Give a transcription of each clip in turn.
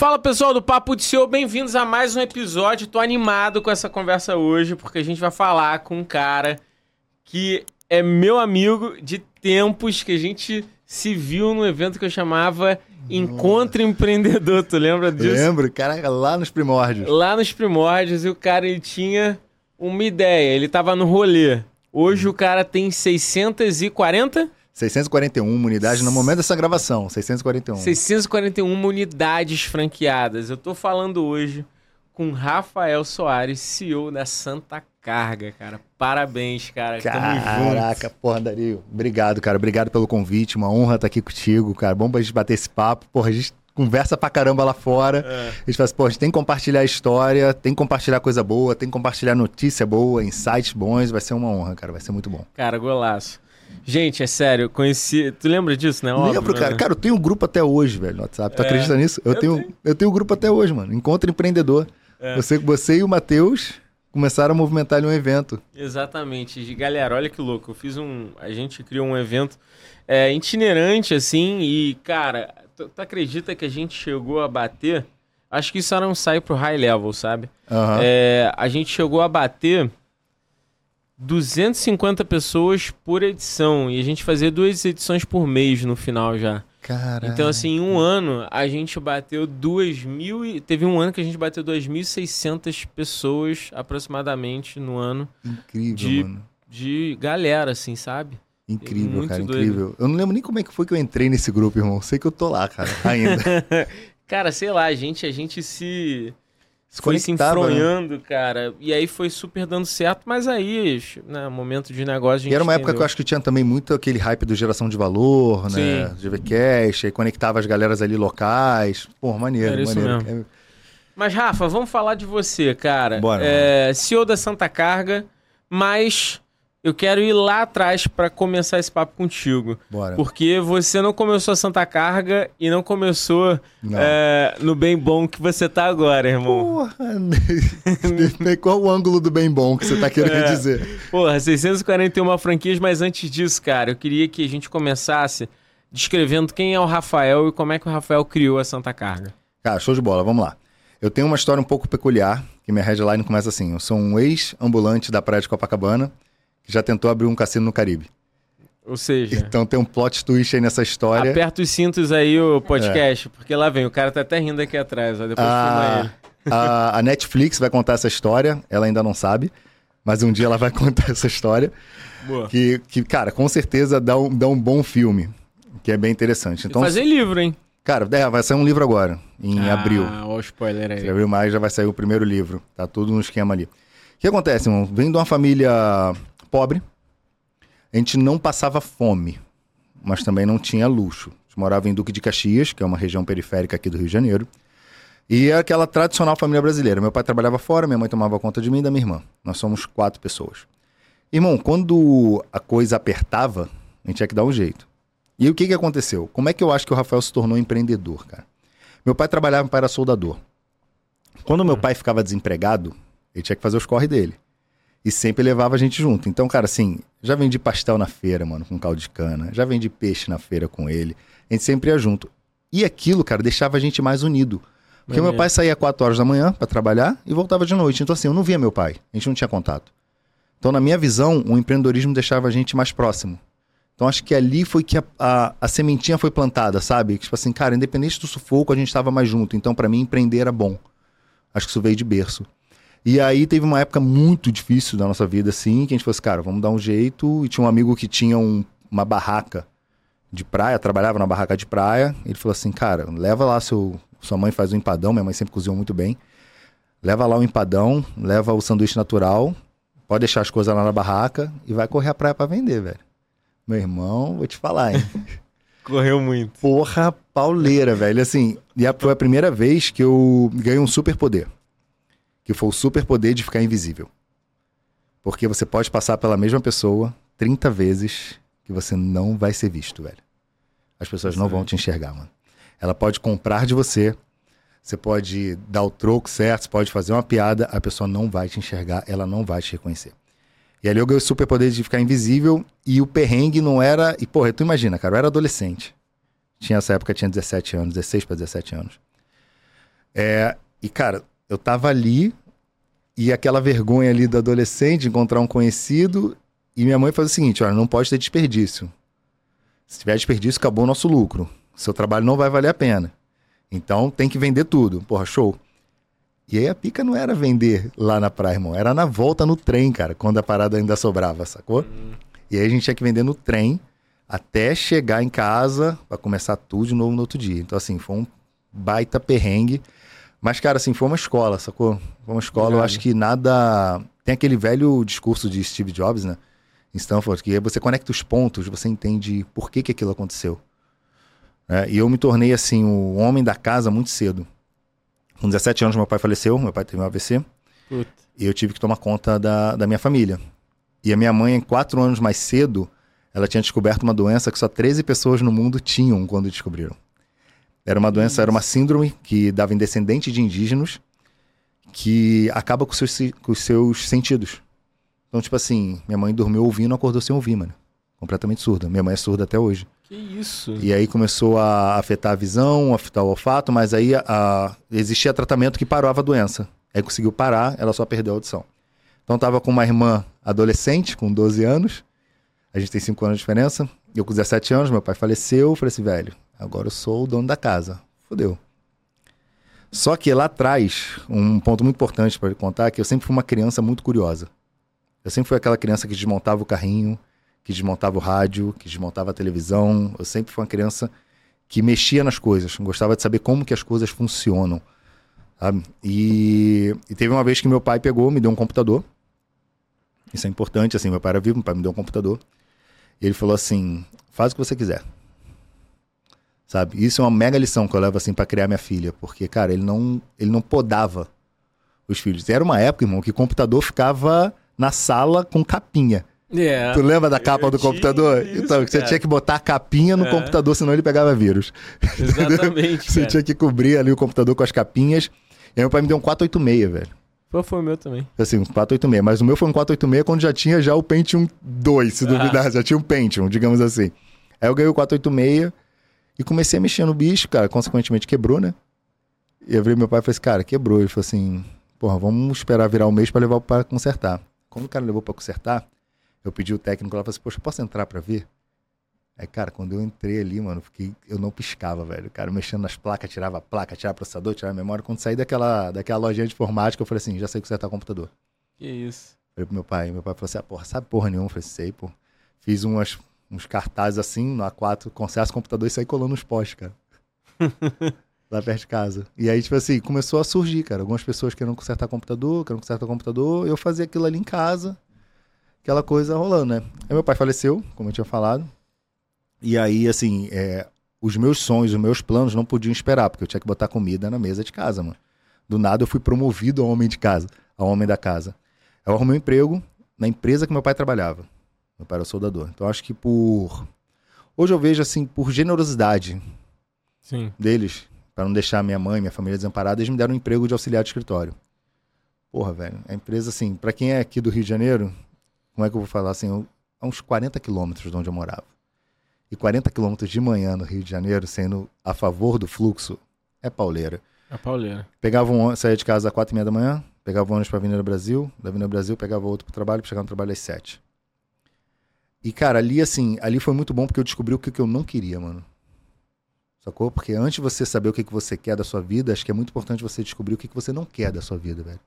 Fala pessoal do Papo de Seu, bem-vindos a mais um episódio. Tô animado com essa conversa hoje, porque a gente vai falar com um cara que é meu amigo de tempos que a gente se viu num evento que eu chamava Encontro Empreendedor. Tu lembra disso? Lembro, cara, lá nos primórdios. Lá nos primórdios, e o cara ele tinha uma ideia, ele tava no rolê. Hoje o cara tem 640? 641 unidades no momento dessa gravação, 641. 641 unidades franqueadas. Eu tô falando hoje com Rafael Soares, CEO da Santa Carga, cara. Parabéns, cara. Caraca, porra, Dario. Obrigado, cara. Obrigado pelo convite. Uma honra estar aqui contigo, cara. Bom pra gente bater esse papo. Porra, a gente conversa pra caramba lá fora. É. A gente fala assim, pô, a gente tem que compartilhar história, tem que compartilhar coisa boa, tem que compartilhar notícia boa, insights bons. Vai ser uma honra, cara. Vai ser muito bom. Cara, golaço. Gente, é sério, conheci. Tu lembra disso, né? Óbvio, Lembro, cara. Né? Cara, eu tenho um grupo até hoje, velho, no WhatsApp. Tu é, acredita nisso? Eu, eu tenho, tenho, eu tenho um grupo até hoje, mano. Encontro empreendedor. É. Você, você e o Matheus começaram a movimentar ali um evento. Exatamente. Galera, olha que louco. Eu fiz um. A gente criou um evento é, itinerante, assim, e, cara, tu, tu, acredita que a gente chegou a bater? Acho que isso era um sai pro high level, sabe? Uhum. É, a gente chegou a bater 250 pessoas por edição. E a gente fazia duas edições por mês no final já. Caralho. Então, assim, em um ano, a gente bateu duas mil e... Teve um ano que a gente bateu 2.600 pessoas, aproximadamente, no ano. Incrível, de, mano. De galera, assim, sabe? Incrível, Muito cara, doido. incrível. Eu não lembro nem como é que foi que eu entrei nesse grupo, irmão. Sei que eu tô lá, cara, ainda. cara, sei lá, a gente, a gente se foi se né? enfronhando, né? cara. E aí foi super dando certo, mas aí, né, momento de negócio. A gente e era uma entendeu. época que eu acho que tinha também muito aquele hype do geração de valor, né? Sim. GVCast, aí conectava as galeras ali locais. Pô, maneiro, era maneiro. Mesmo. Mas, Rafa, vamos falar de você, cara. Bora. É, CEO da Santa Carga, mas eu quero ir lá atrás para começar esse papo contigo. Bora. Porque você não começou a Santa Carga e não começou não. É, no bem bom que você tá agora, irmão. Porra, qual o ângulo do bem bom que você tá querendo é. dizer? Porra, 641 franquias, mas antes disso, cara, eu queria que a gente começasse descrevendo quem é o Rafael e como é que o Rafael criou a Santa Carga. Cara, show de bola, vamos lá. Eu tenho uma história um pouco peculiar, que minha headline começa assim. Eu sou um ex-ambulante da praia de Copacabana, já tentou abrir um cassino no Caribe. Ou seja. Então tem um plot twist aí nessa história. Aperta os cintos aí o podcast, é. porque lá vem, o cara tá até rindo aqui atrás, ó, depois a. A, a Netflix vai contar essa história, ela ainda não sabe, mas um dia ela vai contar essa história. Boa. Que, que cara, com certeza dá um, dá um bom filme, que é bem interessante. Então, fazer livro, hein? Cara, é, vai sair um livro agora, em ah, abril. Ah, o spoiler aí. Em abril, mais já vai sair o primeiro livro. Tá tudo no esquema ali. O que acontece, irmão? Vem de uma família pobre, a gente não passava fome, mas também não tinha luxo. A gente morava em Duque de Caxias, que é uma região periférica aqui do Rio de Janeiro. E é aquela tradicional família brasileira. Meu pai trabalhava fora, minha mãe tomava conta de mim e da minha irmã. Nós somos quatro pessoas. Irmão, quando a coisa apertava, a gente tinha que dar um jeito. E o que, que aconteceu? Como é que eu acho que o Rafael se tornou empreendedor, cara? Meu pai trabalhava para soldador. Quando meu pai ficava desempregado, ele tinha que fazer os corre dele. E sempre levava a gente junto. Então, cara, assim, já vendi pastel na feira, mano, com caldo de cana. Já vendi peixe na feira com ele. A gente sempre ia junto. E aquilo, cara, deixava a gente mais unido. Porque meu pai saía 4 horas da manhã para trabalhar e voltava de noite. Então, assim, eu não via meu pai. A gente não tinha contato. Então, na minha visão, o empreendedorismo deixava a gente mais próximo. Então, acho que ali foi que a, a, a sementinha foi plantada, sabe? Tipo assim, cara, independente do sufoco, a gente estava mais junto. Então, para mim, empreender era bom. Acho que isso veio de berço. E aí teve uma época muito difícil da nossa vida, assim, que a gente falou assim, cara, vamos dar um jeito. E tinha um amigo que tinha um, uma barraca de praia, trabalhava na barraca de praia. Ele falou assim, cara, leva lá seu. Sua mãe faz um empadão, minha mãe sempre cozinhou muito bem. Leva lá o empadão, leva o sanduíche natural, pode deixar as coisas lá na barraca e vai correr a praia para vender, velho. Meu irmão, vou te falar, hein? Correu muito. Porra, pauleira, velho. Assim, e foi a primeira vez que eu ganhei um superpoder que foi o superpoder de ficar invisível. Porque você pode passar pela mesma pessoa 30 vezes que você não vai ser visto, velho. As pessoas não vão te enxergar, mano. Ela pode comprar de você, você pode dar o troco certo, você pode fazer uma piada, a pessoa não vai te enxergar, ela não vai te reconhecer. E ali eu ganhei o superpoder de ficar invisível e o perrengue não era. E, porra, tu imagina, cara, eu era adolescente. Tinha essa época, tinha 17 anos, 16 para 17 anos. É, e, cara, eu tava ali e aquela vergonha ali do adolescente, encontrar um conhecido, e minha mãe faz o seguinte: olha, não pode ter desperdício. Se tiver desperdício, acabou o nosso lucro. Seu trabalho não vai valer a pena. Então tem que vender tudo. Porra, show. E aí a pica não era vender lá na praia, irmão. Era na volta no trem, cara, quando a parada ainda sobrava, sacou? Uhum. E aí a gente tinha que vender no trem até chegar em casa para começar tudo de novo no outro dia. Então, assim, foi um baita perrengue. Mas, cara, assim, foi uma escola, sacou? Foi uma escola, eu acho que nada. Tem aquele velho discurso de Steve Jobs, né? Em Stanford, que você conecta os pontos, você entende por que, que aquilo aconteceu. É, e eu me tornei, assim, o homem da casa muito cedo. Com 17 anos, meu pai faleceu, meu pai teve um AVC. Puta. E eu tive que tomar conta da, da minha família. E a minha mãe, quatro anos mais cedo, ela tinha descoberto uma doença que só 13 pessoas no mundo tinham quando descobriram. Era uma doença, era uma síndrome que dava em descendente de indígenas que acaba com, seus, com os seus sentidos. Então, tipo assim, minha mãe dormiu ouvindo, acordou sem ouvir, mano. Completamente surda. Minha mãe é surda até hoje. Que isso? E aí começou a afetar a visão, afetar o olfato, mas aí a, a, existia tratamento que parava a doença. Aí conseguiu parar, ela só perdeu a audição. Então tava com uma irmã adolescente, com 12 anos. A gente tem 5 anos de diferença. Eu com 17 anos, meu pai faleceu. Falei assim, velho, agora eu sou o dono da casa. Fudeu. Só que lá atrás, um ponto muito importante para contar é que eu sempre fui uma criança muito curiosa. Eu sempre fui aquela criança que desmontava o carrinho, que desmontava o rádio, que desmontava a televisão. Eu sempre fui uma criança que mexia nas coisas, gostava de saber como que as coisas funcionam. E, e teve uma vez que meu pai pegou, me deu um computador. Isso é importante, assim, meu pai era vivo, meu pai me deu um computador. E ele falou assim: faz o que você quiser. Sabe? Isso é uma mega lição que eu levo assim para criar minha filha, porque cara, ele não, ele não podava os filhos. Era uma época, irmão, que o computador ficava na sala com capinha. Yeah. Tu lembra da capa do computador? Isso, então, você tinha que botar a capinha no é. computador, senão ele pegava vírus. Exatamente. você tinha que cobrir ali o computador com as capinhas. E aí meu pai me deu um 486, velho. Qual foi o meu também? Assim, um 486. Mas o meu foi um 486 quando já tinha já o Pentium 2, se ah. duvidar. Já tinha um Pentium, digamos assim. Aí eu ganhei o 486 e comecei a mexer no bicho, cara. Consequentemente quebrou, né? E eu vi meu pai e falei assim, cara, quebrou. Ele falou assim, porra, vamos esperar virar o um mês para levar para consertar. Quando o cara levou para consertar, eu pedi o técnico lá, falei assim, poxa, posso entrar para ver? Aí, cara, quando eu entrei ali, mano, fiquei, eu não piscava, velho. Cara, mexendo nas placas, tirava a placa, tirava processador, tirava a memória. Quando saí daquela, daquela lojinha de informática, eu falei assim, já sei consertar o computador. Que isso? Falei pro meu pai, meu pai falou assim, ah, porra, sabe porra nenhuma? Eu falei, sei, pô. Fiz umas, uns cartazes assim, no A4, conserta o computador e saí colando nos postes, cara. lá perto de casa. E aí, tipo assim, começou a surgir, cara. Algumas pessoas querendo consertar computador, querendo consertar computador. Eu fazia aquilo ali em casa aquela coisa rolando, né? Aí meu pai faleceu, como eu tinha falado. E aí, assim, é, os meus sonhos, os meus planos não podiam esperar, porque eu tinha que botar comida na mesa de casa, mano. Do nada eu fui promovido a homem de casa, a homem da casa. Eu arrumei um emprego na empresa que meu pai trabalhava. Meu pai era soldador. Então acho que por. Hoje eu vejo, assim, por generosidade Sim. deles, para não deixar minha mãe, minha família desamparada, eles me deram um emprego de auxiliar de escritório. Porra, velho. A empresa, assim, para quem é aqui do Rio de Janeiro, como é que eu vou falar assim, a uns 40 quilômetros de onde eu morava. E 40 quilômetros de manhã no Rio de Janeiro, sendo a favor do fluxo, é pauleira. É pauleira. Pegava um saía de casa às 4 e meia da manhã, pegava um ônibus para a Avenida Brasil, da Avenida Brasil pegava outro para o trabalho, para chegar no trabalho às 7. E, cara, ali, assim, ali foi muito bom porque eu descobri o que, eu não queria, mano. Sacou? Porque antes de você saber o que, que você quer da sua vida, acho que é muito importante você descobrir o que, que você não quer da sua vida, velho.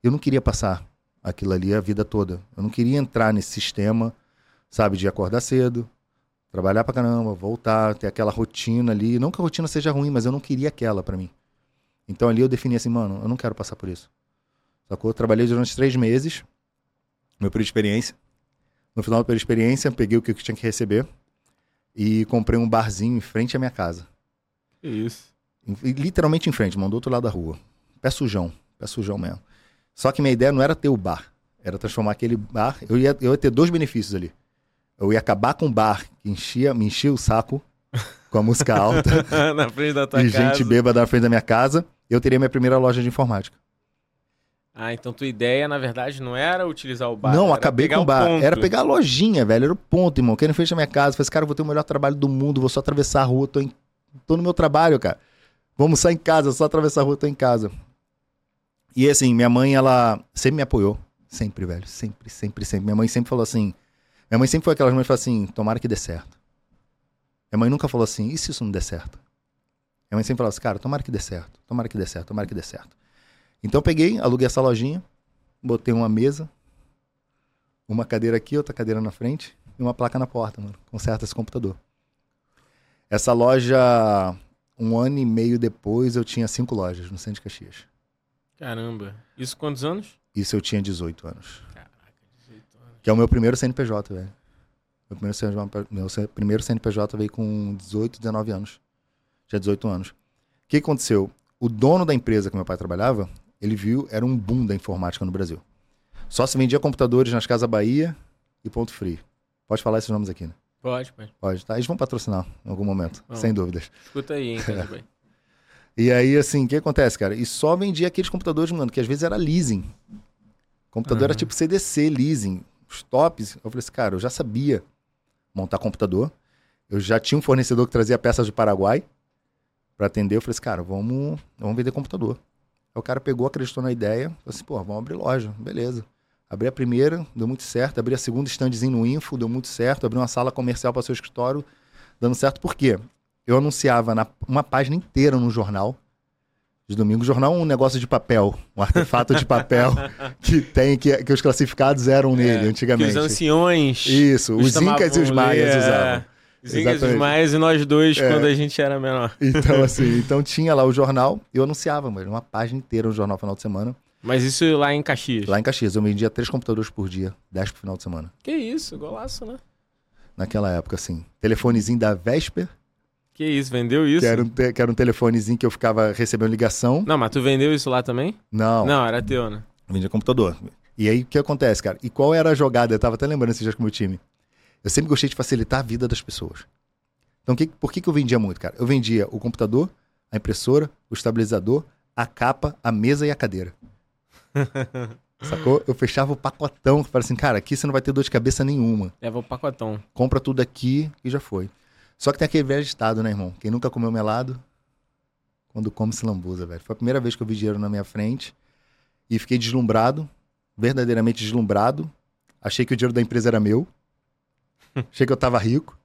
Eu não queria passar aquilo ali a vida toda. Eu não queria entrar nesse sistema, sabe, de acordar cedo, trabalhar pra caramba, voltar, ter aquela rotina ali. Não que a rotina seja ruim, mas eu não queria aquela para mim. Então ali eu defini assim, mano, eu não quero passar por isso. Sacou? Eu trabalhei durante três meses, meu período de experiência. No final período de experiência, peguei o que eu tinha que receber e comprei um barzinho em frente à minha casa. Que isso? Literalmente em frente, mano, do outro lado da rua. Pé sujão, pé sujão mesmo. Só que minha ideia não era ter o bar, era transformar aquele bar. Eu ia, eu ia ter dois benefícios ali. Eu ia acabar com o bar que enchia, me enchia o saco com a música alta. na frente da tua e casa. gente bêbada na frente da minha casa. Eu teria minha primeira loja de informática. Ah, então tua ideia, na verdade, não era utilizar o bar. Não, acabei com o bar. Ponto. Era pegar a lojinha, velho. Era o ponto, irmão. Quem frente da minha casa. Falei, cara, eu vou ter o melhor trabalho do mundo, vou só atravessar a rua, tô, em... tô no meu trabalho, cara. Vamos sair em casa, só atravessar a rua, tô em casa. E assim, minha mãe, ela sempre me apoiou. Sempre, velho. Sempre, sempre, sempre. Minha mãe sempre falou assim. Minha mãe sempre foi aquelas mães que falou assim: tomara que dê certo. Minha mãe nunca falou assim: e se isso não der certo? Minha mãe sempre falava assim: cara, tomara que dê certo, tomara que dê certo, tomara que dê certo. Então eu peguei, aluguei essa lojinha, botei uma mesa, uma cadeira aqui, outra cadeira na frente e uma placa na porta, mano. Conserta esse computador. Essa loja, um ano e meio depois, eu tinha cinco lojas no centro de Caxias. Caramba. Isso quantos anos? Isso eu tinha 18 anos. Caraca, 18 anos. Que é o meu primeiro CNPJ, velho. Meu primeiro CNPJ, meu primeiro CNPJ veio com 18, 19 anos. Tinha 18 anos. O que aconteceu? O dono da empresa que meu pai trabalhava, ele viu, era um boom da informática no Brasil. Só se vendia computadores nas Casas Bahia e Ponto Frio. Pode falar esses nomes aqui, né? Pode, pode. Pode, tá? Eles vão patrocinar em algum momento, Vamos. sem dúvidas. Escuta aí, hein, Casa Bem. E aí, assim, o que acontece, cara? E só vendia aqueles computadores, mano, que às vezes era leasing. O computador era Uhum. tipo CDC, leasing. Os tops. Eu falei assim, cara, eu já sabia montar computador. Eu já tinha um fornecedor que trazia peças do Paraguai pra atender. Eu falei assim, cara, vamos, vamos vender computador. Aí o cara pegou, acreditou na ideia. Falei assim, pô, vamos abrir loja. Beleza. Abri a primeira, deu muito certo. Abri a segunda standzinho no Info, deu muito certo. Abri uma sala comercial para seu escritório, dando certo. Por quê? Eu anunciava na, uma página inteira no jornal. De domingo, o jornal é um negócio de papel, um artefato de papel que tem, que, que os classificados eram nele Que antigamente. os anciões. Isso, os incas e os maias é. usavam. Os incas e nós dois É. quando a gente era menor. Então, assim, então tinha lá o jornal, eu anunciava, mano, uma página inteira no jornal final de semana. Mas isso lá em Caxias. Lá em Caxias, eu vendia três computadores por dia, dez pro final de semana. Que isso, golaço, né? Naquela época, assim. Telefonezinho da Vesper, Que isso, vendeu isso? que era, um te- que era um telefonezinho que eu ficava recebendo ligação. Não, mas tu vendeu isso lá também? Não, Não, era teu, né? vendia computador. E aí, o que acontece, cara? E qual era a jogada? Eu tava até lembrando esses dias com o meu time. Eu sempre gostei de facilitar a vida das pessoas. Então, que, por que, que eu vendia muito, cara? Eu vendia o computador, a impressora, o estabilizador, a capa, a mesa e a cadeira. Sacou? Eu fechava o pacotão. Falei assim, cara, aqui você não vai ter dor de cabeça nenhuma. Leva o pacotão. Compra tudo aqui e já foi. Só que tem aquele velho ditado, né, irmão? Quem nunca comeu melado, quando come se lambuza, velho. Foi a primeira vez que eu vi dinheiro na minha frente e fiquei deslumbrado, verdadeiramente deslumbrado. Achei que o dinheiro da empresa era meu. Achei que eu tava rico.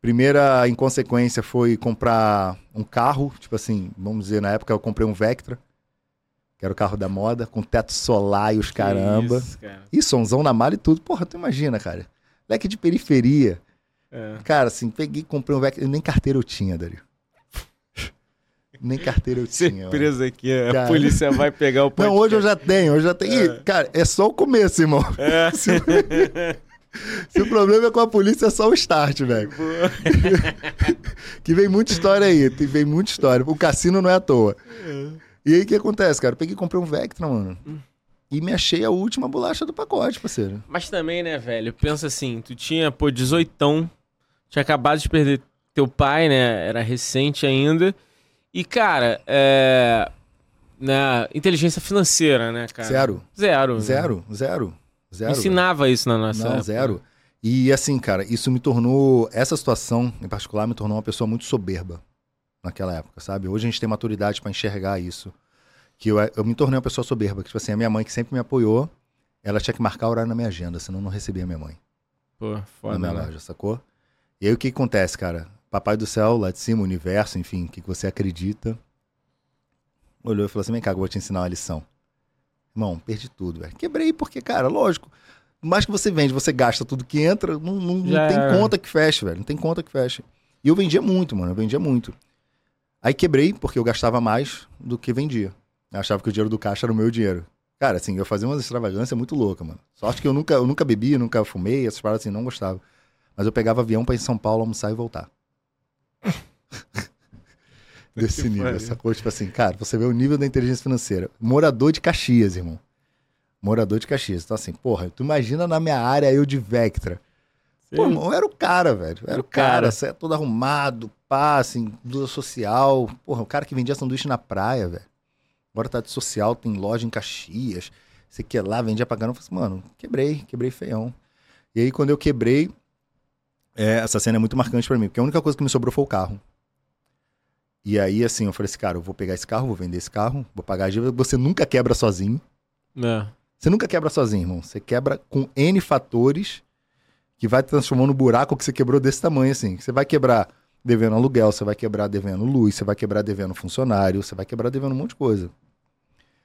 Primeira inconsequência foi comprar um carro, tipo assim, vamos dizer, na época eu comprei um Vectra, que era o carro da moda, com teto solar e os caramba. Isso, cara. E somzão na mala e tudo. Porra, tu imagina, cara. Leque de periferia. É. Cara, assim, peguei, comprei um Vectra. Nem carteira eu tinha, Dario. Nem carteira eu tinha. Surpresa aqui, a Cara. polícia vai pegar o Não, hoje eu já tenho, hoje eu já tenho. Ih, cara, é só o começo, irmão. É. Se, o problema é com a polícia, é só o start, velho. que vem muita história aí, vem muita história. O cassino não é à toa. E aí o que acontece, cara? Eu peguei e comprei um Vectra, mano. E me achei a última bolacha do pacote, parceiro. Mas também, né, velho? Pensa assim, tu tinha, pô, 18, tinha acabado de perder teu pai, né? Era recente ainda. E, cara, é. Né, inteligência financeira, né, cara? Zero. Zero. né? Zero, zero. Ensinava isso na nossa Não, época. zero. E assim, cara, isso me tornou. Essa situação, em particular, me tornou uma pessoa muito soberba naquela época, sabe? Hoje a gente tem maturidade pra enxergar isso. Que eu, eu me tornei uma pessoa soberba. Que, tipo assim, a minha mãe, que sempre me apoiou, ela tinha que marcar o horário na minha agenda, senão eu não recebia minha mãe Pô, na foda, minha né? loja, sacou? E aí o que acontece, cara? Papai do céu, lá de cima, universo, enfim, o que que você acredita, olhou e falou assim: vem cá, eu vou te ensinar uma lição. Irmão, perdi tudo, velho. Quebrei porque, cara, lógico. Mais que você vende, você gasta tudo que entra, não, não- não tem conta que feche, velho. Não tem conta que feche. E eu vendia muito, mano. Eu vendia muito. Aí quebrei porque eu gastava mais do que vendia. Eu achava que o dinheiro do caixa era o meu dinheiro. Cara, assim, eu fazia umas extravagâncias muito loucas, mano. Sorte que eu nunca, eu nunca bebi, nunca fumei, essas paradas assim, não gostava. Mas eu pegava avião pra ir em São Paulo almoçar e voltar. Desse Que nível, sacou? Tipo assim, cara, você vê o nível da inteligência financeira. Morador de Caxias, irmão. Morador de Caxias. Então, assim, porra, tu imagina na minha área eu de Vectra. Pô, irmão, eu era o cara, velho. Eu era o cara. cara, saia todo arrumado, pá, assim, blusa social. Porra, o cara que vendia sanduíche na praia, velho. Agora tá de social, tem loja em Caxias. Você quer lá, vendia pra caramba. Eu falei assim, mano, quebrei, quebrei feião. E aí, quando eu quebrei, é, essa cena é muito marcante pra mim, porque a única coisa que me sobrou foi o carro. E aí, assim, eu falei assim, cara, eu vou pegar esse carro, vou vender esse carro, vou pagar a dívida. Você nunca quebra sozinho. É. Você nunca quebra sozinho, irmão. Você quebra com N fatores que vai transformando um buraco que você quebrou desse tamanho, assim. Você vai quebrar devendo aluguel, você vai quebrar devendo luz, você vai quebrar devendo funcionário, você vai quebrar devendo um monte de coisa.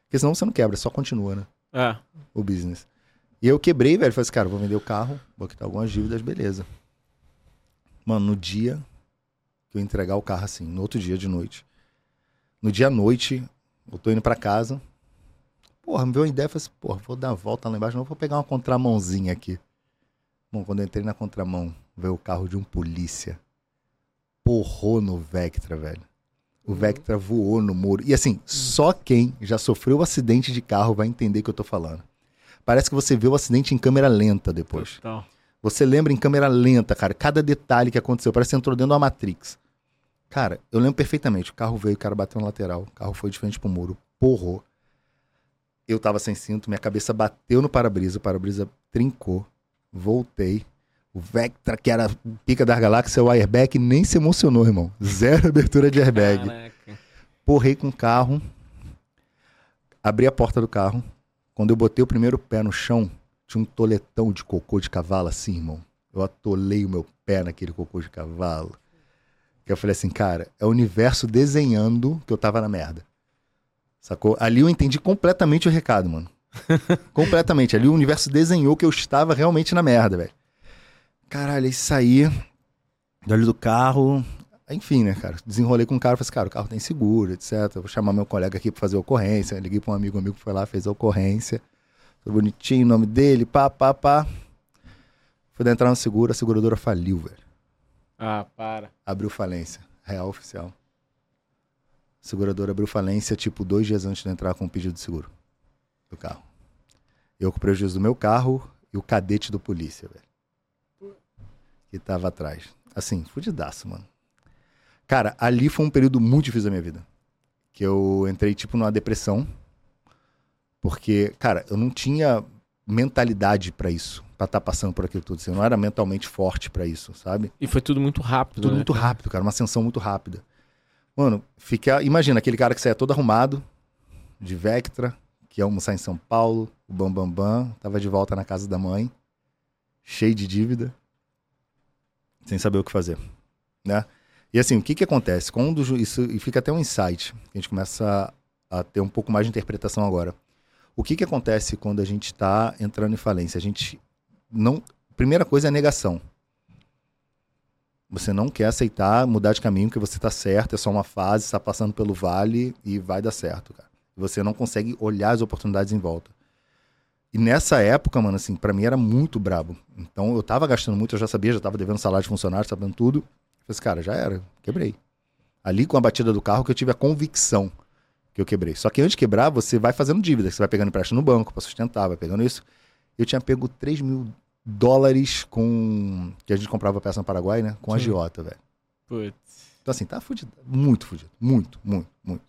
Porque senão você não quebra, só continua, né? É. O business. E eu quebrei, velho. Falei assim, cara, vou vender o carro, vou quitar algumas dívidas, beleza. Mano, no dia que eu entregar o carro assim, no outro dia de noite. No dia à noite, eu tô indo pra casa. Porra, me veio uma ideia, falei assim, porra, vou dar a volta lá embaixo, não vou pegar uma contramãozinha aqui. Bom, quando eu entrei na contramão, veio o carro de um polícia. Porrou no Vectra, velho. O Vectra voou no muro. E assim, só quem já sofreu um acidente de carro vai entender o que eu tô falando. Parece que você vê o acidente em câmera lenta depois. Total. Você lembra em câmera lenta, cara, cada detalhe que aconteceu. Parece que você entrou dentro da Matrix. Cara, eu lembro perfeitamente. O carro veio, o cara bateu na lateral. O carro foi de frente pro muro. Porrou. Eu tava sem cinto, minha cabeça bateu no para-brisa. O para-brisa trincou. Voltei. O Vectra, que era pica das galáxias, o airbag nem se emocionou, irmão. Zero abertura de airbag. Caraca. Porrei com o carro. Abri a porta do carro. Quando eu botei o primeiro pé no chão, tinha um toletão de cocô de cavalo assim, irmão. Eu atolei o meu pé naquele cocô de cavalo. Que eu falei assim, cara, é o universo desenhando que eu tava na merda. Sacou? Ali eu entendi completamente o recado, mano. completamente. Ali o universo desenhou que eu estava realmente na merda, velho. Caralho, aí saí dali do carro. Enfim, né, cara? Desenrolei com o cara, falei assim, cara, o carro tem seguro, etc. Vou chamar meu colega aqui pra fazer a ocorrência. Liguei pra um amigo, um amigo foi lá, fez a ocorrência. Tudo bonitinho, o nome dele, pá, pá, pá. Fui entrar no seguro, a seguradora faliu, velho. Ah, para. Abriu falência. Real oficial. A seguradora abriu falência, tipo, dois dias antes de entrar com o pedido de seguro do carro. Eu com o prejuízo do meu carro e o cadete do polícia, velho. Que tava atrás. Assim, fudidaço, mano. Cara, ali foi um período muito difícil da minha vida. Que eu entrei, tipo, numa depressão. Porque, cara, eu não tinha mentalidade pra isso. Pra estar passando por aquilo tudo. assim, Eu não era mentalmente forte pra isso, sabe? E foi tudo muito rápido, Tudo né, muito cara? rápido, cara. Uma ascensão muito rápida. Mano, fica. Imagina aquele cara que saia todo arrumado, de Vectra, que ia almoçar em São Paulo, o Bambambam, Bam, Bam, tava de volta na casa da mãe, cheio de dívida, sem saber o que fazer, né? E assim, o que que acontece? Quando isso e fica até um insight, a gente começa a ter um pouco mais de interpretação agora. O que que acontece quando a gente está entrando em falência? A gente não, primeira coisa é a negação. Você não quer aceitar mudar de caminho, que você tá certo, é só uma fase, está passando pelo vale e vai dar certo, cara. Você não consegue olhar as oportunidades em volta. E nessa época, mano, assim, pra mim era muito brabo. Então eu tava gastando muito, eu já sabia, já tava devendo salário de funcionário, sabendo tudo. Eu falei assim, cara, já era, quebrei. Ali com a batida do carro que eu tive a convicção que eu quebrei. Só que antes de quebrar, você vai fazendo dívida, você vai pegando empréstimo no banco pra sustentar, vai pegando isso. Eu tinha pego 3 mil dólares com. que a gente comprava peça no Paraguai, né? Com a Sim. Giota, velho. Putz. Então, assim, tá fudido. Muito fudido. Muito, muito, muito.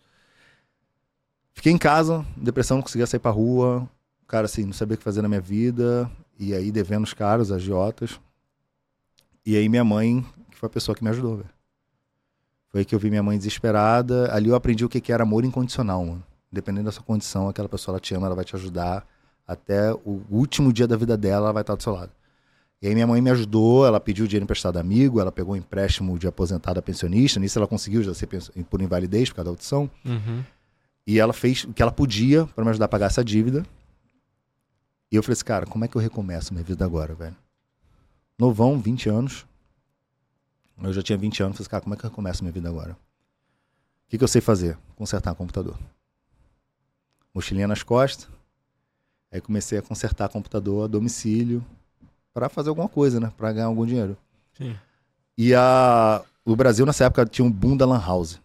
Fiquei em casa, depressão, não conseguia sair pra rua. Cara, assim, não sabia o que fazer na minha vida. E aí, devendo os caras, as agiotas. E aí, minha mãe, que foi a pessoa que me ajudou, velho. Foi aí que eu vi minha mãe desesperada. Ali eu aprendi o que era amor incondicional, mano. Dependendo da sua condição, aquela pessoa, ela te ama, ela vai te ajudar. Até o último dia da vida dela, ela vai estar do seu lado. E aí minha mãe me ajudou, ela pediu dinheiro emprestado a amigo, ela pegou um empréstimo de aposentada pensionista, nisso ela conseguiu já ser por invalidez por causa da audição. Uhum. E ela fez o que ela podia para me ajudar a pagar essa dívida. E eu falei assim, cara, como é que eu recomeço minha vida agora, velho? Novão, 20 anos. Eu já tinha 20 anos, falei assim, cara, como é que eu recomeço minha vida agora? O que, que eu sei fazer? Consertar computador. Mochilinha nas costas. Aí comecei a consertar computador a domicílio para fazer alguma coisa, né? Para ganhar algum dinheiro. Sim. E a... o Brasil, nessa época, tinha um boom da Lan House.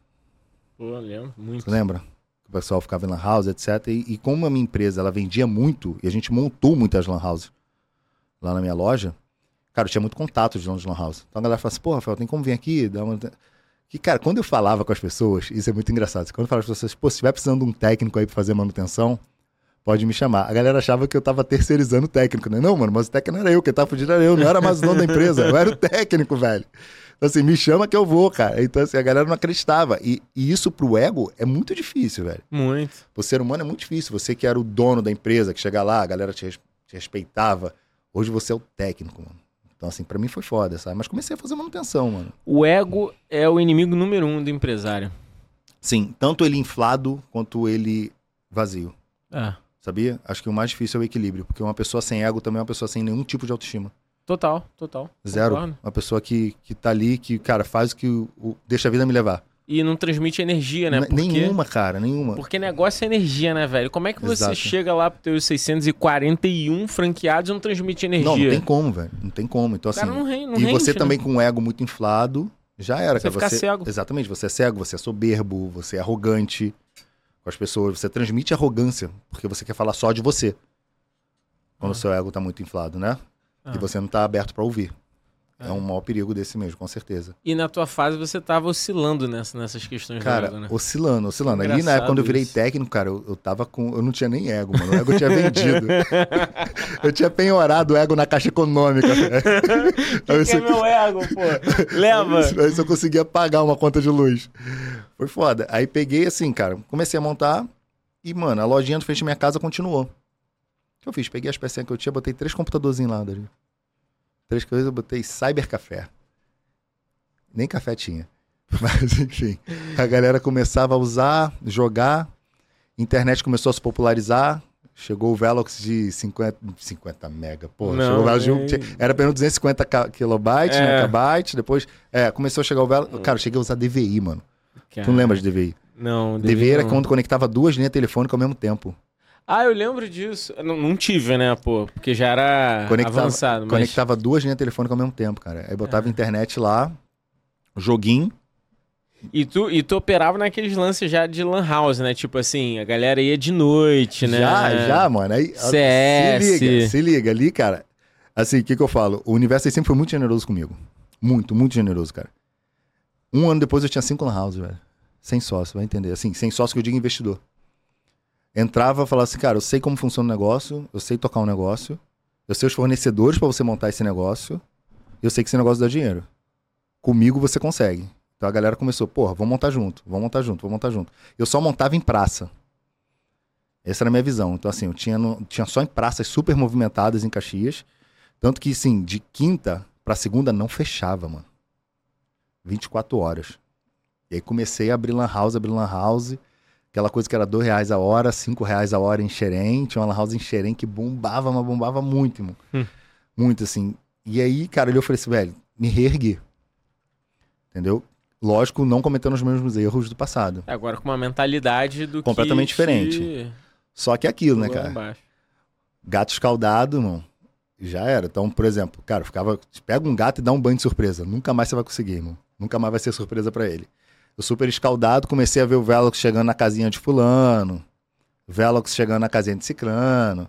Pô, lembro. Muito. Você lembra? O pessoal ficava em lan house, etc. E, e como a minha empresa ela vendia muito, e a gente montou muitas lan houses lá na minha loja, cara, eu tinha muito contato de dono de lan house. Então a galera fala assim, pô, Rafael, tem como vir aqui? Dar uma... Que, cara, quando eu falava com as pessoas, isso é muito engraçado. Quando eu falava com as pessoas, pô, se estiver precisando de um técnico aí pra fazer manutenção, pode me chamar. A galera achava que eu tava terceirizando o técnico, né? Não, mano, mas o técnico não era eu, quem tava fugindo era eu, não era mais o dono da empresa, eu era o técnico, velho. Então, assim, me chama que eu vou, cara. Então, assim, a galera não acreditava. E, e isso pro ego é muito difícil, velho. Muito. O ser humano é muito difícil. Você que era o dono da empresa, que chega lá, a galera te, te respeitava. Hoje você é o técnico, mano. Então, assim, pra mim foi foda, sabe? Mas comecei a fazer manutenção, mano. O ego é o inimigo número um do empresário. Sim, tanto ele inflado quanto ele vazio. É. Sabia? Acho que o mais difícil é o equilíbrio, porque uma pessoa sem ego também é uma pessoa sem nenhum tipo de autoestima. Total, total. Zero. Concordo. Uma pessoa que, que tá ali, que, cara, faz o que. O, o- deixa a vida me levar. E não transmite energia, né? Porque, Nenhuma, cara, nenhuma. porque negócio é energia, né, velho? Como é que você Exato. chega lá pros teus 641 franqueados e não transmite energia? Não, não tem como, velho. Não tem como. Então, assim. não, rende, não e rende, você né? também com o ego muito inflado, já era, Você cara. fica cego. Exatamente, você é cego, você é soberbo, você é arrogante com as pessoas, você transmite arrogância, porque você quer falar só de você. Quando Ah. o seu ego tá muito inflado, né? Ah. E você não tá aberto pra ouvir. É Ah. um maior perigo desse mesmo, com certeza. E na tua fase você tava oscilando nessa, nessas questões Cara, do ego, né? oscilando, oscilando. Ali na Engraçado época, quando eu virei isso. técnico, cara, eu, eu tava com. Eu não tinha nem ego, mano. O ego eu tinha vendido. eu tinha penhorado o ego na caixa econômica. Que que é você- meu ego, pô? Leva. Aí só conseguia pagar uma conta de luz. Foi foda. Aí peguei assim, cara, comecei a montar e, mano, a lojinha do frente da minha casa continuou. O que eu fiz? Peguei as pecinhas que eu tinha, botei três computadorzinhos lá, Dario. Três coisas, eu botei Cyber Café. Nem café tinha. Mas, enfim, a galera começava a usar, jogar, internet começou a se popularizar. Chegou o Velox de 50, 50 mega, pô. Não, chegou o Velox de um- era apenas 250 K- kilobytes, É. né, depois é, começou a chegar o Velox. Cara, eu cheguei a usar DVI, mano. Tu não lembra de DVI? Não, DVI era não. quando conectava duas linhas telefônicas ao mesmo tempo. Ah, eu lembro disso. Não, não tive, né, pô? Porque já era Conectava- avançado. Mas... Conectava duas linhas telefônicas ao mesmo tempo, cara. Aí botava É. internet lá, joguinho. E, tu, e tu operava naqueles lances já de lan house, né? Tipo assim, a galera ia de noite, né? Já, já, mano. Aí, CS. Se liga, se liga. Ali, cara, assim, o que que eu falo? O universo aí sempre foi muito generoso comigo. Muito, muito generoso, cara. Um ano depois eu tinha cinco lan houses, velho. Sem sócio, vai entender. Assim, sem sócio que eu digo investidor. Entrava e falava assim, cara, eu sei como funciona o negócio, eu sei tocar um negócio, eu sei os fornecedores pra você montar esse negócio, eu sei que esse negócio dá dinheiro. Comigo você consegue. Então a galera começou, porra, vamos montar junto, vamos montar junto, vamos montar junto. Eu só montava em praça. Essa era a minha visão. Então, assim, eu tinha, no- tinha só em praças super movimentadas em Caxias. Tanto que, assim, de quinta pra segunda não fechava, mano. 24 horas. E aí comecei a abrir lan house, abrir lan house. Aquela coisa que era dois reais a hora, cinco reais a hora em Xerém. Tinha uma lan house em Xerém que bombava, mas bombava muito, irmão. Hum. Muito, assim. E aí, cara, eu falei assim, velho, me reergui. Entendeu? Lógico, não cometendo os mesmos erros do passado. Agora com uma mentalidade do Completamente que diferente. te Só que é aquilo, né, cara? embaixo. Gato escaldado, irmão, já era. Então, por exemplo, cara, ficava. Pega um gato e dá um banho de surpresa. Nunca mais você vai conseguir, irmão. Nunca mais vai ser surpresa pra ele. Eu super escaldado, comecei a ver o Velox chegando na casinha de fulano. Velox chegando na casinha de ciclano.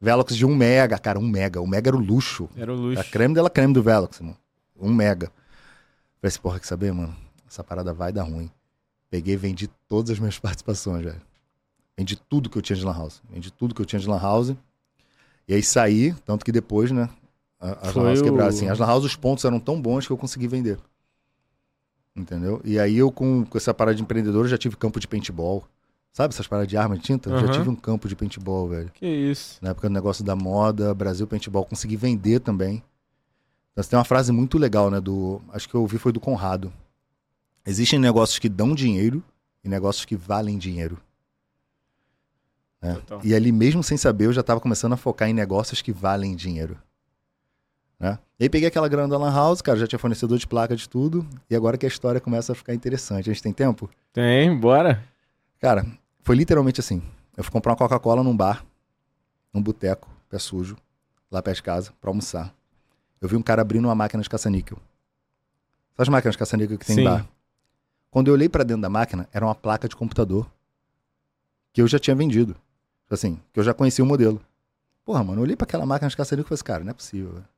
Velox de 1 mega, cara, 1 mega. 1 mega era o luxo. Era o luxo. A creme dela creme do Velox, irmão. 1 mega. Falei assim, porra, quer saber, mano? Essa parada vai dar ruim. Peguei e vendi todas as minhas participações, velho. Vendi tudo que eu tinha de Lan House. Vendi tudo que eu tinha de Lan House. E aí saí, tanto que depois, né? As Foi Lan House o- quebraram. Assim, as Lan House, os pontos eram tão bons que eu consegui vender. Entendeu? E aí eu, com, com essa parada de empreendedor, já tive campo de paintball. Sabe essas paradas de arma de tinta? Eu Aham. Já tive um campo de paintball, velho. Que isso. Na época do negócio da moda, Brasil Paintball, consegui vender também. Você tem uma frase muito legal, né? Do, acho que eu ouvi foi do Conrado. Existem negócios que dão dinheiro e negócios que valem dinheiro. né? E ali, mesmo sem saber, eu já estava começando a focar em negócios que valem dinheiro. Né? E aí peguei aquela grana da Lan House, cara, já tinha fornecedor de placa de tudo. E agora que a história começa a ficar interessante. A gente tem tempo? Tem, bora. Cara, foi literalmente assim. Eu fui comprar uma Coca-Cola num bar, num boteco, pé sujo, lá perto de casa, pra almoçar. Eu vi um cara abrindo uma máquina de caça-níquel. Sabe as máquinas de caça-níquel que tem Sim. em bar? Quando eu olhei pra dentro da máquina, era uma placa de computador que eu já tinha vendido. Tipo Assim, que eu já conhecia o modelo. Porra, mano, eu olhei pra aquela máquina de caça-níquel e falei assim, cara, não é possível. velho.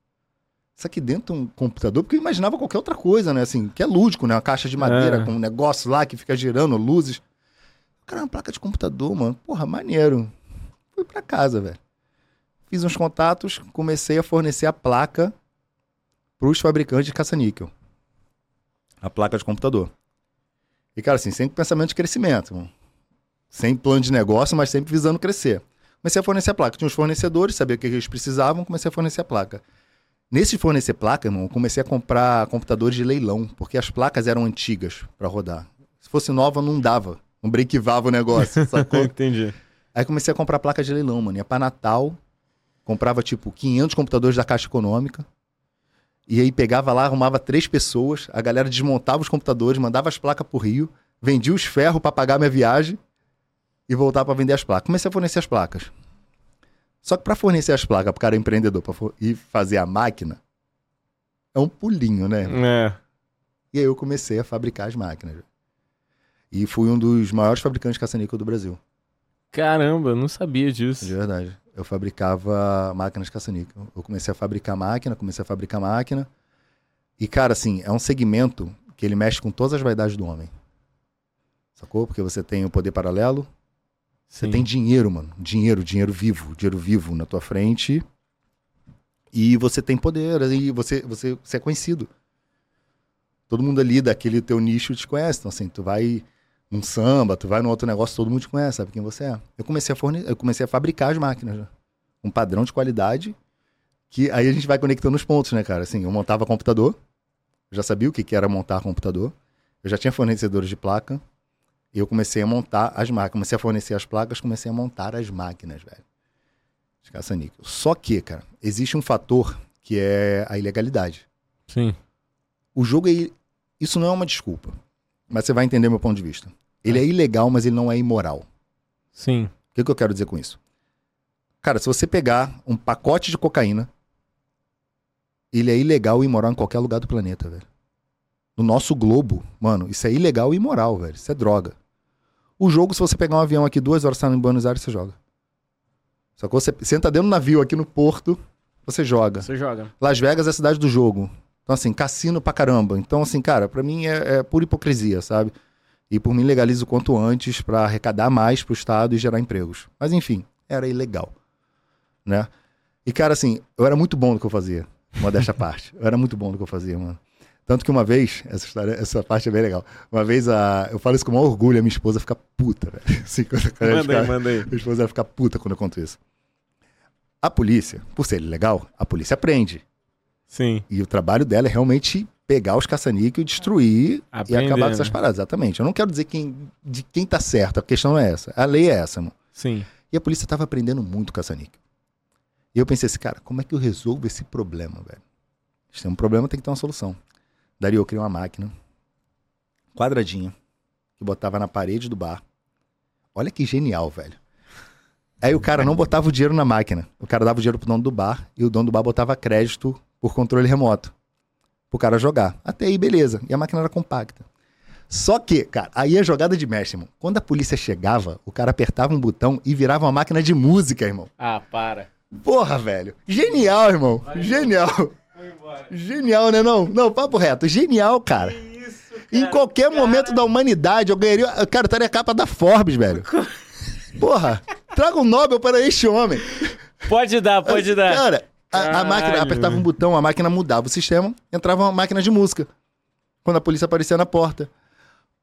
Isso aqui dentro de um computador, porque eu imaginava qualquer outra coisa, né? Assim, que é lúdico, né? Uma caixa de madeira É. com um negócio lá que fica girando, luzes. Cara, uma placa de computador, mano. Porra, maneiro. Fui pra casa, velho. Fiz uns contatos, comecei a fornecer a placa pros fabricantes de caça-níquel. a placa de computador. E, cara, assim, sempre pensamento de crescimento. Mano. Sem plano de negócio, mas sempre visando crescer. Comecei a fornecer a placa. Tinha os fornecedores, sabia o que eles precisavam, comecei a fornecer a placa. Nesse fornecer placa, irmão, comecei a comprar computadores de leilão, porque as placas eram antigas para rodar. Se fosse nova, não dava. Não brequivava o negócio, sacou? Entendi. Aí comecei a comprar placa de leilão, mano. Ia pra Natal, comprava tipo 500 computadores da Caixa Econômica. E aí pegava lá, arrumava três pessoas, a galera desmontava os computadores, mandava as placas pro Rio, vendia os ferros para pagar minha viagem e voltava para vender as placas. Comecei a fornecer as placas. Só que para fornecer as placas pro cara empreendedor pra ir fazer a máquina, é um pulinho, né? É. E aí eu comecei a fabricar as máquinas. E fui um dos maiores fabricantes de caça-níquel do Brasil. Caramba, eu não sabia disso. De verdade. Eu fabricava máquinas caça-níquel. Eu comecei a fabricar máquina, comecei a fabricar máquina. E, cara, assim, é um segmento que ele mexe com todas as vaidades do homem. Sacou? Porque você tem o poder paralelo, você tem dinheiro, mano. Dinheiro, dinheiro vivo, dinheiro vivo na tua frente. E você tem poder, e você, você, você é conhecido. Todo mundo ali daquele teu nicho te conhece. Então, assim, tu vai num samba, tu vai num outro negócio, todo mundo te conhece, sabe quem você é. Eu comecei a forne... eu comecei a fabricar as máquinas, né? um padrão de qualidade, que aí a gente vai conectando os pontos, né, cara? Assim, eu montava computador, já sabia o que que era montar computador, eu já tinha fornecedores de placa, eu comecei a montar as máquinas, comecei a fornecer as placas, comecei a montar as máquinas, velho. De caça-níquel. Só que, cara, existe um fator que é a ilegalidade. Sim. O jogo é. Isso não é uma desculpa. Mas você vai entender meu ponto de vista. Ele é ilegal, mas ele não é imoral. Sim. O que, que eu quero dizer com isso? Cara, se você pegar um pacote de cocaína, ele é ilegal e imoral em qualquer lugar do planeta, velho. No nosso globo, mano, isso é ilegal e imoral, velho. Isso é droga. O jogo, se você pegar um avião aqui duas horas saindo em Buenos Aires, você joga. Sacou? Você senta dentro do navio aqui no porto, você joga. Você joga. Las Vegas é a cidade do jogo. Então, assim, cassino pra caramba. Então, assim, cara, pra mim é, é pura hipocrisia, sabe? E por mim legalizo o quanto antes pra arrecadar mais pro Estado e gerar empregos. Mas, enfim, era ilegal. Né? E, cara, assim, eu era muito bom no que eu fazia. Modéstia à parte. Eu era muito bom no que eu fazia, mano. Tanto que uma vez, essa história, essa parte é bem legal. Uma vez, a, eu falo isso com o maior orgulho, a minha esposa fica puta, velho. Assim, Manda aí, fica- manda aí. minha esposa vai ficar puta quando eu conto isso. A polícia, por ser ilegal, a polícia prende. Sim. E o trabalho dela é realmente pegar os caça-níquel e destruir Aprender, e acabar com essas né? paradas. Exatamente. Eu não quero dizer quem, de quem tá certo, a questão não é essa. A lei é essa, mano. Sim. E a polícia tava prendendo muito caça-níquel. E eu pensei assim, cara, como é que eu resolvo esse problema, velho? Se tem um problema, tem que ter uma solução. Daí eu criei uma máquina, quadradinha, que botava na parede do bar. Olha que genial, velho. Aí o cara não botava o dinheiro na máquina. O cara dava o dinheiro pro dono do bar e o dono do bar botava crédito por controle remoto. Pro cara jogar. Até aí, beleza. E a máquina era compacta. Só que, cara, aí é jogada de mestre, irmão. Quando a polícia chegava, o cara apertava um botão e virava uma máquina de música, irmão. Ah, para. Porra, velho. Genial, irmão. Genial. Embora. Genial, né não? Não, papo reto. Genial, cara. isso, Em qualquer momento da humanidade, eu ganharia. Cara, eu estaria a capa da Forbes, velho. Porra, traga um Nobel para este homem. Pode dar, pode dar. Cara, a, a máquina apertava um botão, a máquina mudava o sistema, entrava uma máquina de música. Quando a polícia aparecia na porta.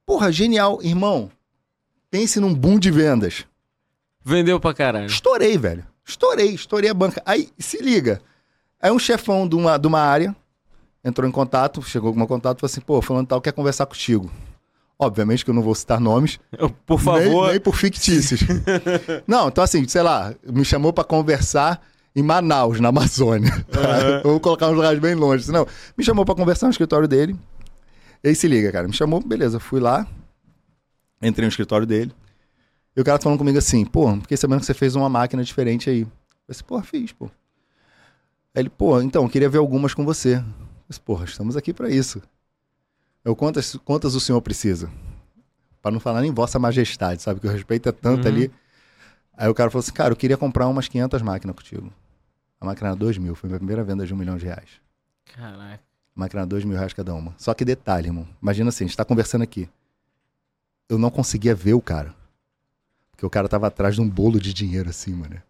Porra, genial. Irmão, pense num boom de vendas. Vendeu pra caralho. Estourei, velho. Estourei, estourei a banca. Aí, se liga. Aí um chefão de uma, de uma área entrou em contato, chegou com meu contato e falou assim, pô, falando tal, quer conversar contigo. Obviamente que eu não vou citar nomes. Por favor. Nem, nem por fictícios. não, então assim, sei lá, me chamou pra conversar em Manaus, na Amazônia. Aham. Vou colocar uns lugares bem longe. Não, me chamou pra conversar no escritório dele. E aí se liga, cara. Me chamou, beleza, fui lá, entrei no escritório dele. E o cara falando comigo assim, pô, fiquei sabendo que você fez uma máquina diferente aí. Eu disse, pô, fiz, pô. Aí ele, pô, então, eu queria ver algumas com você. Eu disse, porra, estamos aqui pra isso. Eu, quantas, quantas o senhor precisa? Pra não falar nem vossa majestade, sabe? Que o respeito é tanto Uhum. ali. Aí o cara falou assim, cara, eu queria comprar umas 500 máquinas contigo. A máquina era 2 mil, foi minha primeira venda de um milhão de reais. Caraca. A máquina era 2 mil reais cada uma. Só que detalhe, irmão. Imagina assim, a gente tá conversando aqui. Eu não conseguia ver o cara. Porque o cara tava atrás de um bolo de dinheiro assim, mano.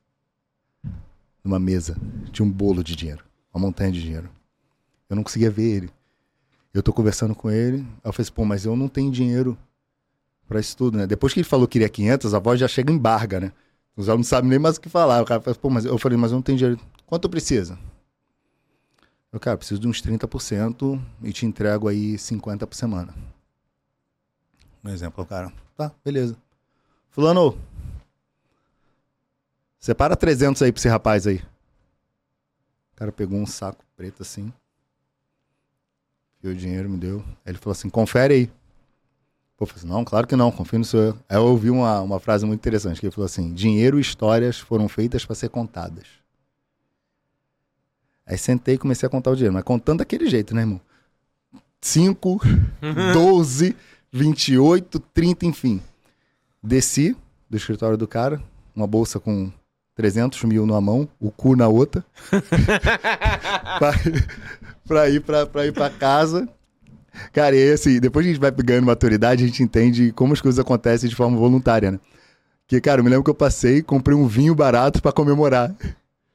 Numa mesa. Tinha um bolo de dinheiro. Uma montanha de dinheiro. Eu não conseguia ver ele. Eu tô conversando com ele, aí eu falei assim, pô, mas eu não tenho dinheiro pra isso tudo, né? Depois que ele falou que queria 500, a voz já chega em barga, né? Os alunos não sabem nem mais o que falar. O cara fala, pô, mas eu falei, mas eu não tenho dinheiro. Quanto precisa? Eu, cara, preciso de uns 30% e te entrego aí 50 por semana. Um exemplo, o cara, tá, beleza. Fulano, separa 300 aí pra esse rapaz aí. O cara pegou um saco preto assim, viu o dinheiro, me deu. Aí ele falou assim, confere aí. Pô, eu falei assim, não, claro que não, confio no senhor. Aí eu ouvi uma, uma frase muito interessante, que ele falou assim, dinheiro e histórias foram feitas para ser contadas. Aí sentei e comecei a contar o dinheiro, mas contando daquele jeito, né, irmão? 5, 12, 28, 30, enfim. Desci do escritório do cara, uma bolsa com 300 mil numa mão, o cu na outra, pra, pra, ir pra, pra ir pra casa. Cara, e assim, depois que a gente vai ganhando maturidade, a gente entende como as coisas acontecem de forma voluntária, né? Que, cara, eu me lembro que eu passei, comprei um vinho barato pra comemorar.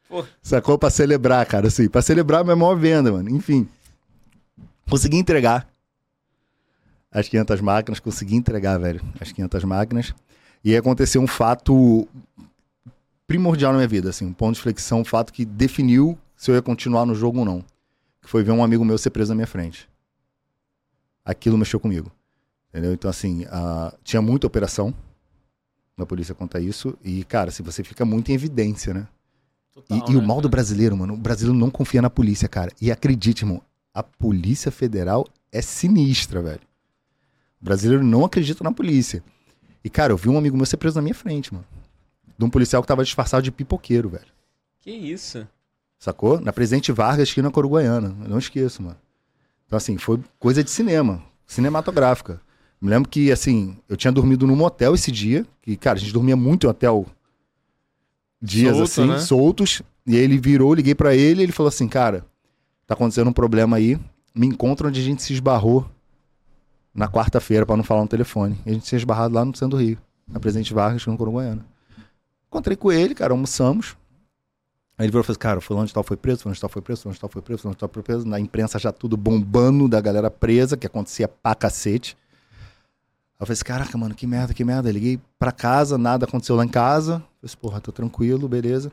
Pô. Sacou? Pra celebrar, cara, assim. Pra celebrar a minha maior venda, mano. Enfim. Consegui entregar as 500 máquinas, consegui entregar, velho, as 500 máquinas. E aí aconteceu um fato primordial na minha vida, assim, um ponto de flexão, um fato que definiu se eu ia continuar no jogo ou não. Que foi ver um amigo meu ser preso na minha frente. Aquilo mexeu comigo. Entendeu? Então, assim, a- tinha muita operação na polícia contra isso. E, cara, assim, você fica muito em evidência, né? E, Total, e o né, mal do brasileiro, mano, o brasileiro não confia na polícia, cara. E acredite, irmão, a Polícia Federal é sinistra, velho. O brasileiro não acredita na polícia. E, cara, eu vi um amigo meu ser preso na minha frente, mano. De um policial que tava disfarçado de pipoqueiro, velho. Que isso? Sacou? Na Presidente Vargas, esquina Coruguaiana. Eu não esqueço, mano. Então, assim, foi coisa de cinema, cinematográfica. Me lembro que, assim, eu tinha dormido num motel esse dia, que, cara, a gente dormia muito em hotel dias Solto, assim, né? soltos. E aí ele virou, liguei pra ele, ele falou assim, cara, tá acontecendo um problema aí, me encontra onde a gente se esbarrou na quarta-feira, pra não falar no telefone. E a gente se esbarrado lá no centro do Rio, na Presidente Vargas, no Coruguaiana. Encontrei com ele, cara, almoçamos. Aí ele virou e falou assim, cara, fulano de tal foi preso, fulano de tal foi preso, fulano de tal foi preso, fulano de tal foi preso. Na imprensa já tudo bombando da galera presa, que acontecia pra cacete. Aí eu falei assim, caraca, mano, que merda, que merda. Eu liguei pra casa, nada aconteceu lá em casa. Eu falei assim, porra, tô tranquilo, beleza.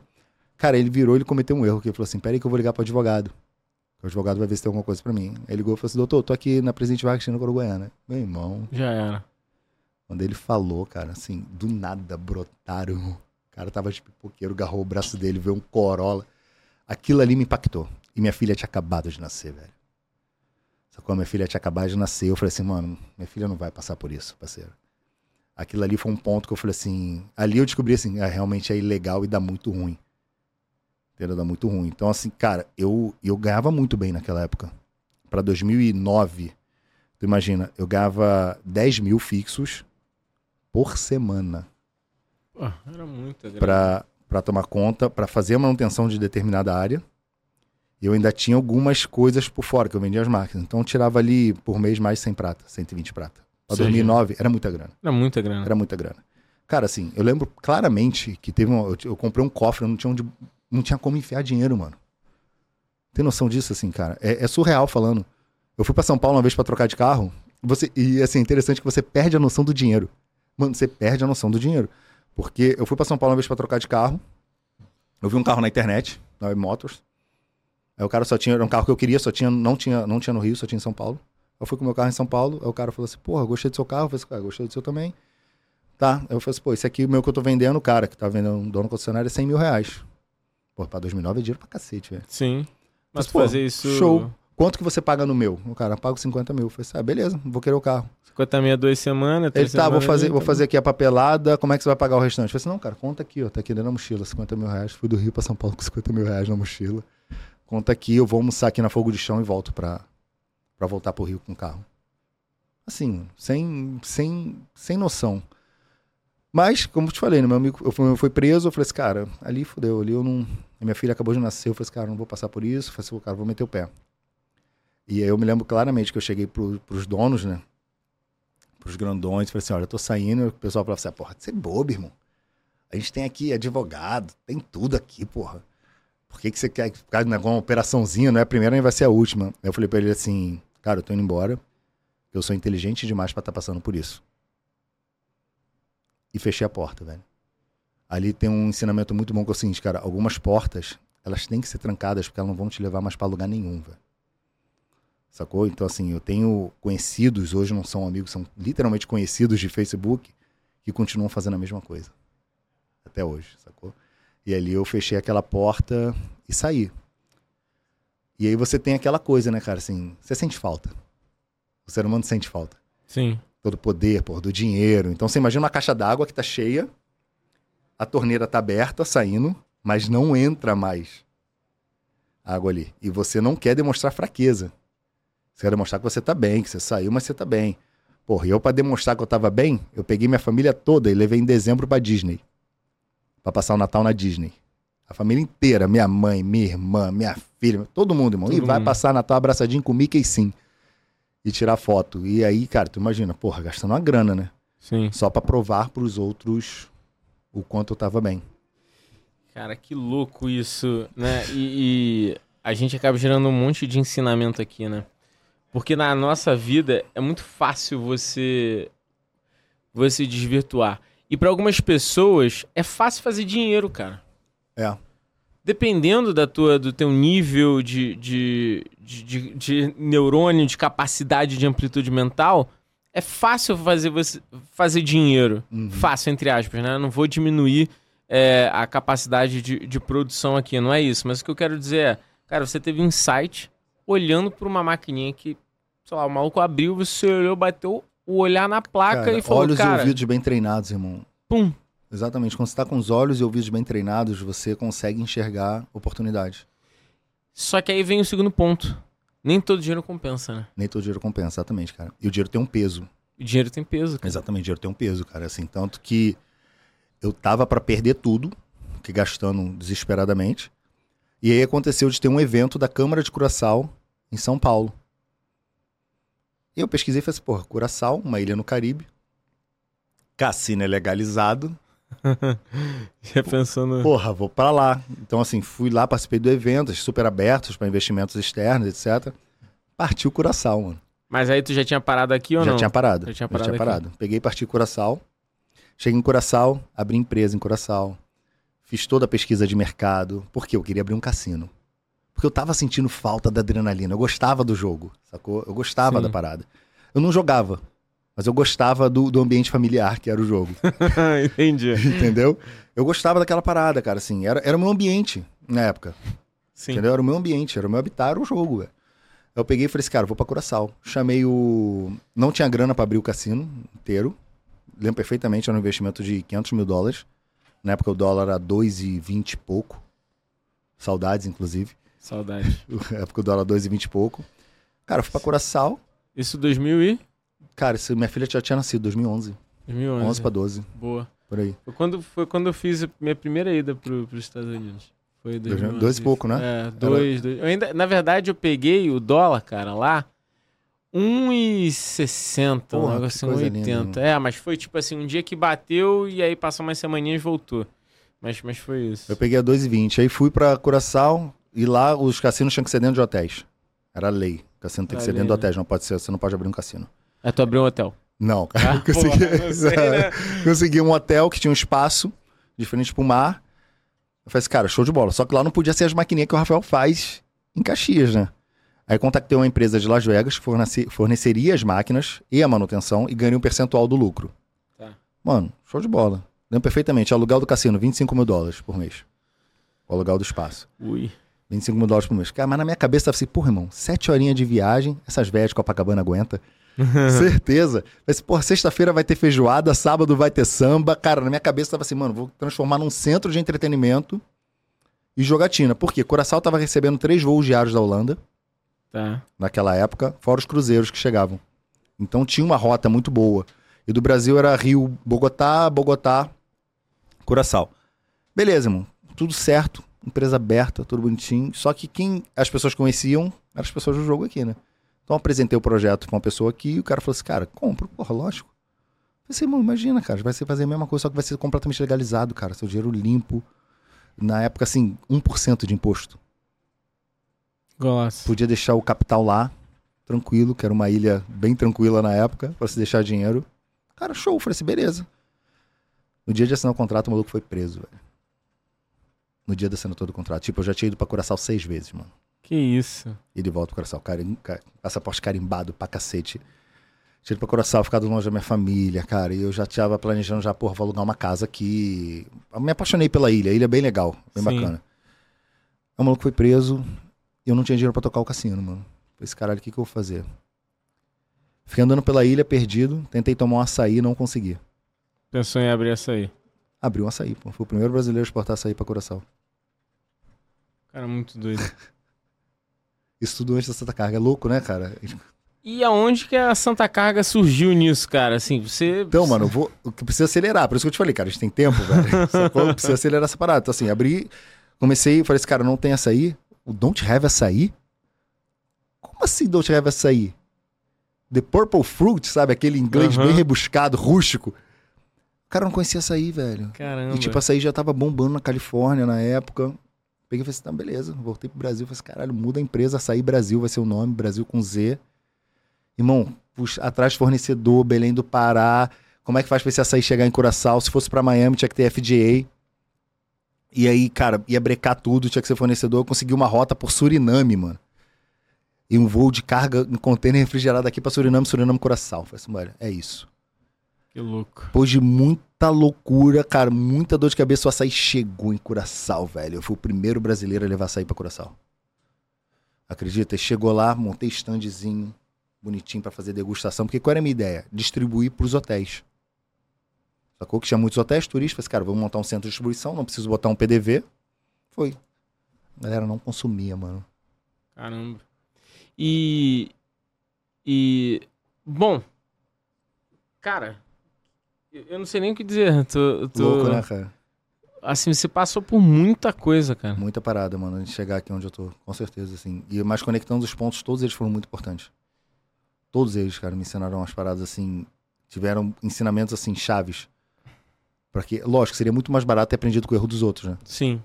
Cara, ele virou, ele cometeu um erro, que ele falou assim, peraí que eu vou ligar pro advogado. O advogado vai ver se tem alguma coisa pra mim. Aí ele ligou e falou assim, doutor, tô aqui na Presidente Vargas, no Coruguaiana. Meu irmão, Já era. quando ele falou, cara, assim, do nada brotaram. O cara tava de pipoqueiro, agarrou o braço dele, veio um Corolla. Aquilo ali me impactou. E minha filha tinha acabado de nascer, velho. Sacou? Minha filha tinha acabado de nascer. Eu falei assim, mano, minha filha não vai passar por isso, parceiro. Aquilo ali foi um ponto que eu falei assim. Ali eu descobri assim, ah, realmente é ilegal e dá muito ruim. Entendeu? Dá muito ruim. Então, assim, cara, eu, eu ganhava muito bem naquela época. Pra 2009, tu imagina, eu ganhava 10 mil fixos por semana Pô, era muita grana. pra pra tomar conta, pra fazer a manutenção de determinada área. E eu ainda tinha algumas coisas por fora, que eu vendia as máquinas. Então eu tirava ali por mês mais 100 prata, 120 prata. Pra Seja- 2009 era muita grana. Era muita grana. Era muita grana. Cara, assim, eu lembro claramente que teve um, eu, eu comprei um cofre, eu não tinha onde, não tinha como enfiar dinheiro, mano. Tem noção disso, assim, cara? É, é surreal falando. Eu fui pra São Paulo uma vez pra trocar de carro, você, e assim, é interessante que você perde a noção do dinheiro. Mano, você perde a noção do dinheiro. Porque eu fui pra São Paulo uma vez pra trocar de carro, eu vi um carro na internet, na Web Motors. Aí o cara só tinha, era um carro que eu queria, só tinha, não tinha, não tinha no Rio, só tinha em São Paulo. Eu fui com o meu carro em São Paulo, aí o cara falou assim, porra, gostei do seu carro. Eu falei assim, cara, gostei do seu também. Tá, aí eu falei assim, pô, esse aqui, o meu que eu tô vendendo, o cara que tá vendendo um dono concessionário é 100 mil reais. Pô, pra 2009 é dinheiro pra cacete, velho. Sim. Mas Mas, pô, fazer isso. show. Quanto que você paga no meu? O cara, pago 50 mil. Eu falei assim, ah, beleza, vou querer o carro. 50 mil, duas semanas. Ele, três tá, vou semanas, fazer, tá vou fazer aqui a papelada, como é que você vai pagar o restante? Eu falei assim, não, cara, conta aqui, ó, tá aqui dentro da mochila, 50 mil reais. Fui do Rio pra São Paulo com 50 mil reais na mochila. Conta aqui, eu vou almoçar aqui na Fogo de Chão e volto pra, pra voltar pro Rio com o carro. Assim, sem, sem, sem noção. Mas, como eu te falei, né, meu amigo eu fui, eu fui preso, eu falei assim, cara, ali fudeu, ali eu não... Minha filha acabou de nascer, eu falei assim, cara, não vou passar por isso. Eu falei assim, cara, vou meter o pé. E aí eu me lembro claramente que eu cheguei pro, pros donos, né, pros grandões, falei assim, olha, eu tô saindo, e o pessoal falava assim, ah, porra, você é bobo, irmão. A gente tem aqui advogado, tem tudo aqui, porra. Por que, que você quer ficar com uma operaçãozinha, não é a primeira nem vai ser a última? Eu falei pra ele assim, Cara, eu tô indo embora. Eu sou inteligente demais pra estar passando por isso. E fechei a porta, velho. Ali tem um ensinamento muito bom que é o seguinte, cara. Algumas portas, elas têm que ser trancadas porque elas não vão te levar mais pra lugar nenhum, velho. Sacou? Então, assim, eu tenho conhecidos, hoje não são amigos, são literalmente conhecidos de Facebook, que continuam fazendo a mesma coisa. Até hoje, sacou? E ali eu fechei aquela porta e saí. E aí você tem aquela coisa, né, cara, assim, você sente falta. O ser humano sente falta. Sim. Todo poder, pô, do dinheiro. Então você imagina uma caixa d'água que tá cheia, a torneira tá aberta, saindo, mas não entra mais água ali. E você não quer demonstrar fraqueza. Você quer demonstrar que você tá bem, que você saiu, mas você tá bem. Porra, e eu pra demonstrar que eu tava bem, eu peguei minha família toda e levei em dezembro pra Disney. Pra passar o Natal na Disney. A família inteira, minha mãe, minha irmã, minha filha, todo mundo, irmão. Todo e vai mundo. passar Natal abraçadinho com o Mickey sim. E tirar foto. E aí, cara, tu imagina, porra, gastando uma grana, né? Sim. Só pra provar pros outros o quanto eu tava bem. Cara, que louco isso, né? E, e a gente acaba gerando um monte de ensinamento aqui, né? Porque na nossa vida é muito fácil você você desvirtuar. E para algumas pessoas é fácil fazer dinheiro, cara. É. Dependendo da tua, do teu nível de, de, de, de- de neurônio, de capacidade de amplitude mental, é fácil fazer, você, fazer dinheiro. Uhum. Fácil, entre aspas, né? Eu Não vou diminuir é, a capacidade de, de produção aqui, não é isso. Mas o que eu quero dizer é, cara, você teve um insight olhando para uma maquininha que, sei lá, o maluco abriu, você olhou, bateu o olhar na placa Cara, e falou, olhos cara, e ouvidos bem treinados, irmão. pum, Exatamente. Quando você tá com os olhos e ouvidos bem treinados, você consegue enxergar oportunidades. Só que aí vem o segundo ponto. Nem todo dinheiro compensa, né? Nem todo dinheiro compensa, exatamente, cara. E o dinheiro tem um peso. O dinheiro tem peso. cara. Exatamente, o dinheiro tem um peso, cara. Assim, tanto que eu tava pra perder tudo, que gastando desesperadamente. E aí aconteceu de ter um evento da Câmara de Curaçao em São Paulo. E eu pesquisei e falei assim, porra, Curaçao, uma ilha no Caribe. Cassino é legalizado. Já pensando. Porra, vou pra lá. Então, assim, fui lá, participei do evento, super abertos para investimentos externos, etc. Partiu Curaçao, mano. Mas aí tu já tinha parado aqui ou já não? tinha parado. Já tinha parado aqui. Peguei e parti Curaçao. Cheguei em Curaçao, abri empresa em Curaçao. Fiz toda a pesquisa de mercado. Porque eu queria abrir um cassino. Porque eu tava sentindo falta da adrenalina. Eu gostava do jogo, sacou? Eu gostava Sim. da parada. Eu não jogava, mas eu gostava do, do ambiente familiar que era o jogo. Entendi. entendeu? Eu gostava daquela parada, cara, assim. Era, era o meu ambiente na época. Sim. Entendeu? Era o meu ambiente, era o meu habitat, era o jogo, velho. Eu peguei e falei assim, cara, vou pra Curaçao. Chamei o. Não tinha grana pra abrir o cassino inteiro. Lembro perfeitamente, era um investimento de 500 mil dólares. Na época o dólar era 2,20 e pouco. Saudades, inclusive. Saudade. Na época o dólar 2,20 e pouco. Cara, eu fui pra Curaçao. Isso 2000 e... Cara, isso, minha filha já tinha nascido, 2011. 2011. 11 pra 12, Boa. por aí. Foi quando, foi quando eu fiz a minha primeira ida pro, pros Estados Unidos. Foi 2011. Dois e pouco, né? É, dois, dois. Eu ainda, na verdade, eu peguei o dólar, cara, lá, 1,60, um negócio assim, coisa 1,80. linda, É, mas foi tipo assim, um dia que bateu e aí passou umas semaninhas e voltou. Mas, mas foi isso. Eu peguei a 2,20. Aí fui pra Curaçao e lá os cassinos tinham que ser dentro de hotéis. Era lei. O cassino tem que ser lei, dentro de né? hotéis, não pode ser, você não pode abrir um cassino. Aí tu abriu um hotel. Não, cara. Ah, consegui, porra, não sei, né? consegui um hotel que tinha um espaço de frente pro mar. Eu falei assim, cara, show de bola. Só que lá não podia ser as maquininhas que o Rafael faz em Caxias, né? Aí contactei uma empresa de Las Vegas que fornece- forneceria as máquinas e a manutenção e ganhei um percentual do lucro. Tá. Mano, show de bola. Lembro perfeitamente. Aluguel do cassino, 25 mil dólares por mês. O aluguel do espaço. Ui. 25 mil dólares por mês. Cara, mas na minha cabeça tava assim, porra, irmão, sete horinhas de viagem, essas velhas de Copacabana aguenta. Certeza. Mas, porra, sexta-feira vai ter feijoada, sábado vai ter samba. Cara, na minha cabeça tava assim, mano, vou transformar num centro de entretenimento e jogatina. Por quê? Curaçao tava recebendo três voos diários da Holanda, Tá. naquela época, fora os cruzeiros que chegavam. Então tinha uma rota muito boa. E do Brasil era Rio, Bogotá, Bogotá, Curaçao. Beleza, irmão. Tudo certo. Empresa aberta, tudo bonitinho. Só que quem as pessoas conheciam eram as pessoas do jogo aqui, né? Então apresentei o projeto pra uma pessoa aqui e o cara falou assim, cara, compra, porra, lógico. Eu falei assim, irmão, imagina, cara, vai ser fazer a mesma coisa, só que vai ser completamente legalizado, cara. Seu dinheiro limpo. Na época, assim, 1% de imposto. Gosto. Podia deixar o capital lá, tranquilo, que era uma ilha bem tranquila na época, pra se deixar dinheiro. Cara, show. Falei assim, beleza. No dia de assinar o contrato, o maluco foi preso, velho. No dia da assinatura do contrato. Tipo, eu já tinha ido pra Curaçao seis vezes, mano. Que isso. E de volta pro Curaçao. Carim, ca- passaporte carimbado pra cacete. Tinha ido pra Curaçao, ficado longe da minha família, cara. E eu já tava planejando já, porra, vou alugar uma casa aqui. Eu me apaixonei pela ilha. A ilha é bem legal, bem Sim. bacana. O maluco foi preso eu não tinha dinheiro pra tocar o cassino, mano. Falei, esse caralho, o que, que eu vou fazer? Fiquei andando pela ilha, perdido. Tentei tomar um açaí, não consegui. Pensou em abrir essa aí. Abri um açaí, pô. Fui o primeiro brasileiro a exportar açaí pra Curaçao. Cara, muito doido. Isso tudo antes da Santa Carga. É louco, né, cara? E aonde que a Santa Carga surgiu nisso, cara? Assim, você. Então, mano, eu vou. Eu preciso acelerar. Por isso que eu te falei, cara, a gente tem tempo, velho. Sacou? Precisa acelerar essa parada. Então, assim, abri, comecei, falei assim, cara, não tem açaí? O Don't Have Açaí? Como assim Don't Have Açaí? The Purple Fruit, sabe? Aquele inglês Aham. bem rebuscado, rústico. O cara não conhecia açaí, velho. Caramba. E tipo, açaí já tava bombando na Califórnia na época. Peguei e falei assim, tá, beleza. Voltei pro Brasil. Falei assim, caralho, muda a empresa, Açaí Brasil vai ser o nome, Brasil com Z. Irmão, puxa, atrás fornecedor, Belém do Pará. Como é que faz pra esse açaí chegar em Curaçao? Se fosse pra Miami, tinha que ter FDA. E aí, cara, ia brecar tudo, tinha que ser fornecedor. Eu consegui uma rota por Suriname, mano. E um voo de carga em container refrigerado aqui pra Suriname, Suriname, Curaçao. Falei assim, mano, é isso. Que louco. Depois de muita loucura, cara, muita dor de cabeça, o açaí chegou em Curaçao, velho. Eu fui o primeiro brasileiro a levar açaí pra Curaçao. Acredita? Chegou lá, montei standzinho, bonitinho pra fazer degustação. Porque qual era a minha ideia? Distribuir pros hotéis. Sacou que tinha muitos hotéis turísticos. Falei, cara, vamos montar um centro de distribuição, não preciso botar um PDV. Foi. A galera não consumia, mano. Caramba. E. E. Bom. Cara. eu- não sei nem o que dizer. Tô, tô- Louco, né, cara? Assim, você passou por muita coisa, cara. Muita parada, mano, de chegar aqui onde eu tô, com certeza, assim. E mais conectando os pontos, todos eles foram muito importantes. Todos eles, cara, me ensinaram umas paradas assim, tiveram ensinamentos assim chaves. Porque, lógico, seria muito mais barato ter aprendido com o erro dos outros, né? Sim.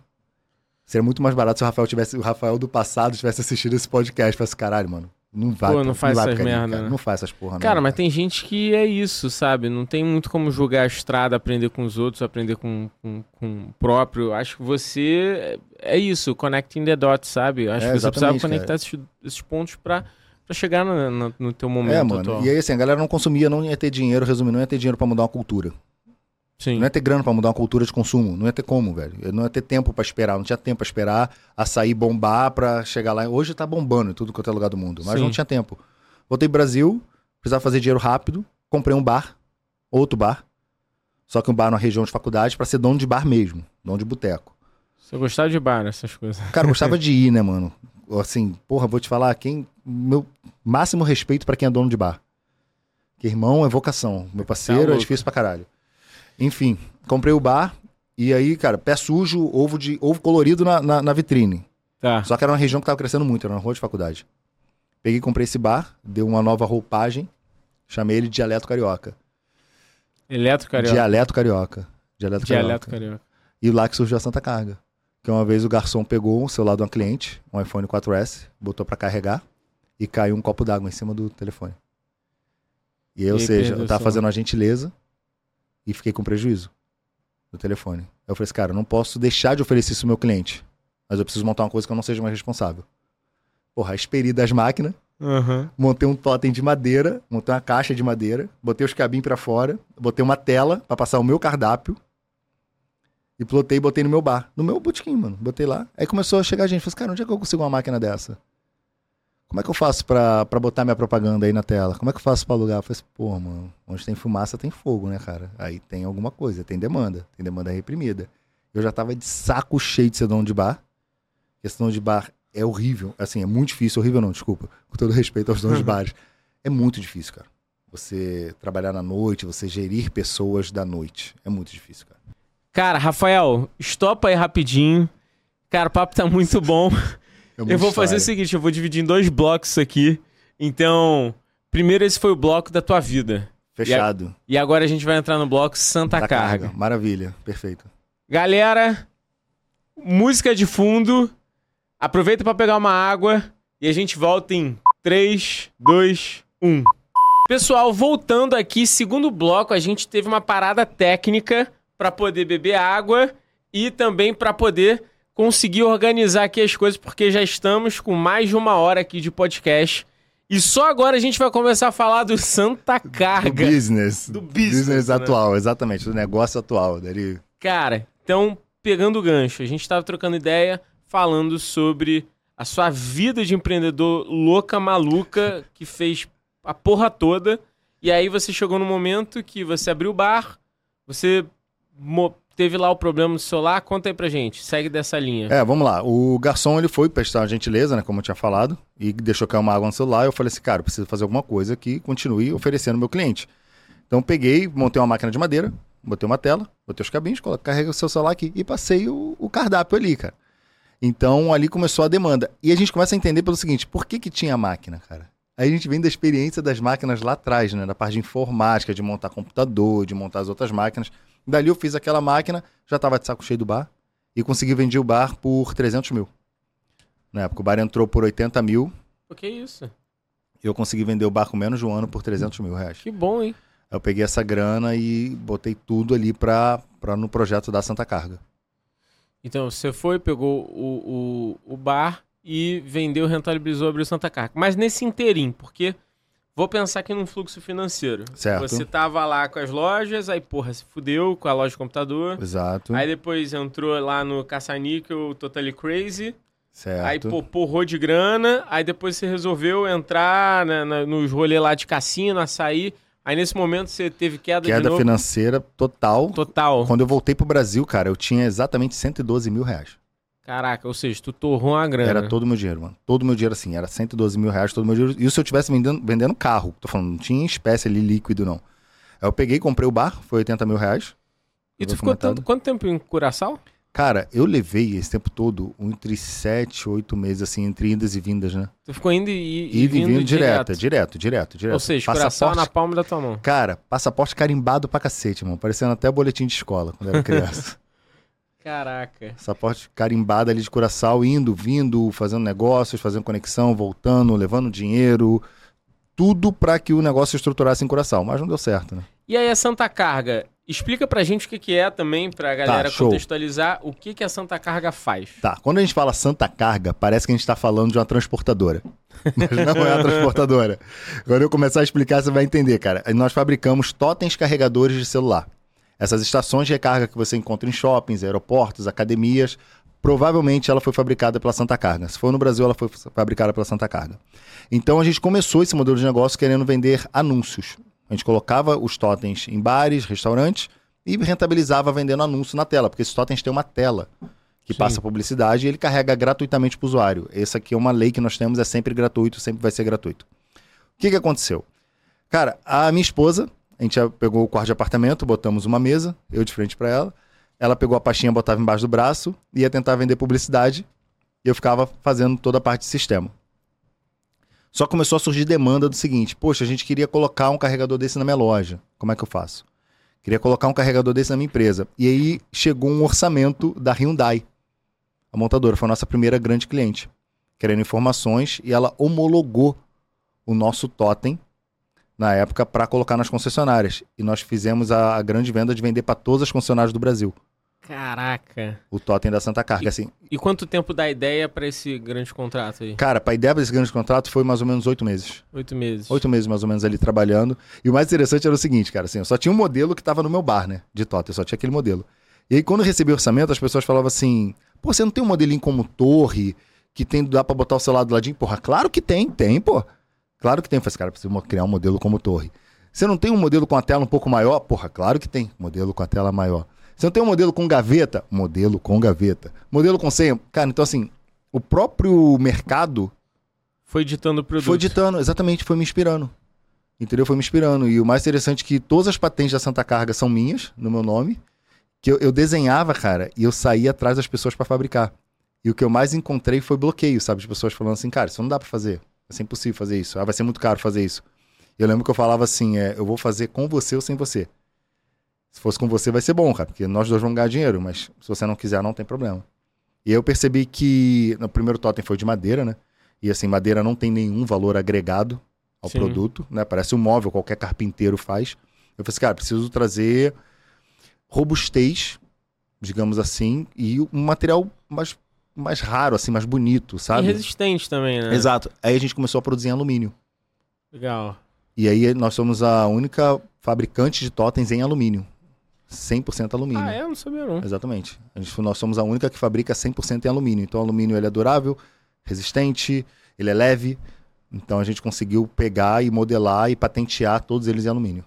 Seria muito mais barato se o Rafael tivesse, o Rafael do passado tivesse assistido esse podcast, falasse, caralho, mano, não vai. Pô, não faz vai essas merda, cara. né? Não faz essas porra, não. Cara, mas tem gente que é isso, sabe? Não tem muito como julgar a estrada, aprender com os outros, aprender com, com, com o próprio. Acho que você é é isso, connecting the dots, sabe? Acho É, que você precisava conectar esses, esses pontos pra, pra chegar no, no, no teu momento É, mano. atual. E aí, assim, a galera não consumia, não ia ter dinheiro, resumindo, não ia ter dinheiro pra mudar uma cultura. Sim. Não ia ter grana pra mudar uma cultura de consumo. Não ia ter como, velho. Eu Não ia ter tempo pra esperar. Não tinha tempo pra esperar açaí bombar pra chegar lá. Hoje tá bombando em tudo quanto é lugar do mundo. Mas Sim. não tinha tempo. Voltei pro Brasil, precisava fazer dinheiro rápido. Comprei um bar, outro bar. Só que um bar na região de faculdade pra ser dono de bar mesmo. Dono de boteco. Você gostava de bar, essas coisas. Cara, eu gostava de ir, né, mano? Assim, porra, vou te falar, quem. Meu máximo respeito pra quem é dono de bar. Que irmão é vocação. Meu parceiro é louco. difícil pra caralho. Enfim, comprei o bar. E aí, cara, pé sujo, ovo, de, ovo colorido na, na, na vitrine. Tá. Só que era uma região que tava crescendo muito, era uma rua de faculdade. Peguei e comprei esse bar, deu uma nova roupagem, chamei ele de Dialeto Carioca. Eletro Carioca. Dialeto Carioca. Dialeto, Dialeto Carioca. Carioca. E lá que surgiu a Santa Carga. Que uma vez o garçom pegou o celular de uma cliente, um iPhone 4S, botou pra carregar e caiu um copo d'água em cima do telefone. E aí, ou E aí seja, eu tava celular. fazendo uma gentileza e fiquei com prejuízo do telefone. Aí eu falei assim, cara, eu não posso deixar de oferecer isso ao meu cliente, mas eu preciso montar uma coisa que eu não seja mais responsável. Porra, experi das máquinas, Aham. montei um totem de madeira, montei uma caixa de madeira, botei os cabinhos pra fora, botei uma tela pra passar o meu cardápio e plotei e botei no meu bar, no meu botequim, mano. Botei lá. Aí começou a chegar gente, falei assim, cara, onde é que eu consigo uma máquina dessa? Como é que eu faço pra, pra botar minha propaganda aí na tela? Como é que eu faço pra alugar? Eu falei assim, pô, mano, onde tem fumaça tem fogo, né, cara? Aí tem alguma coisa, tem demanda, tem demanda reprimida. Eu já tava de saco cheio de ser dono de bar. Porque esse dono de bar é horrível. Assim, é muito difícil. Horrível não, desculpa. Com todo respeito aos donos de bares. É muito difícil, cara. Você trabalhar na noite, você gerir pessoas da noite. É muito difícil, cara. Cara, Rafael, estopa aí rapidinho. Cara, o papo tá muito bom. É Eu vou fazer o história. seguinte, eu vou dividir em dois blocos aqui. Então, primeiro esse foi o bloco da tua vida. Fechado. E agora a gente vai entrar no bloco Santa Da Carga. Maravilha. Perfeito. Galera, música de fundo. Aproveita pra pegar uma água e a gente volta em 3, 2, 1. Pessoal, voltando aqui, segundo bloco, a gente teve uma parada técnica para poder beber água e também para poder conseguir organizar aqui as coisas, porque já estamos com mais de uma hora aqui de podcast. E só agora a gente vai começar a falar do Santa Carga. Do business. Do business, business né? atual, exatamente. Do negócio atual. Cara, então, pegando o gancho, a gente estava trocando ideia, falando sobre a sua vida de empreendedor louca, maluca, que fez a porra toda. E aí você chegou no momento que você abriu o bar, você teve lá o problema no celular. Conta aí pra gente, segue dessa linha. É, vamos lá. O garçom, ele foi prestar gentileza, né? Como eu tinha falado, e deixou cair uma água no celular. Eu falei assim, cara, eu preciso fazer alguma coisa que continue oferecendo ao meu cliente. Então, peguei, montei uma máquina de madeira, botei uma tela, botei os cabinhos, carreguei o seu celular aqui e passei o, o cardápio ali, cara. Então, ali começou a demanda. E a gente começa a entender pelo seguinte, por que que tinha máquina, cara? Aí a gente vem da experiência das máquinas lá atrás, né? Da parte de informática, de montar computador, de montar as outras máquinas. Dali eu fiz aquela máquina, já estava de saco cheio do bar, e consegui vender o bar por 300 mil. Na época, o bar entrou por 80 mil, O que é isso? e eu consegui vender o bar com menos de um ano por 300 mil reais. Que bom, hein? Eu peguei essa grana e botei tudo ali pra, pra no projeto da Santa Carga. Então, você foi, pegou o, o, o bar e vendeu, rentabilizou, abriu Santa Carga. Mas nesse inteirinho, porque vou pensar aqui num fluxo financeiro. Certo. Você tava lá com as lojas, aí, porra, se fudeu com a loja de computador. Exato. Aí depois entrou lá no Caça-Níquel, Totally Crazy. certo. Aí, pô, porrou de grana. Aí depois você resolveu entrar na, na- nos rolês lá de cassino, açaí. Aí nesse momento você teve queda, de Queda financeira total. Total. Quando eu voltei pro Brasil, cara, eu tinha exatamente 112 mil reais. Caraca, ou seja, tu torrou uma grana. Era todo o meu dinheiro, mano. Todo o meu dinheiro, assim, era 112 mil reais, todo o meu dinheiro. Isso se eu estivesse vendendo, vendendo carro. Tô falando, não tinha espécie ali líquido, não. Aí eu peguei, comprei o bar, foi 80 mil reais. E tu ficou tanto, quanto tempo em Curaçao? Cara, eu levei esse tempo todo entre 7 e 8 meses, assim, entre idas e vindas, né? Tu ficou indo e, e Ida e vindo vindo direto. direto, direto, direto. Ou seja, Curaçao na palma da tua mão. Cara, passaporte carimbado pra cacete, mano. Parecendo até boletim de escola quando era criança. Caraca. passaporte carimbado ali de Curaçao, indo, vindo, fazendo negócios, fazendo conexão, voltando, levando dinheiro. Tudo pra que o negócio estruturasse em Curaçao, mas não deu certo, né? E aí a Santa Carga, explica pra gente o que, que é também, pra galera show. contextualizar o que, que a Santa Carga faz. Tá, quando a gente fala Santa Carga, parece que a gente tá falando de uma transportadora. Mas não é a transportadora. Quando eu começar a explicar, você vai entender, cara. Nós fabricamos totens carregadores de celular. Essas estações de recarga que você encontra em shoppings, aeroportos, academias, provavelmente ela foi fabricada pela Santa Carga. Se for no Brasil, ela foi fabricada pela Santa Carga. Então a gente começou esse modelo de negócio querendo vender anúncios. A gente colocava os totens em bares, restaurantes e rentabilizava vendendo anúncio na tela, porque esses totens têm uma tela que Sim. passa publicidade e ele carrega gratuitamente para o usuário. Essa aqui é uma lei que nós temos, é sempre gratuito, sempre vai ser gratuito. O que, que aconteceu? Cara, a minha esposa, a gente pegou o quarto de apartamento, botamos uma mesa, eu de frente para ela. Ela pegou a pastinha, botava embaixo do braço, ia tentar vender publicidade e eu ficava fazendo toda a parte de sistema. Só começou a surgir demanda do seguinte: poxa, a gente queria colocar um carregador desse na minha loja. Como é que eu faço? Queria colocar um carregador desse na minha empresa. E aí chegou um orçamento da Hyundai, a montadora, foi a nossa primeira grande cliente, querendo informações e ela homologou o nosso totem na época para colocar nas concessionárias. E nós fizemos a, a grande venda de vender para todas as concessionárias do Brasil, Caraca. o totem da Santa Carga. Assim, E quanto tempo dá ideia pra esse grande contrato aí? cara, para a ideia desse grande contrato foi mais ou menos oito meses. Oito meses. Oito meses mais ou menos ali trabalhando. E o mais interessante era o seguinte, cara, assim, eu só tinha um modelo que estava no meu bar, né? De totem, eu só tinha aquele modelo. E aí, quando eu recebi o orçamento, as pessoas falavam assim: pô, você não tem um modelinho como torre, que tem, dá pra botar o celular do ladinho? Porra, claro que tem, tem, pô. Claro que tem. Assim, cara, preciso mo- criar um modelo como torre. Você não tem um modelo com a tela um pouco maior? Porra, claro que tem. Modelo com a tela maior. Você não tem um modelo com gaveta? Modelo com gaveta. Modelo com senha? Cara, então assim, o próprio mercado Foi ditando o produto. foi ditando, exatamente, foi me inspirando. Entendeu? Foi me inspirando. E o mais interessante é que todas as patentes da Santa Carga são minhas, no meu nome. Que eu, eu desenhava, cara, e eu saía atrás das pessoas para fabricar. E o que eu mais encontrei foi bloqueio, sabe? De pessoas falando assim, cara, isso não dá para fazer. Vai ser impossível fazer isso. Ah, vai ser muito caro fazer isso. Eu lembro que eu falava assim, é, eu vou fazer com você ou sem você. Se fosse com você vai ser bom, cara, porque nós dois vamos ganhar dinheiro, mas se você não quiser, não tem problema. E eu percebi que no primeiro totem foi de madeira, né? E assim, madeira não tem nenhum valor agregado ao Sim. produto, né? Parece um móvel, qualquer carpinteiro faz. Eu falei assim, cara, preciso trazer robustez, digamos assim, e um material mais, mais raro, assim, mais bonito, E sabe? resistente também, né? Exato. Aí a gente começou a produzir em alumínio. Legal. E aí nós somos a única fabricante de totens em alumínio. 100% alumínio. Ah, é? Eu não sabia não. Exatamente. A gente, nós somos a única que fabrica 100% em alumínio. Então, o alumínio ele é durável, resistente, ele é leve. Então, a gente conseguiu pegar e modelar e patentear todos eles em alumínio.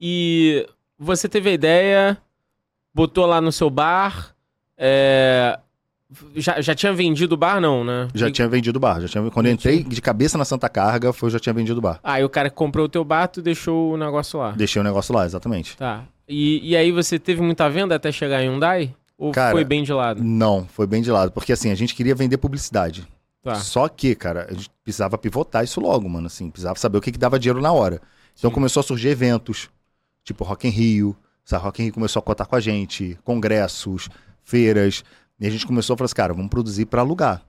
E você teve a ideia, botou lá no seu bar, é, já, já tinha vendido o bar, não, né? Já E- tinha vendido o bar. Já tinha, quando eu entrei de cabeça na Santa Carga, foi, eu já tinha vendido o bar. Ah, e o cara que comprou o teu bar, tu deixou o negócio lá. Deixei o negócio lá, exatamente. Tá. E, e aí você teve muita venda até chegar em Hyundai? Ou Cara, foi bem de lado? Não, foi bem de lado. Porque assim, a gente queria vender publicidade. Tá. Só que, cara, a gente precisava pivotar isso logo, mano. Assim, precisava saber o que, que dava dinheiro na hora. Então Sim. começou a surgir eventos, tipo Rock in Rio. Sabe, Rock in Rio começou a cotar com a gente, congressos, feiras. E a gente começou a falar assim, cara, vamos produzir para alugar.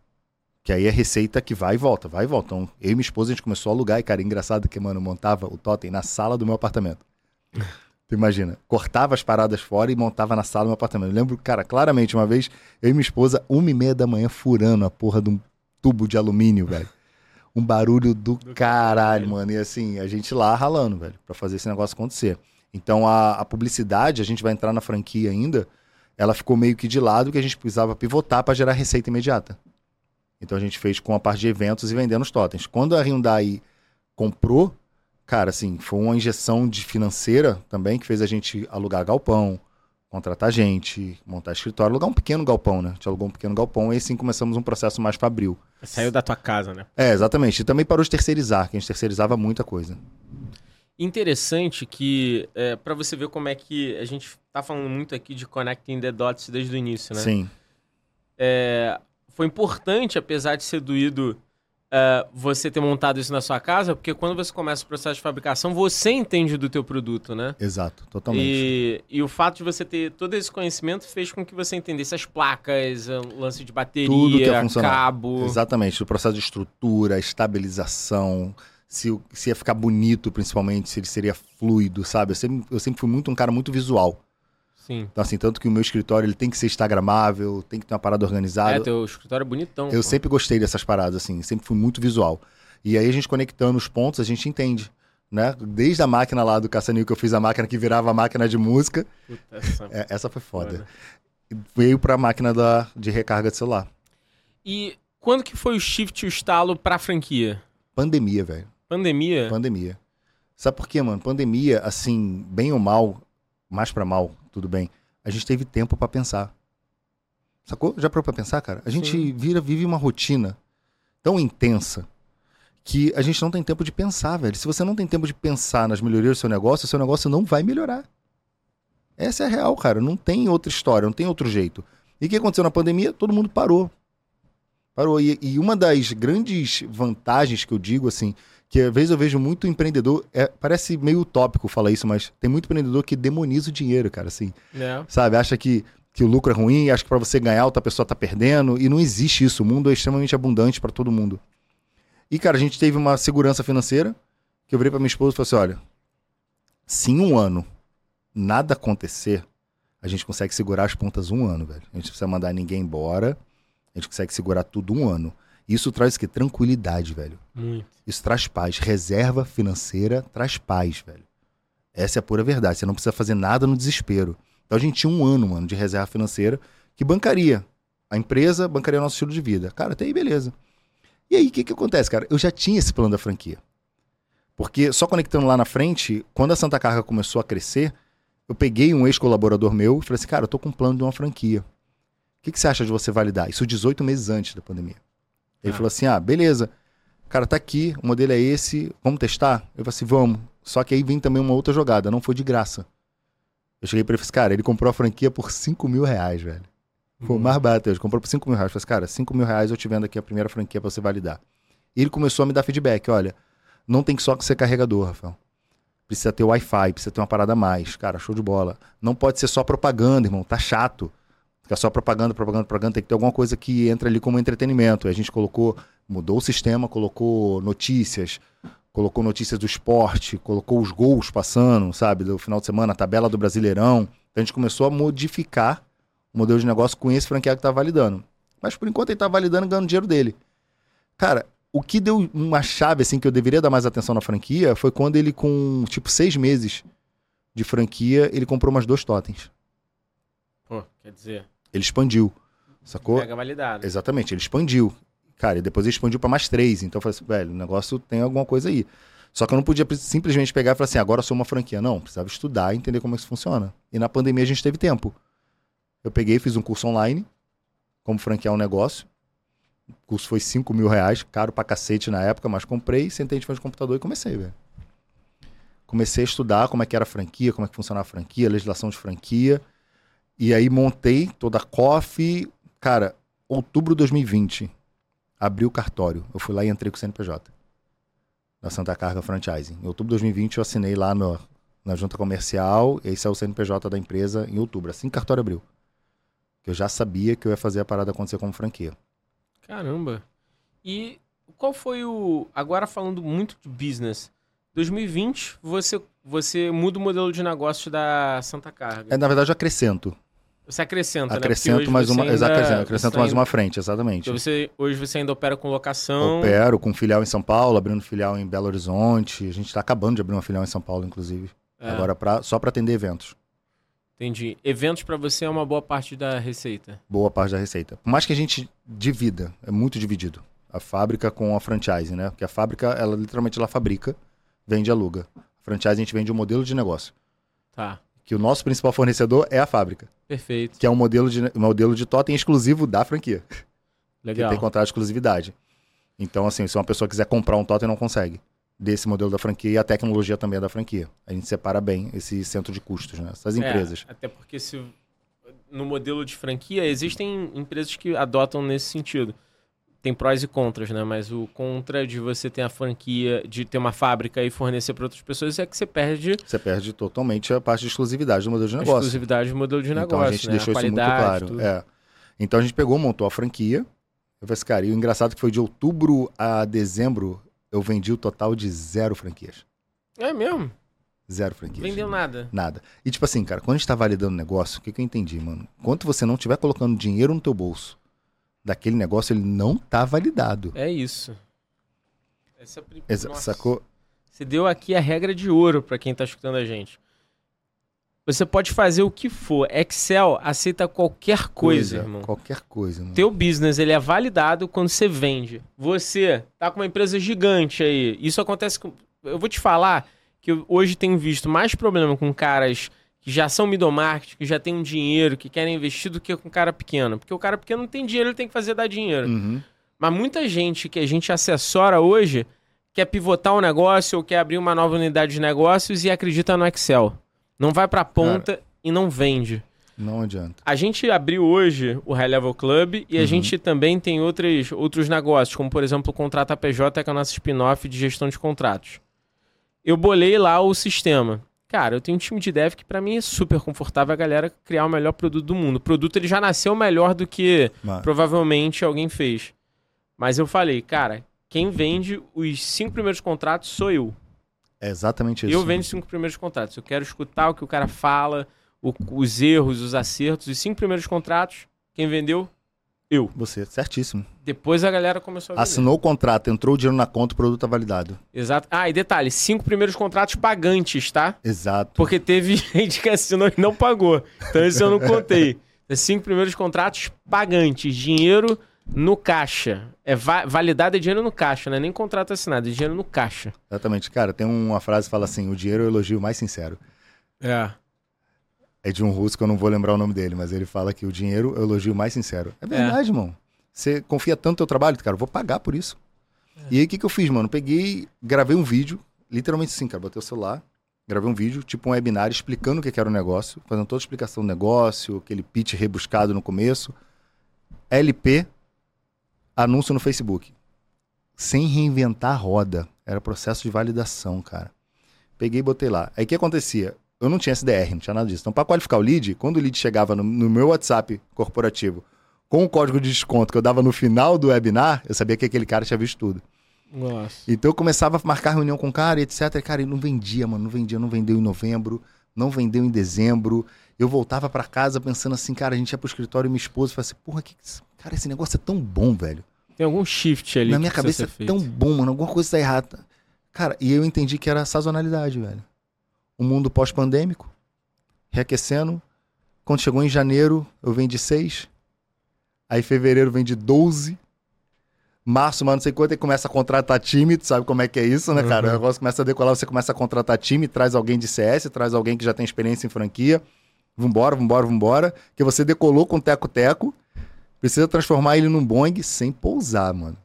Que aí é receita que vai e volta, vai e volta. Então, eu e minha esposa, a gente começou a alugar. E, cara, engraçado que, mano, eu montava o totem na sala do meu apartamento. Tu imagina, cortava as paradas fora e montava na sala do meu apartamento. Eu lembro, cara, claramente, uma vez, eu e minha esposa, uma e meia da manhã, furando a porra de um tubo de alumínio, velho. Um barulho do, caralho, caralho. mano. E assim, a gente lá ralando, velho, pra fazer esse negócio acontecer. Então a, a publicidade, a gente vai entrar na franquia ainda, ela ficou meio que de lado que a gente precisava pivotar pra gerar receita imediata. Então a gente fez com a parte de eventos e vendendo os totens. Quando a Hyundai comprou, cara, assim, foi uma injeção de financeira também que fez a gente alugar galpão, contratar gente, montar escritório, alugar um pequeno galpão, né? A gente alugou um pequeno galpão e assim começamos um processo mais fabril. Saiu da tua casa, né? É, exatamente. E também parou de terceirizar, que a gente terceirizava muita coisa. Interessante que, é, para você ver como é que a gente tá falando muito aqui de connecting the dots desde o início, né? Sim. É, foi importante, apesar de ser doído, é, você ter montado isso na sua casa, porque quando você começa o processo de fabricação, você entende do teu produto, né? Exato, totalmente. E, e o fato de você ter todo esse conhecimento fez com que você entendesse as placas, o lance de Tudo que bateria, funcionar. cabo. Exatamente, o processo de estrutura, estabilização, se, se ia ficar bonito, principalmente, se ele seria fluido, sabe? Eu sempre, eu sempre fui muito um cara muito visual. Sim. Então, assim, tanto que o meu escritório ele tem que ser instagramável, tem que ter uma parada organizada. É, teu escritório é bonitão. Eu pô. sempre gostei dessas paradas, assim, sempre fui muito visual. E aí a gente conectando os pontos, a gente entende, né? Desde a máquina lá do Caçanil que eu fiz a máquina que virava a máquina de música, Puta, essa é, essa foi foda. foda. Veio pra máquina da, de recarga de celular. E quando que foi o shift o estalo pra franquia? Pandemia, velho. Pandemia? Pandemia. Sabe por quê, mano? Pandemia, assim, bem ou mal, mais pra mal, tudo bem. A gente teve tempo pra pensar. Sacou? Já parou pra pensar, cara? A gente Sim. vira, vive uma rotina tão intensa que a gente não tem tempo de pensar, velho. Se você não tem tempo de pensar nas melhorias do seu negócio, o seu negócio não vai melhorar. Essa é a real, cara. Não tem outra história, não tem outro jeito. E o que aconteceu na pandemia? Todo mundo parou. Parou. E, e uma das grandes vantagens que eu digo, assim, que às vezes eu vejo muito empreendedor, é, parece meio utópico falar isso, mas tem muito empreendedor que demoniza o dinheiro, cara, assim, É. sabe? Acha que, que o lucro é ruim, acha que pra você ganhar outra pessoa tá perdendo, e não existe isso. O mundo é extremamente abundante pra todo mundo. E, cara, a gente teve uma segurança financeira, que eu virei pra minha esposa e falei assim, olha, se em um ano nada acontecer, a gente consegue segurar as pontas um ano, velho. A gente não precisa mandar ninguém embora, a gente consegue segurar tudo um ano. Isso traz o quê? Tranquilidade, velho. Muito. Isso traz paz. Reserva financeira traz paz, velho. Essa é a pura verdade. Você não precisa fazer nada no desespero. Então a gente tinha um ano, mano, de reserva financeira que bancaria. A empresa bancaria o nosso estilo de vida. Cara, até aí beleza. E aí, o que que acontece, cara? Eu já tinha esse plano da franquia. Porque, só conectando lá na frente, quando a Santa Carga começou a crescer, eu peguei um ex-colaborador meu e falei assim, cara, eu tô com um plano de uma franquia. O que, que você acha de você validar? Isso 18 meses antes da pandemia. Ele Ah. falou assim, ah, beleza. Cara, tá aqui, o modelo é esse, vamos testar? Eu falei assim, vamos. Só que aí vem também uma outra jogada, não foi de graça. Eu cheguei pra ele e falei assim, cara, ele comprou a franquia por 5 mil reais, velho. Foi o mais barato, ele comprou por 5 mil reais. Eu falei assim, cara, 5 mil reais eu te vendo aqui a primeira franquia pra você validar. E ele começou a me dar feedback, olha, não tem só que ser carregador, Rafael. Precisa ter Wi-Fi, precisa ter uma parada a mais. Cara, show de bola. Não pode ser só propaganda, irmão, tá chato. Fica só propaganda, propaganda, propaganda. Tem que ter alguma coisa que entra ali como entretenimento. E a gente colocou Mudou o sistema, colocou notícias, colocou notícias do esporte, colocou os gols passando, sabe, do final de semana, a tabela do Brasileirão. Então a gente começou a modificar o modelo de negócio com esse franqueado que tá validando. Mas por enquanto ele tá validando e ganhando dinheiro dele. Cara, o que deu uma chave, assim, que eu deveria dar mais atenção na franquia foi quando ele, com, tipo, seis meses de franquia, ele comprou umas dois totens. Pô, quer dizer, Ele expandiu, sacou? mega validado. Exatamente, ele expandiu. Cara, e depois expandiu para mais três. Então eu falei assim, velho, o negócio tem alguma coisa aí. Só que eu não podia simplesmente pegar e falar assim, agora eu sou uma franquia. Não, precisava estudar e entender como é que isso funciona. E na pandemia a gente teve tempo. Eu peguei, fiz um curso online, como franquear um negócio. O curso foi 5 mil reais, caro pra cacete na época, mas comprei, sentei de frente do computador e comecei, velho. Comecei a estudar como é que era a franquia, como é que funcionava a franquia, legislação de franquia. E aí montei toda a COF. Cara, outubro de 2020, abri o cartório. Eu fui lá e entrei com o CNPJ. Da Santa Carga Franchising. Em outubro de 2020 eu assinei lá no- na junta comercial, e aí saiu o CNPJ da empresa em outubro, assim que o cartório abriu. Eu já sabia que eu ia fazer a parada acontecer como franquia. Caramba. E qual foi o. Agora falando muito de business. 2020, você, você muda o modelo de negócio da Santa Carga. É, na verdade, eu acrescento. Você acrescenta, né? Acrescento hoje mais uma. ainda- acrescento, acrescento mais ainda- uma frente, exatamente. Então você, hoje você ainda opera com locação. Opero com filial em São Paulo, abrindo filial em Belo Horizonte. A gente está acabando de abrir uma filial em São Paulo, inclusive. É, Agora pra, só para atender eventos. Entendi. Eventos pra você é uma boa parte da receita. Boa parte da receita. Por mais que a gente divida, é muito dividido. A fábrica com a franchise, né? Porque a fábrica, ela literalmente ela fabrica, vende e aluga. A franchise a gente vende um modelo de negócio. Tá. Que o nosso principal fornecedor é a fábrica. Perfeito. Que é um modelo de, um modelo de totem exclusivo da franquia. Legal. Que tem contrato de exclusividade. Então, assim, se uma pessoa quiser comprar um totem, não consegue. Desse modelo da franquia e a tecnologia também é da franquia. A gente separa bem esse centro de custos, né? Essas É, empresas. até porque se no modelo de franquia existem empresas que adotam nesse sentido. Tem prós e contras, né? Mas o contra de você ter a franquia, de ter uma fábrica e fornecer para outras pessoas é que você perde Você perde totalmente a parte de exclusividade do modelo de a negócio. exclusividade do modelo de negócio. Então a gente né? deixou isso muito claro. É. Então a gente pegou, montou a franquia. Eu falei assim, cara, e o engraçado é que foi de outubro a dezembro, eu vendi o total de zero franquias. É mesmo? Zero franquias. Vendeu nada. Nada. E tipo assim, cara, quando a gente tá validando o negócio, o que, que eu entendi, mano? Enquanto você não estiver colocando dinheiro no teu bolso daquele negócio, ele não tá validado. É isso. Essa é a prim- Exa- Nossa. Sacou? Você deu aqui a regra de ouro para quem tá escutando a gente. Você pode fazer o que for. Excel aceita qualquer coisa, irmão. Qualquer coisa, mano. Teu business ele é validado quando você vende. Você tá com uma empresa gigante aí. Isso acontece com. Eu vou te falar que eu hoje tenho visto mais problema com caras que já são middle market, que já têm um dinheiro, que querem investir, do que com cara pequeno. Porque o cara pequeno não tem dinheiro, ele tem que fazer dar dinheiro. Uhum. Mas muita gente que a gente assessora hoje quer pivotar um negócio ou quer abrir uma nova unidade de negócios e acredita no Excel. Não vai pra ponta e não vende. Não adianta. A gente abriu hoje o High Level Club e a Uhum. gente também tem outros, outros negócios, como por exemplo o Contrato APJ, que é o nosso spin-off de gestão de contratos. Eu bolei lá o sistema. Cara, eu tenho um time de dev que pra mim é super confortável a galera criar o melhor produto do mundo. O produto ele já nasceu melhor do que Mas- provavelmente alguém fez. Mas eu falei, cara, quem vende os cinco primeiros contratos sou eu. É exatamente isso. Eu vendo os cinco primeiros contratos. Eu quero escutar o que o cara fala, o- os erros, os acertos. Os cinco primeiros contratos, quem vendeu? Eu. Você, certíssimo. Depois a galera começou a vender. Assinou o contrato, entrou o dinheiro na conta, o produto tá validado. Exato. Ah, e detalhe, cinco primeiros contratos pagantes, tá? Exato. Porque teve gente que assinou e não pagou. Então isso eu não contei. É cinco primeiros contratos pagantes, dinheiro no caixa. É va validado é dinheiro no caixa, não é nem contrato assinado, é dinheiro no caixa. Exatamente. Cara, tem uma frase que fala assim: o dinheiro é o elogio mais sincero. É. É de um russo que eu não vou lembrar o nome dele, mas ele fala que o dinheiro é o elogio mais sincero. É verdade, irmão. Você confia tanto no teu trabalho, cara, eu vou pagar por isso. E aí, o que, que eu fiz, mano? Peguei, gravei um vídeo, literalmente assim, cara, botei o celular, gravei um vídeo, tipo um webinar, explicando o que, que era o negócio, fazendo toda a explicação do negócio, aquele pitch rebuscado no começo. LP, anúncio no Facebook. Sem reinventar a roda. Era processo de validação, cara. Peguei e botei lá. Aí o que acontecia? Eu não tinha SDR, não tinha nada disso. Então, para qualificar o lead, quando o lead chegava no, no meu WhatsApp corporativo com o código de desconto que eu dava no final do webinar, eu sabia que aquele cara tinha visto tudo. Nossa. Então eu começava a marcar reunião com o cara, etc. E, cara, ele não vendia, mano, não vendia, não vendeu em novembro, não vendeu em dezembro. Eu voltava pra casa pensando assim, cara, a gente ia pro escritório e minha esposa falava assim, porra, que... cara, esse negócio é tão bom, velho. Tem algum shift ali. Na minha cabeça é tão bom, mano, alguma coisa tá errada. Cara, e eu entendi que era sazonalidade, velho. O mundo pós-pandêmico, reaquecendo. Quando chegou em janeiro, eu vendi seis. Aí fevereiro vendi 12. Março, mas não sei quanto, aí começa a contratar time, tu sabe como é que é isso, né, cara? Uhum. O negócio começa a decolar, você começa a contratar time, traz alguém de CS, traz alguém que já tem experiência em franquia. Vambora, vambora, vambora. Que você decolou com teco-teco, precisa transformar ele num Boeing sem pousar, mano.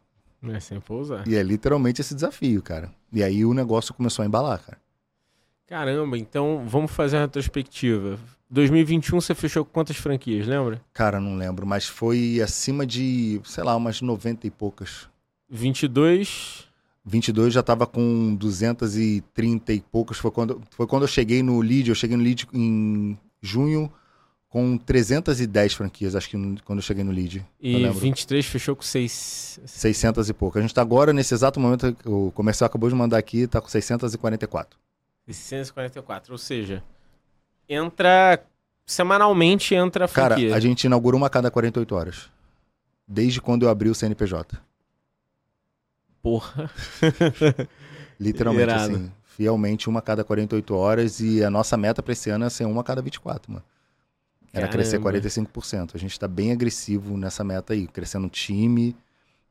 É, sem pousar. E é literalmente esse desafio, cara. E aí o negócio começou a embalar, cara. Caramba, então vamos fazer a retrospectiva. 2021 você fechou quantas franquias, lembra? Cara, não lembro, mas foi acima de, sei lá, umas 90 e poucas. 22. 22 já tava com 230 e poucas. Foi quando, foi quando eu cheguei no lead. Eu cheguei no lead em junho com 310 franquias, acho que quando eu cheguei no lead. E 23 fechou com 6... 600 e pouco. A gente tá agora, nesse exato momento, o comercial acabou de mandar aqui, tá com 644. 644, ou seja, entra semanalmente entra a franquia. Cara, a gente inaugura uma a cada 48 horas. Desde quando eu abri o CNPJ. Porra. Literalmente Irado. assim, fielmente uma a cada 48 horas e a nossa meta para esse ano é ser uma a cada 24, mano. Era Caramba. crescer 45%. A gente está bem agressivo nessa meta aí, crescendo time,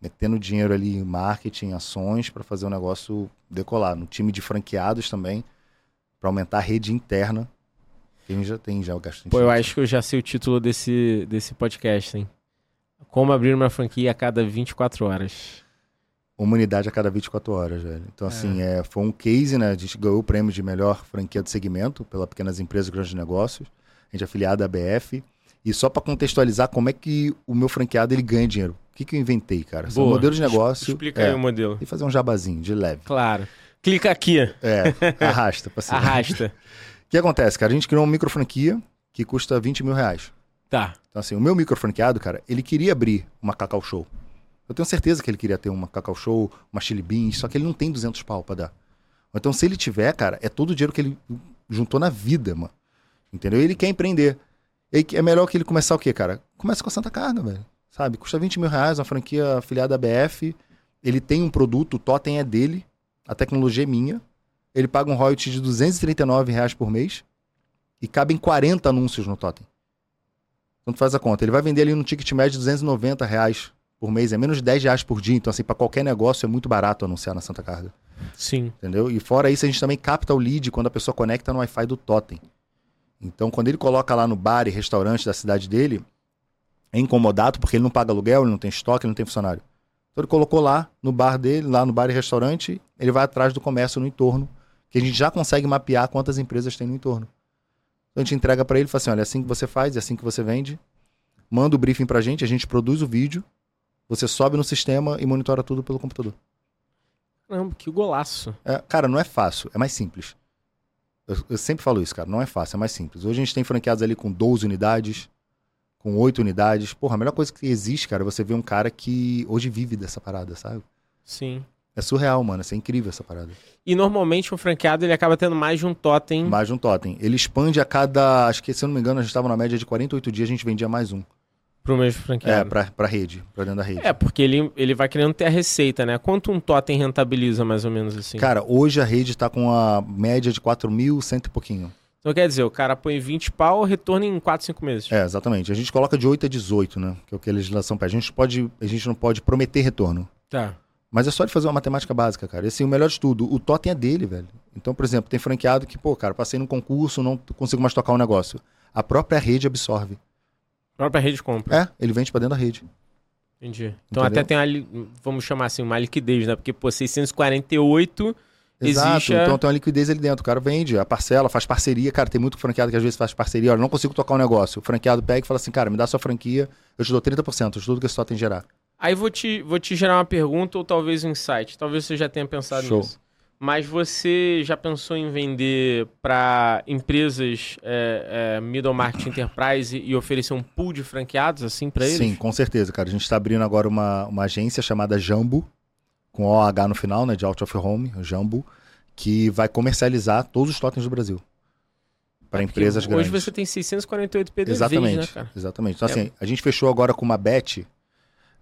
metendo dinheiro ali em marketing, ações para fazer o negócio decolar. No time de franqueados também, para aumentar a rede interna quem já tem já o gasto Pô, eu acho que eu já sei o título desse, desse podcast, hein? Como abrir uma franquia a cada 24 horas. Uma unidade a cada 24 horas, velho. Então, é. assim, é, foi um case, né? A gente ganhou o prêmio de melhor franquia do segmento pela Pequenas Empresas e Grandes Negócios. A gente é afiliado à BF. E só para contextualizar como é que o meu franqueado ele ganha dinheiro. O que, que eu inventei, cara? São modelo de negócio. Explica é, aí o modelo. E fazer um jabazinho de leve. Claro. Clica aqui. É, arrasta. Arrasta. O que acontece, cara? A gente criou uma micro franquia que custa 20 mil reais. Tá. Então, assim, o meu micro franqueado, cara, ele queria abrir uma Cacau Show. Eu tenho certeza que ele queria ter uma Cacau Show, uma Chili Beans, só que ele não tem 200 pau pra dar. Então, se ele tiver, cara, é todo o dinheiro que ele juntou na vida, mano. Entendeu? Ele quer empreender. E é melhor que ele começar o quê, cara? Começa com a Santa Carga, velho. Sabe? Custa 20 mil reais, uma franquia afiliada à BF. Ele tem um produto, o totem é dele, a tecnologia é minha ele paga um royalty de 239 reais por mês e cabem 40 anúncios no totem. Então tu faz a conta. Ele vai vender ali no ticket médio de 290 reais por mês, é menos de 10 reais por dia. Então, assim, para qualquer negócio é muito barato anunciar na Santa Carga. Sim. Entendeu? E fora isso, a gente também capta o lead quando a pessoa conecta no Wi-Fi do totem. Então, quando ele coloca lá no bar e restaurante da cidade dele, é incomodado porque ele não paga aluguel, ele não tem estoque, ele não tem funcionário. Então, ele colocou lá no bar dele, lá no bar e restaurante, ele vai atrás do comércio no entorno que a gente já consegue mapear quantas empresas tem no entorno. Então a gente entrega para ele e fala assim: olha, é assim que você faz, é assim que você vende. Manda o briefing pra gente, a gente produz o vídeo, você sobe no sistema e monitora tudo pelo computador. Caramba, que golaço. É, cara, não é fácil, é mais simples. Eu, eu, sempre falo isso, cara, não é fácil, é mais simples. Hoje a gente tem franqueados ali com 12 unidades, com 8 unidades. Porra, a melhor coisa que existe, cara, é você ver um cara que hoje vive dessa parada, sabe? Sim. É surreal, mano. Isso é incrível essa parada. E normalmente um franqueado ele acaba tendo mais de um totem. Mais de um totem. Ele expande a cada. Acho que, se eu não me engano, a gente estava na média de 48 dias, a gente vendia mais um. Pro mesmo franqueado. É, pra, pra rede, pra dentro da rede. É, porque ele, ele vai querendo ter a receita, né? Quanto um totem rentabiliza, mais ou menos assim? Cara, hoje a rede tá com a média de 4 mil, cento e pouquinho. Então quer dizer, o cara põe 20 pau, retorna em 4, 5 meses. É, exatamente. A gente coloca de 8 a 18, né? Que é o que a legislação pede. A gente, pode, a gente não pode prometer retorno. Tá. Mas é só de fazer uma matemática básica, cara. E assim, o melhor de tudo, o totem é dele, velho. Então, por exemplo, tem franqueado que, pô, cara, passei num concurso, não consigo mais tocar um negócio. A própria rede absorve. A própria rede compra. É, ele vende para dentro da rede. Entendi. Então Entendeu? até tem uma, vamos chamar assim, uma liquidez, né? Porque, pô, 648 Exato, existe então tem uma liquidez ali dentro. O cara vende, a parcela, faz parceria. Cara, tem muito franqueado que às vezes faz parceria. Olha, não consigo tocar um negócio. O franqueado pega e fala assim, cara, me dá sua franquia, eu te dou 30% de tudo que esse totem gerar. Aí vou te, vou te gerar uma pergunta ou talvez um insight. Talvez você já tenha pensado Show. nisso. Mas você já pensou em vender para empresas é, é, middle market enterprise e oferecer um pool de franqueados assim para eles? Sim, com certeza, cara. A gente está abrindo agora uma, uma agência chamada Jambo, com OH no final, né, de Out of Home, Jambo, que vai comercializar todos os totens do Brasil. Para empresas hoje grandes. Hoje você tem 648 PDVs, exatamente, né, cara? Exatamente. Então, assim, a gente fechou agora com uma bet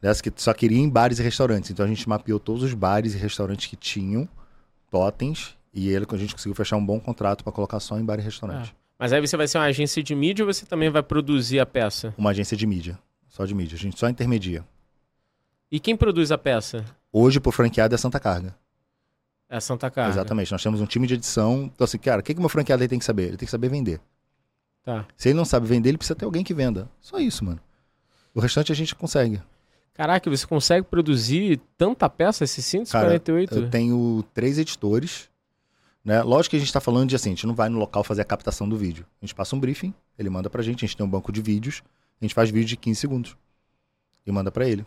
dessa que só queria em bares e restaurantes. Então, a gente mapeou todos os bares e restaurantes que tinham totens e ele, a gente conseguiu fechar um bom contrato para colocar só em bar e restaurante. Ah. Mas aí você vai ser uma agência de mídia ou você também vai produzir a peça? Uma agência de mídia. Só de mídia. A gente só intermedia. E quem produz a peça? Hoje, por franqueado, é Santa Carga. É a Santa Carga. Exatamente. Nós temos um time de edição. Então, assim, cara, o que, que o meu franqueado aí tem que saber? Ele tem que saber vender. Tá. Se ele não sabe vender, ele precisa ter alguém que venda. Só isso, mano. O restante a gente consegue. Caraca, você consegue produzir tanta peça, esses 148? Cara, eu tenho três editores. Né? Lógico que a gente está falando de assim, a gente não vai no local fazer a captação do vídeo. A gente passa um briefing, ele manda pra gente, a gente tem um banco de vídeos, a gente faz vídeo de 15 segundos. E manda para ele.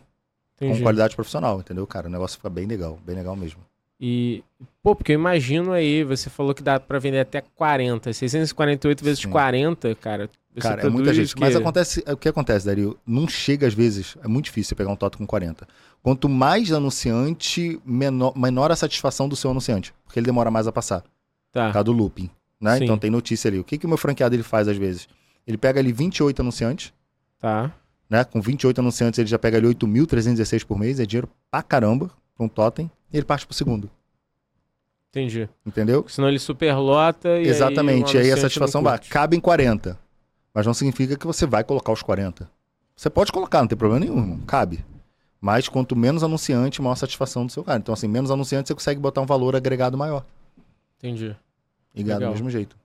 Entendi. Com qualidade profissional, entendeu, cara? O negócio fica bem legal, bem legal mesmo. E, pô, porque eu imagino aí, você falou que dá para vender até 40, 648 vezes Sim. 40, cara. cara, é muita gente. Que... Mas acontece, o que acontece, Dario? Não chega às vezes, é muito difícil pegar um toto com 40. Quanto mais anunciante, menor, menor a satisfação do seu anunciante, porque ele demora mais a passar. Tá. Causa do looping, né? Então tem notícia ali. O que, que o meu franqueado ele faz às vezes? Ele pega ali 28 anunciantes. Tá. Né? Com 28 anunciantes, ele já pega ali 8.316 por mês, é dinheiro pra caramba, com um totem e ele parte pro segundo. Entendi. Entendeu? Senão ele superlota e Exatamente, aí, e aí a satisfação vai. Cabe em 40. Mas não significa que você vai colocar os 40. Você pode colocar, não tem problema nenhum, irmão. Cabe. Mas quanto menos anunciante, maior satisfação do seu cara. Então, assim, menos anunciante, você consegue botar um valor agregado maior. Entendi. E do mesmo jeito.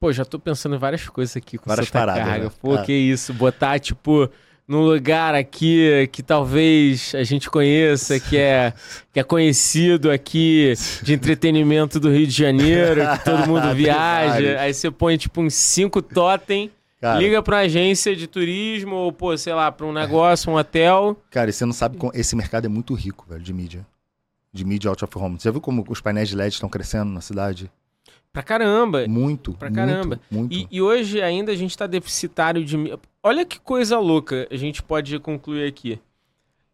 Pô, já tô pensando em várias coisas aqui com várias paradas, carga. Né? Pô, ah. que isso. Botar, tipo, num lugar aqui que talvez a gente conheça, que é, que é conhecido aqui de entretenimento do Rio de Janeiro, que todo mundo viaja. aí você põe, tipo, uns cinco totem. Cara, liga pra uma agência de turismo ou, pô, sei lá, pra um negócio, um hotel. Cara, e você não sabe como. Esse mercado é muito rico, velho, de mídia. De mídia out of home. Você já viu como os painéis de LED estão crescendo na cidade? Pra caramba. Muito. Pra caramba. Muito. E, e, hoje ainda a gente tá deficitário de. Olha que coisa louca a gente pode concluir aqui.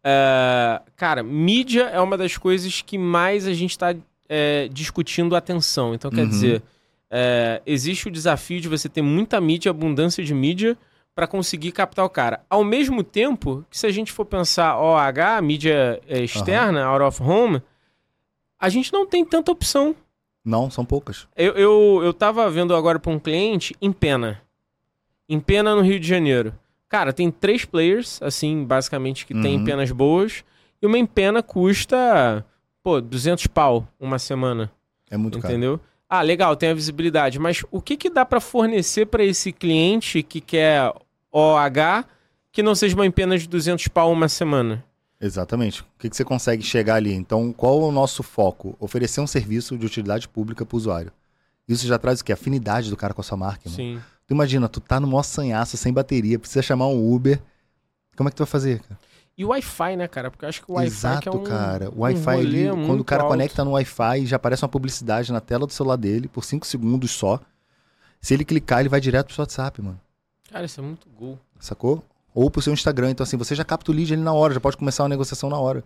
Uh, cara, mídia é uma das coisas que mais a gente está é, discutindo atenção. Então, quer uhum. dizer, é, existe o desafio de você ter muita mídia, abundância de mídia, para conseguir captar o cara. Ao mesmo tempo que, se a gente for pensar OH, mídia é, externa, uhum. out of home, a gente não tem tanta opção. Não, são poucas. Eu, eu, eu tava vendo agora para um cliente em Pena. Em Pena, no Rio de Janeiro. Cara, tem três players, assim, basicamente, que uhum. tem penas boas. E uma empena custa, pô, 200 pau uma semana. É muito caro. Entendeu? Ah, legal, tem a visibilidade. Mas o que, que dá para fornecer para esse cliente que quer OH que não seja uma empena de 200 pau uma semana? Exatamente. O que, que você consegue chegar ali? Então, qual é o nosso foco? Oferecer um serviço de utilidade pública para o usuário. Isso já traz o quê? Afinidade do cara com a sua marca. Mano. Sim. Tu imagina, tu tá no maior sanhaço, sem bateria, precisa chamar um Uber. Como é que tu vai fazer, cara? E o Wi-Fi, né, cara? Porque eu acho que o Wi-Fi Exato, é um, cara. O Wi-Fi, um quando o cara alto. conecta no Wi-Fi, já aparece uma publicidade na tela do celular dele por 5 segundos só. Se ele clicar, ele vai direto pro seu WhatsApp, mano. Cara, isso é muito gol. Sacou? Ou pro seu Instagram. Então, assim, você já capta o lead ali na hora, já pode começar uma negociação na hora.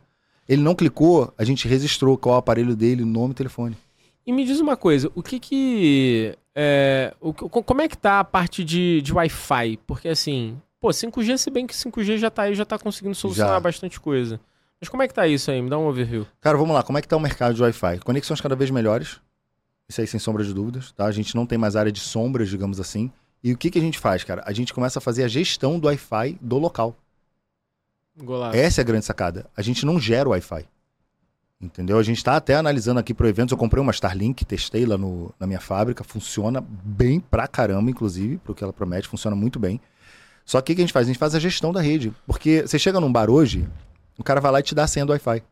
Ele não clicou, a gente registrou qual é o aparelho dele, nome e telefone. E me diz uma coisa, o que que... É, o, como é que tá a parte de, de Wi-Fi? Porque, assim, pô, 5G, se bem que 5G já tá aí, já tá conseguindo solucionar já. bastante coisa. Mas como é que tá isso aí? Me dá um overview. Cara, vamos lá. Como é que tá o mercado de Wi-Fi? Conexões cada vez melhores. Isso aí, sem sombra de dúvidas, tá? A gente não tem mais área de sombras, digamos assim. E o que, que a gente faz, cara? A gente começa a fazer a gestão do Wi-Fi do local. Golaço. Essa é a grande sacada. A gente não gera o Wi-Fi. Entendeu? A gente está até analisando aqui para eventos. Eu comprei uma Starlink, testei lá no, na minha fábrica. Funciona bem pra caramba, inclusive, pro que ela promete. Funciona muito bem. Só que o que a gente faz? A gente faz a gestão da rede. Porque você chega num bar hoje, o cara vai lá e te dá a senha do Wi-Fi.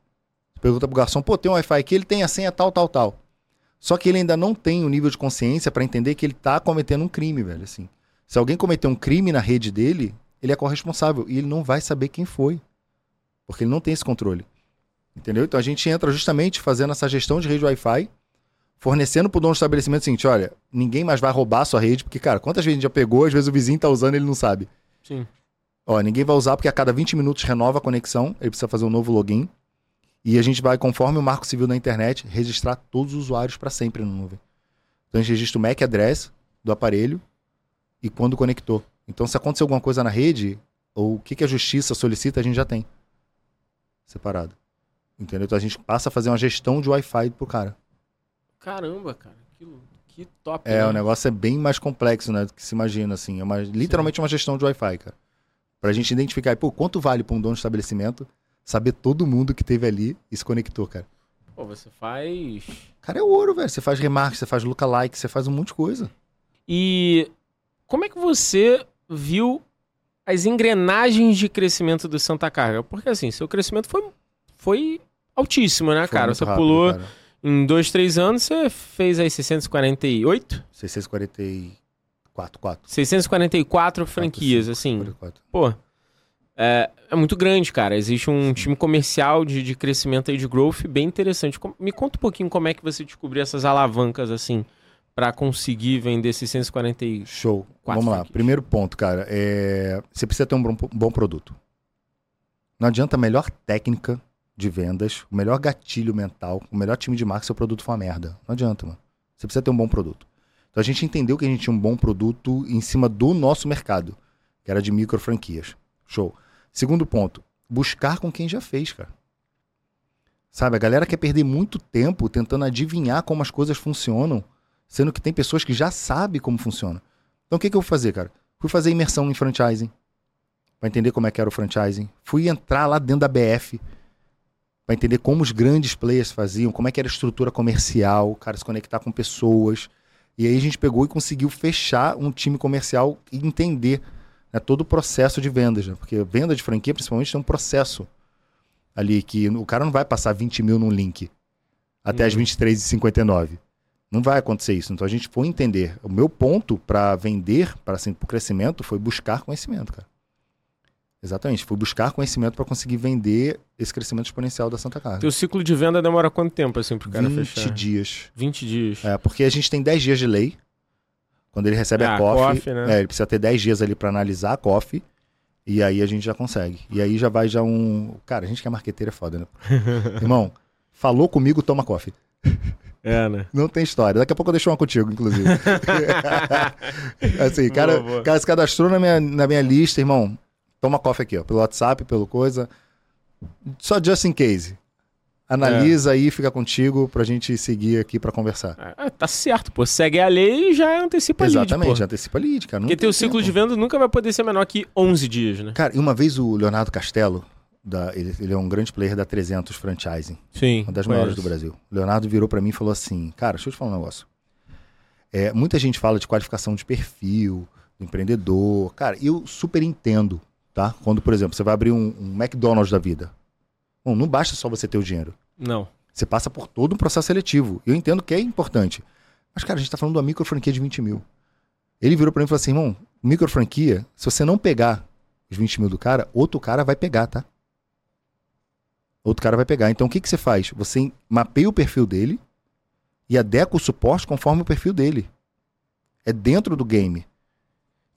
Pergunta pro garçom, pô, tem um Wi-Fi aqui, ele tem a senha tal, tal, tal. Só que ele ainda não tem o nível de consciência para entender que ele tá cometendo um crime, velho, assim. Se alguém cometer um crime na rede dele, ele é corresponsável e ele não vai saber quem foi. Porque ele não tem esse controle. Entendeu? Então a gente entra justamente fazendo essa gestão de rede Wi-Fi, fornecendo pro dono do estabelecimento o seguinte: olha, ninguém mais vai roubar a sua rede, porque, cara, quantas vezes a gente já pegou, às vezes o vizinho tá usando e ele não sabe. Sim. Ó, ninguém vai usar porque a cada 20 minutos renova a conexão, ele precisa fazer um novo login. E a gente vai, conforme o marco civil da internet, registrar todos os usuários para sempre na nuvem. Então a gente registra o MAC address do aparelho e quando conectou. Então se acontecer alguma coisa na rede, ou o que, que a justiça solicita, a gente já tem. Separado. Entendeu? Então a gente passa a fazer uma gestão de Wi-Fi pro cara. Caramba, cara. Que, que top. É, né? o negócio é bem mais complexo, né? Do que se imagina, assim. É uma, literalmente uma gestão de Wi-Fi, cara. Pra gente identificar, pô, quanto vale pra um dono de estabelecimento saber todo mundo que teve ali e se conectou, cara. Pô, você faz. Cara, é ouro, velho. Você faz remarks, você faz lookalike, você faz um monte de coisa. E como é que você viu as engrenagens de crescimento do Santa Carga? Porque assim, seu crescimento foi, foi altíssimo, né, Foi cara? Você rápido, pulou cara. em dois, três anos, você fez aí 648? 644, 4. 644 franquias, assim. 44. Pô, é, é muito grande, cara. Existe um time comercial de, de crescimento aí de growth bem interessante. Com- Me conta um pouquinho como é que você descobriu essas alavancas, assim, pra conseguir vender 640 Show. Quatro Vamos lá. Primeiro ponto, cara. É... Você precisa ter um bom, bom produto. Não adianta a melhor técnica de vendas, o melhor gatilho mental, o melhor time de marketing se o produto for uma merda. Não adianta, mano. Você precisa ter um bom produto. Então a gente entendeu que a gente tinha um bom produto em cima do nosso mercado, que era de micro franquias. Show. Segundo ponto, buscar com quem já fez, cara. Sabe, a galera quer perder muito tempo tentando adivinhar como as coisas funcionam, sendo que tem pessoas que já sabem como funciona. Então o que, que eu vou fazer, cara? Fui fazer imersão em franchising, para entender como é que era o franchising. Fui entrar lá dentro da BF, para entender como os grandes players faziam, como é que era a estrutura comercial, cara, se conectar com pessoas. E aí a gente pegou e conseguiu fechar um time comercial e entender né, todo o processo de vendas, né? Porque venda de franquia, principalmente, tem um processo ali que o cara não vai passar 20 mil num link até as Uhum. 23h59. Não vai acontecer isso. Então a gente foi entender. O meu ponto para vender, para assim, o crescimento, foi buscar conhecimento, cara. Exatamente, foi buscar conhecimento para conseguir vender esse crescimento exponencial da Santa Carga. Teu ciclo de venda demora quanto tempo, assim, pro cara 20 fechar? dias. 20 dias. É, porque a gente tem 10 dias de lei. Quando ele recebe Ah, a COF, COF, né? é, ele precisa ter 10 dias ali para analisar a COF. E aí a gente já consegue. E aí já vai já um. Cara, a gente que é marqueteiro é foda, né? Irmão, falou comigo, toma COF. É, né? Não tem história. Daqui a pouco eu deixo uma contigo, inclusive. assim, cara, Boa, boa. cara se cadastrou na minha, na minha lista, irmão. Toma coffee aqui, ó. Pelo WhatsApp, pelo coisa. Só just in case. Analisa aí, fica contigo pra gente seguir aqui pra conversar. Ah, tá certo, pô. Segue a lei e já antecipa a lead, Exatamente, pô. antecipa lead, cara. Não Porque tem teu ciclo tempo. de venda nunca vai poder ser menor que 11 dias, né? Cara, e uma vez o Leonardo Castelo, da, ele, ele é um grande player da 300 Franchising. Sim. Uma das maiores do Brasil. O Leonardo virou pra mim e falou assim: Cara, deixa eu te falar um negócio. É, muita gente fala de qualificação de perfil, do empreendedor. Cara, eu super entendo, tá? Quando, por exemplo, você vai abrir um, um McDonald's da vida. Bom, não basta só você ter o dinheiro. Não. Você passa por todo um processo seletivo. Eu entendo que é importante. Mas, cara, a gente tá falando de uma micro franquia de 20 mil. Ele virou pra mim e falou assim: irmão, micro franquia, se você não pegar os 20 mil do cara, outro cara vai pegar, tá? Outro cara vai pegar. Então o que, que você faz? Você mapeia o perfil dele e adequa o suporte conforme o perfil dele. É dentro do game.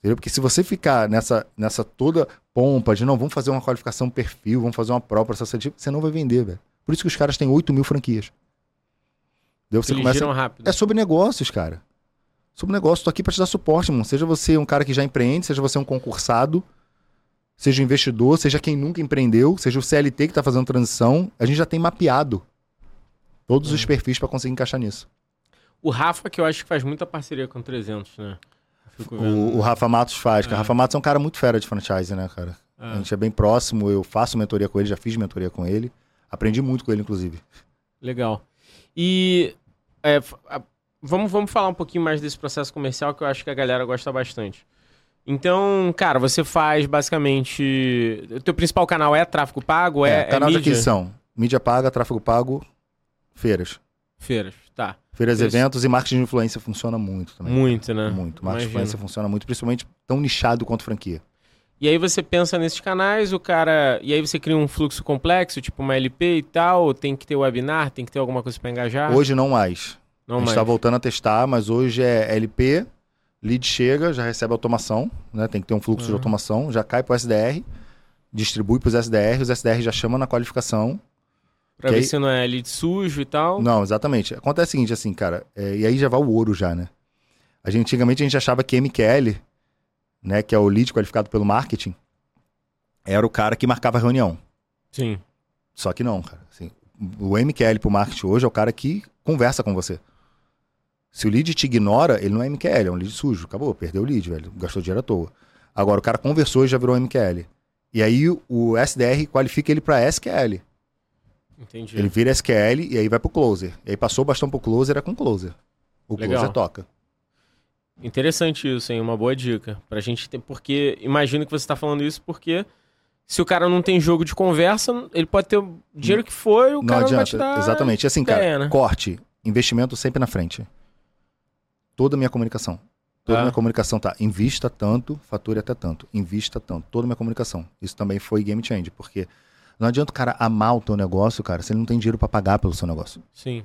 Entendeu? Porque se você ficar nessa, nessa toda pompa de não, vamos fazer uma qualificação perfil, vamos fazer uma prova, processo você não vai vender, velho. Por isso que os caras têm 8 mil franquias. Daí você Eles começa. rápido. É sobre negócios, cara. Sobre negócio. Tô aqui pra te dar suporte, mano. Seja você um cara que já empreende, seja você um concursado, seja um investidor, seja quem nunca empreendeu, seja o CLT que tá fazendo transição. A gente já tem mapeado todos os perfis pra conseguir encaixar nisso. O Rafa, que eu acho que faz muita parceria com 300, né? O, o Rafa Matos faz. É. O Rafa Matos é um cara muito fera de franchise, né, cara? Ah, A gente é bem próximo, eu faço mentoria com ele, já fiz mentoria com ele. Aprendi muito com ele, inclusive. Legal. E é, vamos, vamos falar um pouquinho mais desse processo comercial que eu acho que a galera gosta bastante. Então, cara, você faz basicamente. O teu principal canal é tráfego pago? É, é canal de mídia? aquisição. Mídia paga, tráfego pago, feiras. Feiras, tá. Feiras, eventos e marketing de influência funciona muito também. Muito, né? Muito. Marketing de influência funciona muito, principalmente tão nichado quanto franquia. E aí você pensa nesses canais, o cara. E aí você cria um fluxo complexo, tipo uma LP e tal, tem que ter webinar, tem que ter alguma coisa para engajar? Hoje não mais. não a gente está voltando a testar, mas hoje é LP, lead chega, já recebe automação, né? Tem que ter um fluxo de Uhum. automação, já cai para o SDR, distribui para os SDR, os SDR já chamam na qualificação. Pra que ver aí- se não é lead sujo e tal. Não, exatamente. Acontece o seguinte, assim, cara, é, e aí já vai o ouro já, né? A gente, antigamente a gente achava que MQL, né, que é o lead qualificado pelo marketing, era o cara que marcava a reunião. Sim. Só que não, cara. Assim, o MQL pro marketing hoje é o cara que conversa com você. Se o lead te ignora, ele não é MQL, é um lead sujo. Acabou, perdeu o lead, velho. Gastou dinheiro à toa. Agora, o cara conversou e já virou MQL. E aí o SDR qualifica ele para SQL. Entendi. Ele vira SQL e aí vai pro closer. E aí passou o bastão pro closer, é com closer. O Legal. closer toca. Interessante isso, hein? Uma boa dica. Pra gente ter. Porque imagino que você tá falando isso porque se o cara não tem jogo de conversa, ele pode ter o dinheiro que for e o não cara não vai te adianta. dar. Exatamente. E assim, cara, né? corte, investimento sempre na frente. Toda a minha comunicação. Toda a Ah. minha comunicação tá, invista tanto, fature até tanto. Invista tanto. Toda a minha comunicação. Isso também foi game change, porque não adianta o cara amar o teu negócio, cara, se ele não tem dinheiro pra pagar pelo seu negócio. Sim.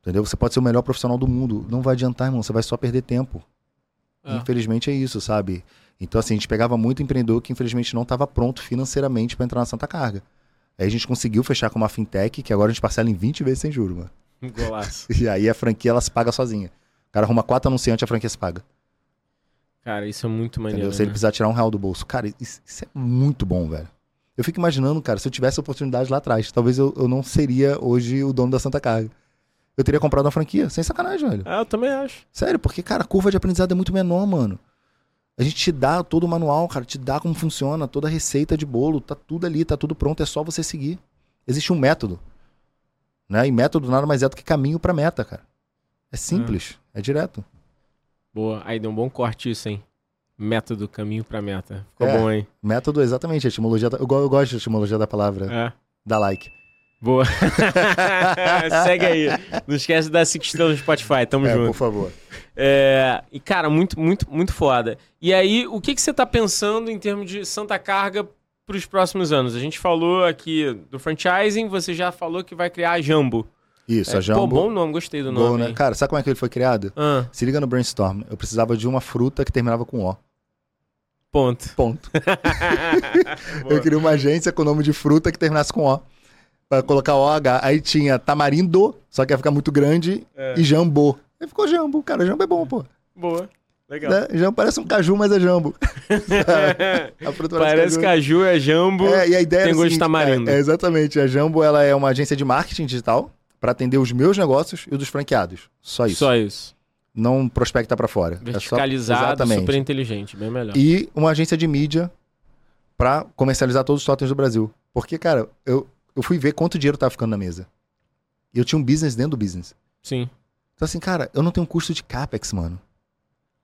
Entendeu? Você pode ser o melhor profissional do mundo. Não vai adiantar, irmão. Você vai só perder tempo. Ah. Infelizmente é isso, sabe? Então, assim, a gente pegava muito empreendedor que infelizmente não estava pronto financeiramente para entrar na Santa Carga. Aí a gente conseguiu fechar com uma fintech que agora a gente parcela em 20 vezes sem juros, mano. Golaço. E aí a franquia ela se paga sozinha. O cara arruma quatro anunciantes, a franquia se paga. Cara, isso é muito maneiro. Entendeu? Se ele né? precisar tirar um real do bolso. Cara, isso, isso é muito bom, velho. Eu fico imaginando, cara, se eu tivesse a oportunidade lá atrás, talvez eu, eu não seria hoje o dono da Santa Carga. Eu teria comprado uma franquia, sem sacanagem, velho. Ah, eu também acho. Sério, porque, cara, a curva de aprendizado é muito menor, mano. A gente te dá todo o manual, cara, te dá como funciona, toda a receita de bolo, tá tudo ali, tá tudo pronto, é só você seguir. Existe um método. Né? E método nada mais é do que caminho pra meta, cara. É simples, é direto. Boa. Aí deu um bom corte isso, hein? Método, caminho pra meta. Ficou É. bom, hein? Método, exatamente, etimologia. da- Eu, eu gosto da etimologia da palavra. É. Dá like. Boa. Segue aí. Não esquece de dar cinco estrelas no Spotify. Tamo É, junto. por favor. É, e, cara, muito, muito, muito foda. E aí, o que, que você tá pensando em termos de Santa Carga pros próximos anos? A gente falou aqui do franchising, você já falou que vai criar a Jambo. Isso, É, a Jambo. Pô, bom nome, gostei do nome. né? hein? Cara, sabe como é que ele foi criado? Ah, Se liga no brainstorm. Eu precisava de uma fruta que terminava com O. ponto. Ponto. Eu queria uma agência com o nome de fruta que terminasse com O. Pra colocar OH. Aí tinha tamarindo, só que ia ficar muito grande, É. e jambo. Aí ficou jambo. Cara, jambo é bom, pô. Boa. Legal. Né? Jambo parece um caju, mas é jambo. A fruta Parece caju, é jambo. É, e a ideia tem gosto de tamarindo. cara, é, exatamente. A Jambo ela é uma agência de marketing digital para atender os meus negócios e os dos franqueados. Só isso. Só isso. Não prospecta para fora. É só- Verticalizado, super inteligente, bem melhor. E uma agência de mídia para comercializar todos os totens do Brasil. Porque, cara, eu, eu fui ver quanto dinheiro tava ficando na mesa. E eu tinha um business dentro do business. Sim. Então, assim, cara, eu não tenho custo de capex, mano.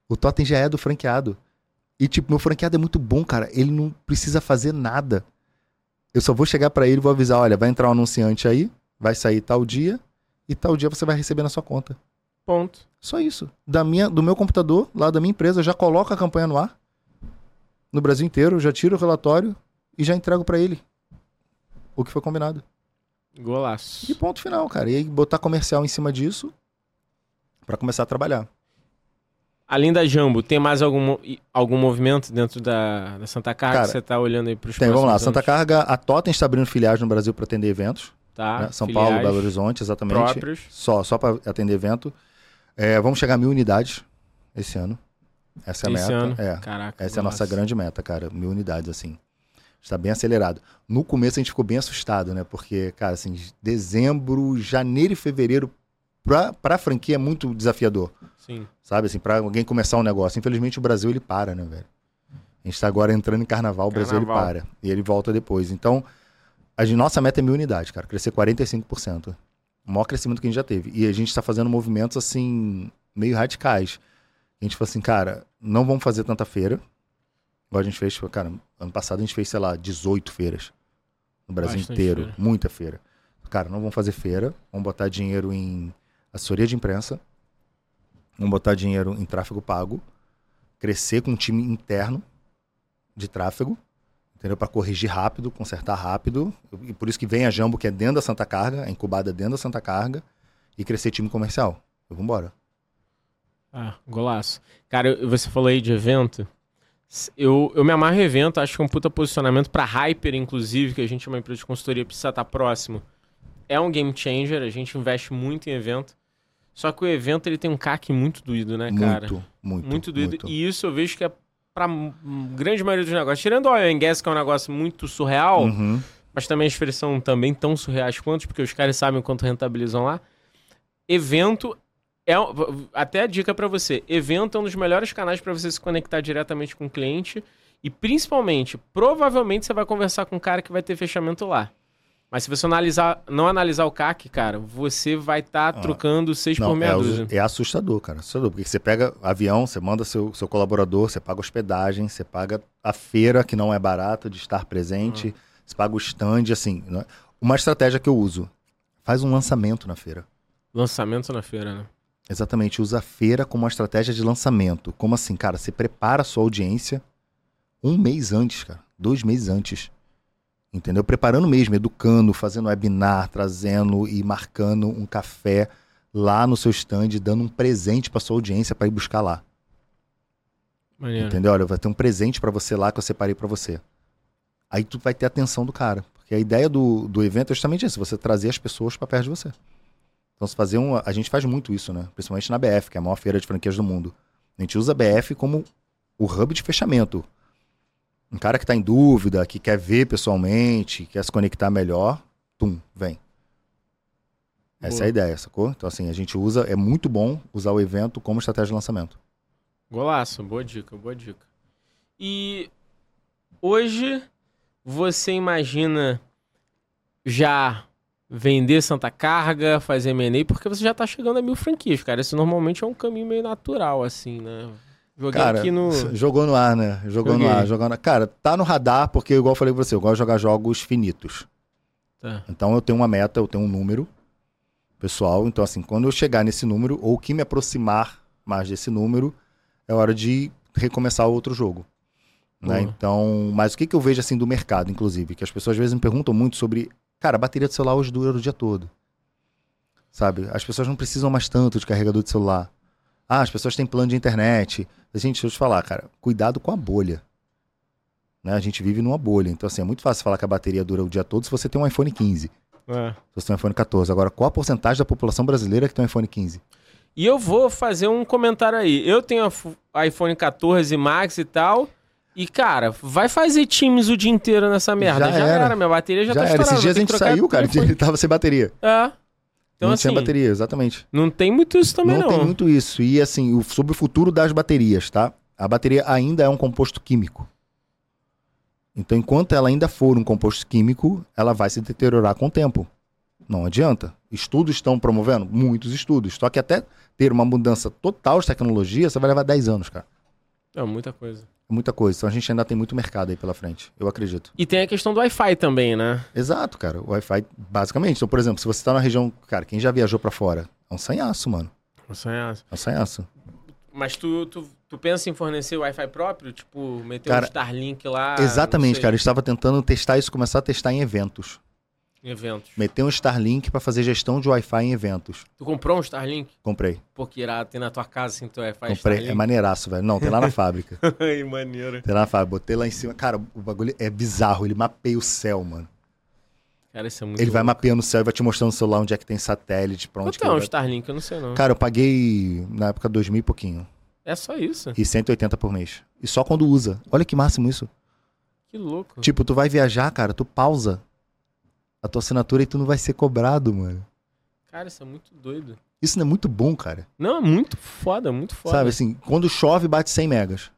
O totem já é do franqueado. E, tipo, meu franqueado é muito bom, cara. Ele não precisa fazer nada. Eu só vou chegar pra ele e vou avisar: olha, vai entrar um anunciante aí, vai sair tal dia, e tal dia você vai receber na sua conta. Ponto. Só isso. Da minha, do meu computador, lá da minha empresa, já coloco a campanha no ar. No Brasil inteiro, já tiro o relatório e já entrego pra ele. O que foi combinado. Golaço. E ponto final, cara. E aí botar comercial em cima disso pra começar a trabalhar. Além da Jambo, tem mais algum, algum movimento dentro da, da Santa Carga Cara, que você tá olhando aí pros Tem, vamos lá. próximos Santa anos? Carga, a Totem está abrindo filiais no Brasil para atender eventos. Tá. né? São Paulo, Belo Horizonte, exatamente. próprios. Só, só para atender evento. É, vamos chegar a mil unidades esse ano. Essa é a Esse meta. ano. É, Caraca. essa é a nossa grande meta, cara. Mil unidades, assim. Está bem acelerado. No começo a gente ficou bem assustado, né? Porque, cara, assim, dezembro, janeiro e fevereiro, pra, pra franquia é muito desafiador. Sim. Sabe, assim, pra alguém começar um negócio. Infelizmente o Brasil ele para, né, velho? A gente tá agora entrando em carnaval, o Brasil ele Carnaval. para. E ele volta depois. Então, a nossa meta é mil unidades, cara. Crescer 45%. O maior crescimento que a gente já teve. E a gente tá fazendo movimentos, assim, meio radicais. A gente falou assim, cara, não vamos fazer tanta feira. Igual a gente fez, cara, ano passado a gente fez, sei lá, 18 feiras. No Brasil Bastante inteiro. feira. Muita feira. Cara, não vamos fazer feira. Vamos botar dinheiro em assessoria de imprensa. Vamos botar dinheiro em tráfego pago. Crescer com um time interno. de tráfego, entendeu? Para corrigir rápido, consertar rápido. E por isso que vem a Jambo, que é dentro da Santa Carga, é incubada dentro da Santa Carga, e crescer time comercial. Vamos embora. Ah, golaço. Cara, você falou aí de evento. Eu, eu me amarro em evento, acho que é um puta posicionamento para Hyper, inclusive, que a gente é uma empresa de consultoria, precisa estar próximo. É um game changer, a gente investe muito em evento. Só que o evento ele tem um CAC muito doído, né, cara? Muito, muito. Muito doído. muito. E isso eu vejo que é pra grande maioria dos negócios. Tirando o oil gas, que é um negócio muito surreal, Uhum. mas também as feiras são também tão surreais quanto, porque os caras sabem quanto rentabilizam lá. Evento é até a dica pra você. Evento é um dos melhores canais pra você se conectar diretamente com o cliente e principalmente, provavelmente você vai conversar com um cara que vai ter fechamento lá. Mas se você analisar, não analisar o CAC, cara, você vai estar Ah, trocando seis por Não, meia é, dúzia. é assustador, cara. Assustador. Porque você pega avião, você manda seu, seu colaborador, você paga hospedagem, você paga a feira, que não é barato de estar presente, você paga o stand, assim. né? Uma estratégia que eu uso, faz um lançamento na feira. Lançamento na feira, né? Exatamente, usa a feira como uma estratégia de lançamento. Como assim, cara? Você prepara a sua audiência um mês antes, cara. Dois meses antes. Entendeu? Preparando mesmo, educando, fazendo webinar, trazendo e marcando um café lá no seu stand, dando um presente para sua audiência para ir buscar lá. Maneiro. Entendeu? Olha, vai ter um presente para você lá que eu separei para você. Aí tu vai ter a atenção do cara. Porque a ideia do, do evento é justamente isso, você trazer as pessoas para perto de você. Então, se fazer um. A gente faz muito isso, né? Principalmente na BF, que é a maior feira de franquias do mundo. A gente usa a BF como o hub de fechamento. Um cara que tá em dúvida, que quer ver pessoalmente, quer se conectar melhor, tum, vem. Essa Boa. é a ideia, sacou? Então, assim, a gente usa, é muito bom usar o evento como estratégia de lançamento. Golaço, boa dica, boa dica. E hoje você imagina já vender Santa Carga, fazer M&A, porque você já tá chegando a mil franquias, cara. Esse normalmente é um caminho meio natural, assim, né? Joguei Cara, aqui no... jogou no ar, né? Jogou Joguei. no ar, jogou no ar. Cara, tá no radar, porque, igual eu falei pra você, eu gosto de jogar jogos finitos. Tá. Então eu tenho uma meta, eu tenho um número pessoal. Então, assim, quando eu chegar nesse número, ou que me aproximar mais desse número, é hora de recomeçar outro jogo. Né? Então, mas o que, que eu vejo assim do mercado, inclusive? Que as pessoas às vezes me perguntam muito sobre. Cara, a bateria do celular hoje dura o dia todo. Sabe? As pessoas não precisam mais tanto de carregador de celular. Ah, as pessoas têm plano de internet. Gente, deixa eu te falar, cara, cuidado com a bolha. Né? A gente vive numa bolha. Então, assim, é muito fácil falar que a bateria dura o dia todo se você tem um iPhone 15. É. Se você tem um iPhone 14. Agora, qual a porcentagem da população brasileira que tem um iPhone 15? E eu vou fazer um comentário aí. Eu tenho iPhone 14 Max e tal. E, cara, vai fazer Teams o dia inteiro nessa merda. Já, Já era. era. minha bateria já, Já tá era. Esses dias a gente saiu, cara, ele tava sem bateria. É. Então, não assim, tinha bateria, exatamente. não tem muito isso também, não, não. tem muito isso. E assim, o- sobre o futuro das baterias, tá? A bateria ainda é um composto químico. Então, enquanto ela ainda for um composto químico, ela vai se deteriorar com o tempo. Não adianta. Estudos estão promovendo? Muitos estudos. Só que até ter uma mudança total de tecnologia, você vai levar 10 anos, cara. É muita coisa. É muita coisa. Então a gente ainda tem muito mercado aí pela frente. Eu acredito. E tem a questão do Wi-Fi também, né? Exato, cara. O Wi-Fi, basicamente. Então, por exemplo, se você tá na região. Cara, quem já viajou pra fora? É um sanhaço, mano. É. É um sanhaço. Mas tu, tu, tu pensa em fornecer Wi-Fi próprio? Tipo, meter Cara, um Starlink lá? Exatamente, cara. Eu estava tentando testar isso, começar a testar em eventos. Eventos. Meter um Starlink pra fazer gestão de Wi-Fi em eventos. Tu comprou um Starlink? Comprei. Pô, que irado. Tem na tua casa, assim, teu Wi-Fi Comprei. É Starlink? maneiraço, velho. Não, tem lá na fábrica. Ai, maneiro. Tem lá na fábrica. Botei lá em cima. Cara, o bagulho é bizarro. Ele mapeia o céu, mano. Cara, isso é muito Ele vai louco. mapeando o céu e vai te mostrando no celular onde é que tem satélite, pra onde Quanto que é um vai. Starlink? Eu não sei, não. Cara, eu paguei na época dois mil e pouquinho. É só isso. E 180 por mês. E só quando usa. Olha que máximo isso. Que louco. Tipo, tu vai viajar, cara, tu pausa a tua assinatura e tu não vai ser cobrado, mano. Cara, isso é muito doido. Isso não é muito bom, cara. Não, é muito foda, muito foda. Sabe assim, quando chove bate 100 megas.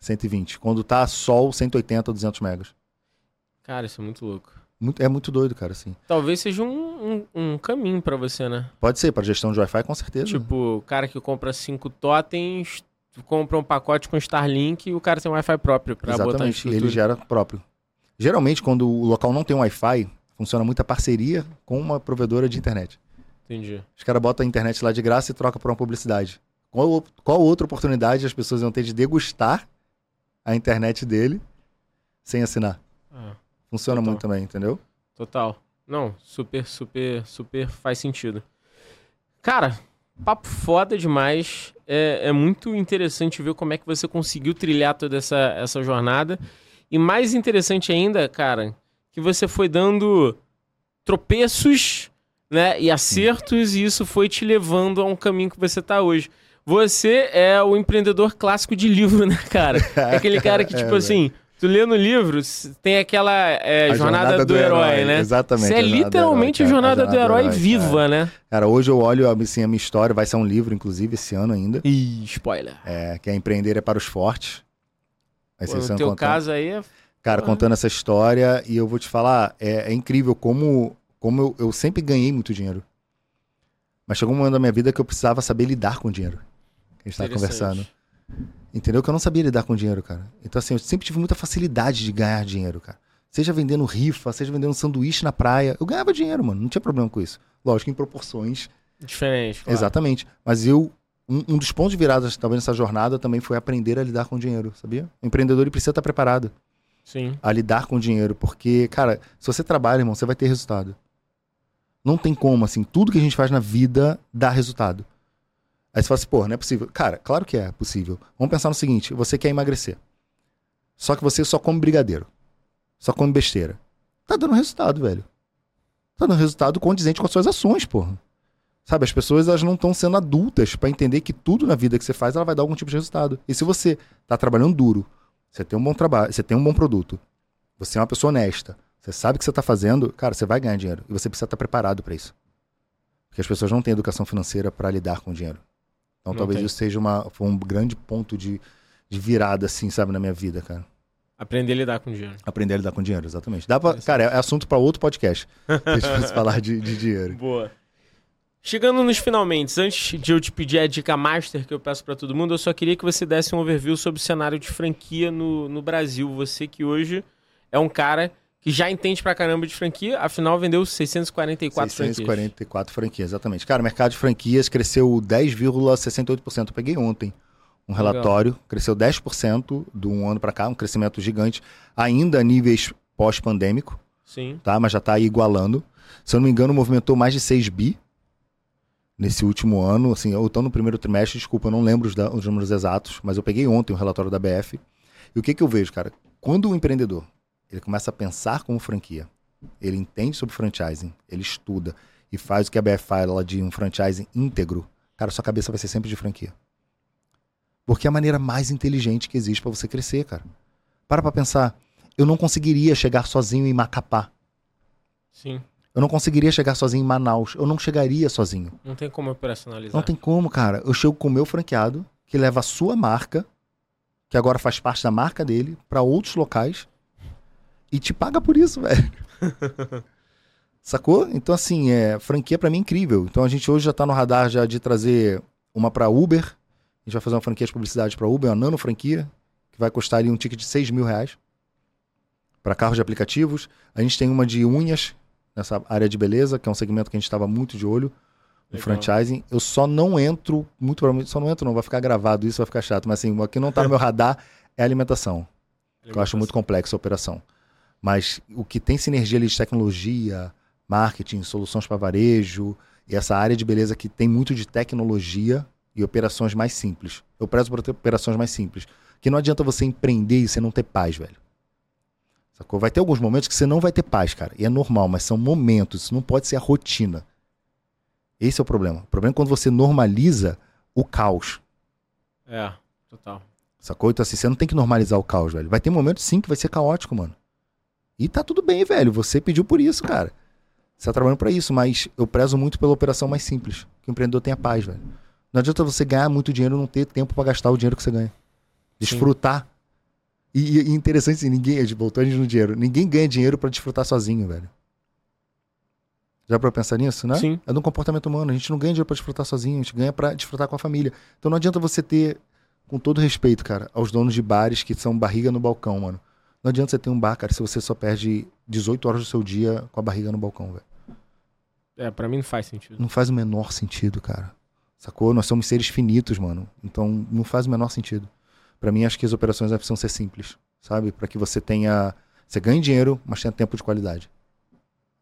120. Quando tá sol, 180, 200 megas. Cara, isso é muito louco. Muito- é muito doido, cara, assim. Talvez seja um, um, um caminho pra você, né? Pode ser, para gestão de Wi-Fi, com certeza. Tipo, o cara que compra cinco totens, compra um pacote com Starlink e o cara tem um Wi-Fi próprio pra botar em Exatamente, ele gera próprio. Geralmente, quando o local não tem Wi-Fi, funciona muita parceria com uma provedora de internet. Entendi. Os caras botam a internet lá de graça e trocam por uma publicidade. Qual, qual outra oportunidade as pessoas vão ter de degustar a internet dele sem assinar. Ah, Funciona Total. muito também, entendeu? total. Não, super, super, super faz sentido. Cara, papo foda demais. É, é muito interessante ver como é que você conseguiu trilhar toda essa, essa jornada. E mais interessante ainda, cara, que você foi dando tropeços né, e acertos, e isso foi te levando a um caminho que você tá hoje. Você é o empreendedor clássico de livro, né, cara? É aquele cara que, É, tipo velho. assim, tu lê no livro, tem aquela é, A jornada, do, herói, né? Exatamente. Você é a jornada do literalmente a herói, jornada, do herói viva, cara. né? Cara, hoje eu olho assim, a minha história, vai ser um livro, inclusive, esse ano ainda, Ih, spoiler. é, que é Empreender é para os Fortes. Vai Pô, ser no teu caso aí é... Cara, Porra. contando essa história, e eu vou te falar, é, é incrível como, como eu, eu sempre ganhei muito dinheiro. Mas chegou um momento da minha vida que eu precisava saber lidar com o dinheiro. A gente tava conversando. Entendeu? Que eu não sabia lidar com dinheiro, cara. Então, assim, eu sempre tive muita facilidade de ganhar dinheiro, cara. Seja vendendo rifa, seja vendendo sanduíche na praia. Eu ganhava dinheiro, mano. Não tinha problema com isso. Lógico, em proporções. Diferente, claro. Exatamente. Mas eu. Um, dos pontos de virada, talvez, nessa jornada também foi aprender a lidar com o dinheiro, sabia? O empreendedor precisa estar preparado Sim. a lidar com o dinheiro. Porque, cara, se você trabalha, irmão, você vai ter resultado. Não tem como, assim, tudo que a gente faz na vida dá resultado. Aí você fala assim, pô, não é possível. Cara, claro que é possível. Vamos pensar no seguinte: você quer emagrecer. Só que você só come brigadeiro. Só come besteira. Tá dando resultado, velho. Tá dando resultado condizente com as suas ações, porra. Sabe, as pessoas elas não estão sendo adultas pra entender que tudo na vida que você faz ela vai dar algum tipo de resultado. E se você tá trabalhando duro, você tem um bom trabalho, você tem um bom produto, você é uma pessoa honesta, você sabe o que você tá fazendo, cara, você vai ganhar dinheiro. E você precisa estar preparado pra isso. Porque as pessoas não têm educação financeira pra lidar com o dinheiro. Então Não talvez tem. isso seja uma, um grande ponto de, de virada, assim, sabe, na minha vida, cara. Aprender a lidar com dinheiro. Aprender a lidar com dinheiro, exatamente. Dá pra, cara, é assunto pra outro podcast. Se a gente fosse falar de, de dinheiro. Boa. Chegando nos finalmente, antes de eu te pedir a dica master que eu peço pra todo mundo, eu só queria que você desse um overview sobre o cenário de franquia no, no Brasil. Você que hoje é um cara que já entende pra caramba de franquia, afinal vendeu 644 franquias. 644 franquias, exatamente. Cara, o mercado de franquias cresceu 10,68%. Eu peguei ontem um Legal. relatório, cresceu 10% de um ano para cá, um crescimento gigante, ainda a níveis pós-pandêmico, Sim. tá? Mas já tá aí igualando. Se eu não me engano, movimentou mais de 6 bi nesse último ano, assim, ou então no primeiro trimestre, desculpa, eu não lembro os, os números exatos, mas eu peguei ontem o relatório da BF. E o que que eu vejo, cara? Quando o empreendedor, ele começa a pensar como franquia, ele entende sobre franchising, ele estuda e faz o que a BF fala de um franchising íntegro, cara, sua cabeça vai ser sempre de franquia. Porque é a maneira mais inteligente que existe para você crescer, cara. Para pra pensar, eu não conseguiria chegar sozinho em Macapá. Sim. Eu não conseguiria chegar sozinho em Manaus. Eu não chegaria sozinho. Não tem como operacionalizar. Não tem como, cara. Eu chego com o meu franqueado, que leva a sua marca, que agora faz parte da marca dele, pra outros locais e te paga por isso, velho. Sacou? Então, assim, é, franquia pra mim é incrível. Então, a gente hoje já tá no radar já de trazer uma pra Uber. A gente vai fazer uma franquia de publicidade pra Uber, uma nano franquia, que vai custar ali um ticket de 6 mil reais para carros de aplicativos. A gente tem uma de unhas nessa área de beleza, que é um segmento que a gente estava muito de olho no Legal. franchising. Eu só não entro, muito provavelmente, só não entro não, vai ficar gravado isso, vai ficar chato, mas assim, o que não tá no meu radar é alimentação. que eu acho muito complexa a operação. Mas o que tem sinergia ali de tecnologia, marketing, soluções para varejo, e essa área de beleza que tem muito de tecnologia e operações mais simples. Eu prezo por ter operações mais simples. Que não adianta você empreender e você não ter paz, velho. Sacou? Vai ter alguns momentos que você não vai ter paz, cara. E é normal, mas são momentos. Isso não pode ser a rotina. Esse é o problema. O problema é quando você normaliza o caos. É, total. Sacou? Então, assim, você não tem que normalizar o caos, velho. Vai ter momentos, sim, que vai ser caótico, mano. E tá tudo bem, velho. Você pediu por isso, cara. Você tá trabalhando pra isso, mas eu prezo muito pela operação mais simples. Que o empreendedor tenha paz, velho. Não adianta você ganhar muito dinheiro e não ter tempo pra gastar o dinheiro que você ganha. Desfrutar. E, e interessante assim, ninguém, gente no dinheiro. Ninguém ganha dinheiro pra desfrutar sozinho, velho. Já pra pensar nisso, né? Sim. É do comportamento humano. A gente não ganha dinheiro pra desfrutar sozinho, a gente ganha pra desfrutar com a família. Então não adianta você ter, com todo respeito, cara, aos donos de bares que são barriga no balcão, mano. Não adianta você ter um bar, cara, se você só perde 18 horas do seu dia com a barriga no balcão, velho. É, pra mim não faz sentido. Não faz o menor sentido, cara. Sacou? Nós somos seres finitos, mano. Então não faz o menor sentido. Pra mim, acho que as operações precisam ser simples. sabe? Para que você tenha. Você ganhe dinheiro, mas tenha tempo de qualidade.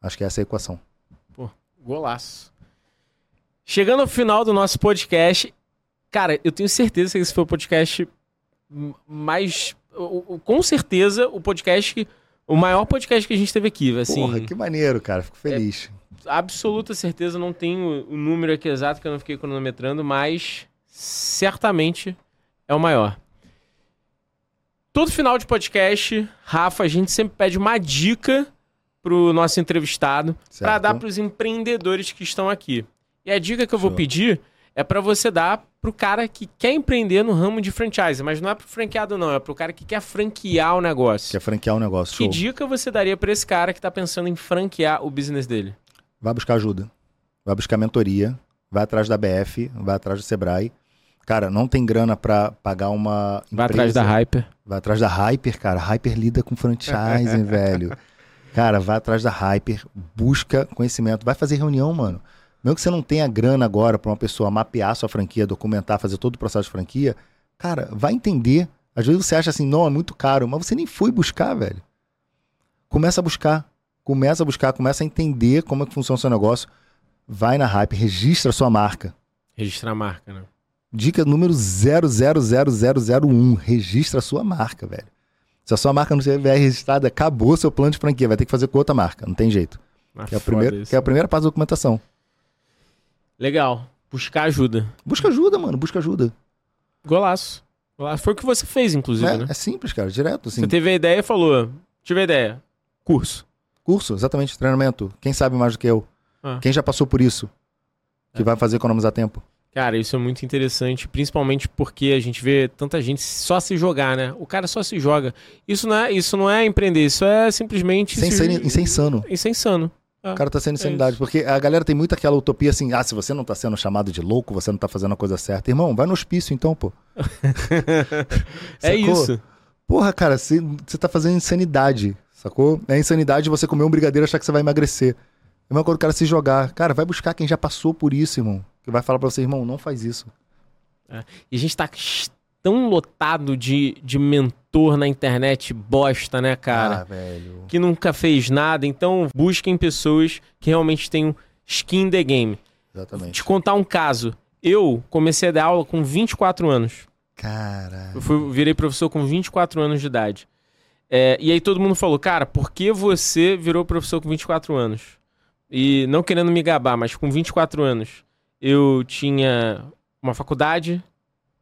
Acho que essa é a equação. Pô, golaço. Chegando ao final do nosso podcast, cara, eu tenho certeza que esse foi o podcast mais. Com certeza, o podcast. O maior podcast que a gente teve aqui, assim. Porra, que maneiro, cara. Fico feliz. É, absoluta certeza, não tenho o número aqui exato que eu não fiquei cronometrando, mas certamente é o maior. Todo final de podcast, Rafa, a gente sempre pede uma dica pro nosso entrevistado para dar para os empreendedores que estão aqui. E a dica que eu vou pedir é para você dar pro cara que quer empreender no ramo de franchise, mas não é pro franqueado não, é pro cara que quer franquear o negócio. Quer franquear o negócio, Que dica você daria para esse cara que tá pensando em franquear o business dele? Vai buscar ajuda. Vai buscar mentoria, vai atrás da BF, vai atrás do Sebrae. Cara, não tem grana para pagar uma empresa. Vai atrás da Hyper. Vai atrás da Hyper, cara. Hyper lida com franchising, velho. Cara, vai atrás da Hyper, busca conhecimento, vai fazer reunião, mano. Mesmo que você não tenha grana agora para uma pessoa mapear sua franquia, documentar, fazer todo o processo de franquia, cara, vai entender. Às vezes você acha assim, não, é muito caro, mas você nem foi buscar, velho. Começa a buscar, começa a buscar, começa a entender como é que funciona o seu negócio. Vai na Hype, registra a sua marca. Registrar a marca, né? Dica número 000001, registra a sua marca, velho. Se a sua marca não estiver registrada, acabou seu plano de franquia, vai ter que fazer com outra marca, não tem jeito. Ah, que, é a primeira, que é a primeira parte da documentação. Legal. Buscar ajuda. Busca ajuda, mano. Busca ajuda. Golaço. Golaço. Foi o que você fez, inclusive, é, né? É simples, cara. Direto, assim. Você teve a ideia e falou, tive a ideia. Curso. Curso, exatamente. Treinamento. Quem sabe mais do que eu? Ah. Quem já passou por isso? Que é. vai fazer economizar tempo. Cara, isso é muito interessante, principalmente porque a gente vê tanta gente só se jogar, né? O cara só se joga. Isso não é, isso não é empreender, isso é simplesmente. Sem, se... Isso é insano. Isso é insano. Ah, o cara tá sendo é insanidade. É porque a galera tem muito aquela utopia assim: ah, se você não tá sendo chamado de louco, você não tá fazendo a coisa certa. Irmão, vai no hospício então, pô. é isso. Porra, cara, você tá fazendo insanidade, sacou? É insanidade você comer um brigadeiro e achar que você vai emagrecer. É uma coisa o cara se jogar. Cara, vai buscar quem já passou por isso, irmão. Que vai falar pra você, irmão, não faz isso. É. E a gente tá tão lotado de, de mentor na internet bosta, né, cara? Ah, velho. Que nunca fez nada. Então, busquem pessoas que realmente tenham skin in the game. Exatamente. Te contar um caso. Eu comecei a dar aula com 24 anos. Cara. Eu fui, virei professor com 24 anos de idade. É, e aí todo mundo falou, cara, por que você virou professor com 24 anos? E não querendo me gabar, mas com 24 anos, eu tinha uma faculdade,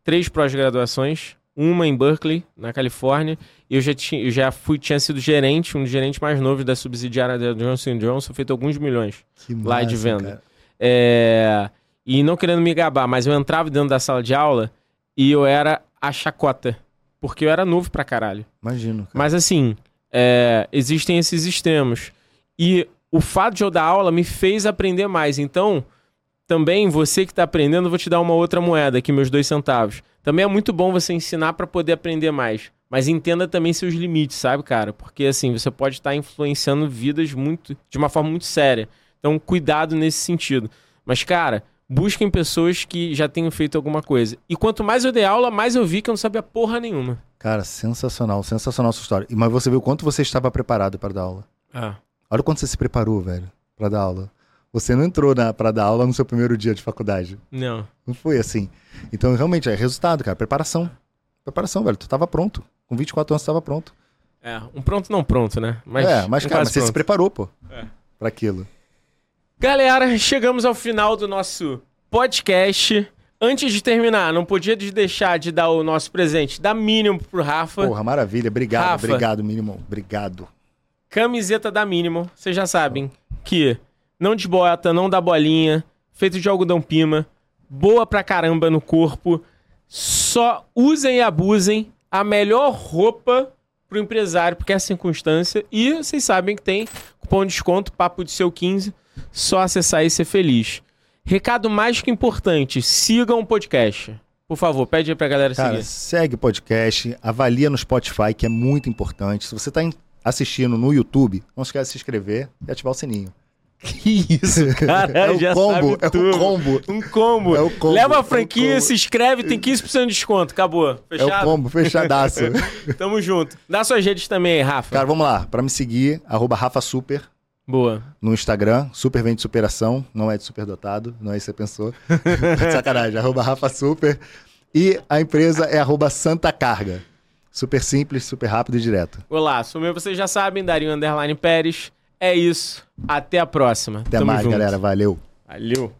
três pós-graduações, uma em Berkeley, na Califórnia, e eu já, tinha, eu já fui, tinha sido gerente, um dos gerentes mais novos da subsidiária da Johnson Johnson, feito alguns milhões que lá de venda. É, e não querendo me gabar, mas eu entrava dentro da sala de aula e eu era a chacota, porque eu era novo pra caralho. Imagino. Cara. Mas assim, é, existem esses extremos. E o fato de eu dar aula me fez aprender mais. Então, também você que está aprendendo, vou te dar uma outra moeda aqui, meus dois centavos. Também é muito bom você ensinar para poder aprender mais. Mas entenda também seus limites, sabe, cara? Porque assim, você pode estar tá influenciando vidas muito de uma forma muito séria. Então, cuidado nesse sentido. Mas, cara, busquem pessoas que já tenham feito alguma coisa. E quanto mais eu dei aula, mais eu vi que eu não sabia porra nenhuma. Cara, sensacional, sensacional sua história. Mas você viu quanto você estava preparado para dar aula. Ah. Olha o quanto você se preparou, velho, para dar aula. Você não entrou na, pra dar aula no seu primeiro dia de faculdade. Não. Não foi assim. Então, realmente, é resultado, cara. Preparação. Preparação, velho. Tu tava pronto. Com 24 anos, tu tava pronto. É, um pronto não pronto, né? Mas é, mas, cara, mas você se preparou, pô. É. Pra aquilo. Galera, chegamos ao final do nosso podcast. Antes de terminar, não podia deixar de dar o nosso presente da Mínimo pro Rafa. Porra, maravilha. Obrigado, Rafa, obrigado, Mínimo. Obrigado. Camiseta da Mínimo. Vocês já sabem que não desbota, não dá bolinha, feito de algodão pima, boa pra caramba no corpo. Só usem e abusem a melhor roupa pro empresário, porque é a circunstância. E vocês sabem que tem cupom de desconto, papo de seu 15. Só acessar e ser feliz. Recado mais que importante: sigam o podcast. Por favor, pede aí pra galera Cara, seguir. Segue o podcast, avalia no Spotify, que é muito importante. Se você tá assistindo no YouTube, não esquece de se inscrever e ativar o sininho. Que isso, cara? É o já combo, sabe é o tudo. combo. Um combo. É o combo, Leva é a o franquia, combo. se inscreve, tem 15% de desconto. Acabou. É Fechado? o combo, fechadaço. Tamo junto. Dá suas redes também Rafa. Cara, vamos lá. Pra me seguir, arroba Rafa Super Boa. no Instagram. Super vem de superação, não é de superdotado, não é isso que você pensou. Sacanagem, arroba Rafa Super. E a empresa é arroba Santa Carga. Super simples, super rápido e direto. Olá, sou meu, vocês já sabem, Darinho Underline Pérez. É isso. Até a próxima. Até Tamo mais, junto. galera. Valeu. Valeu.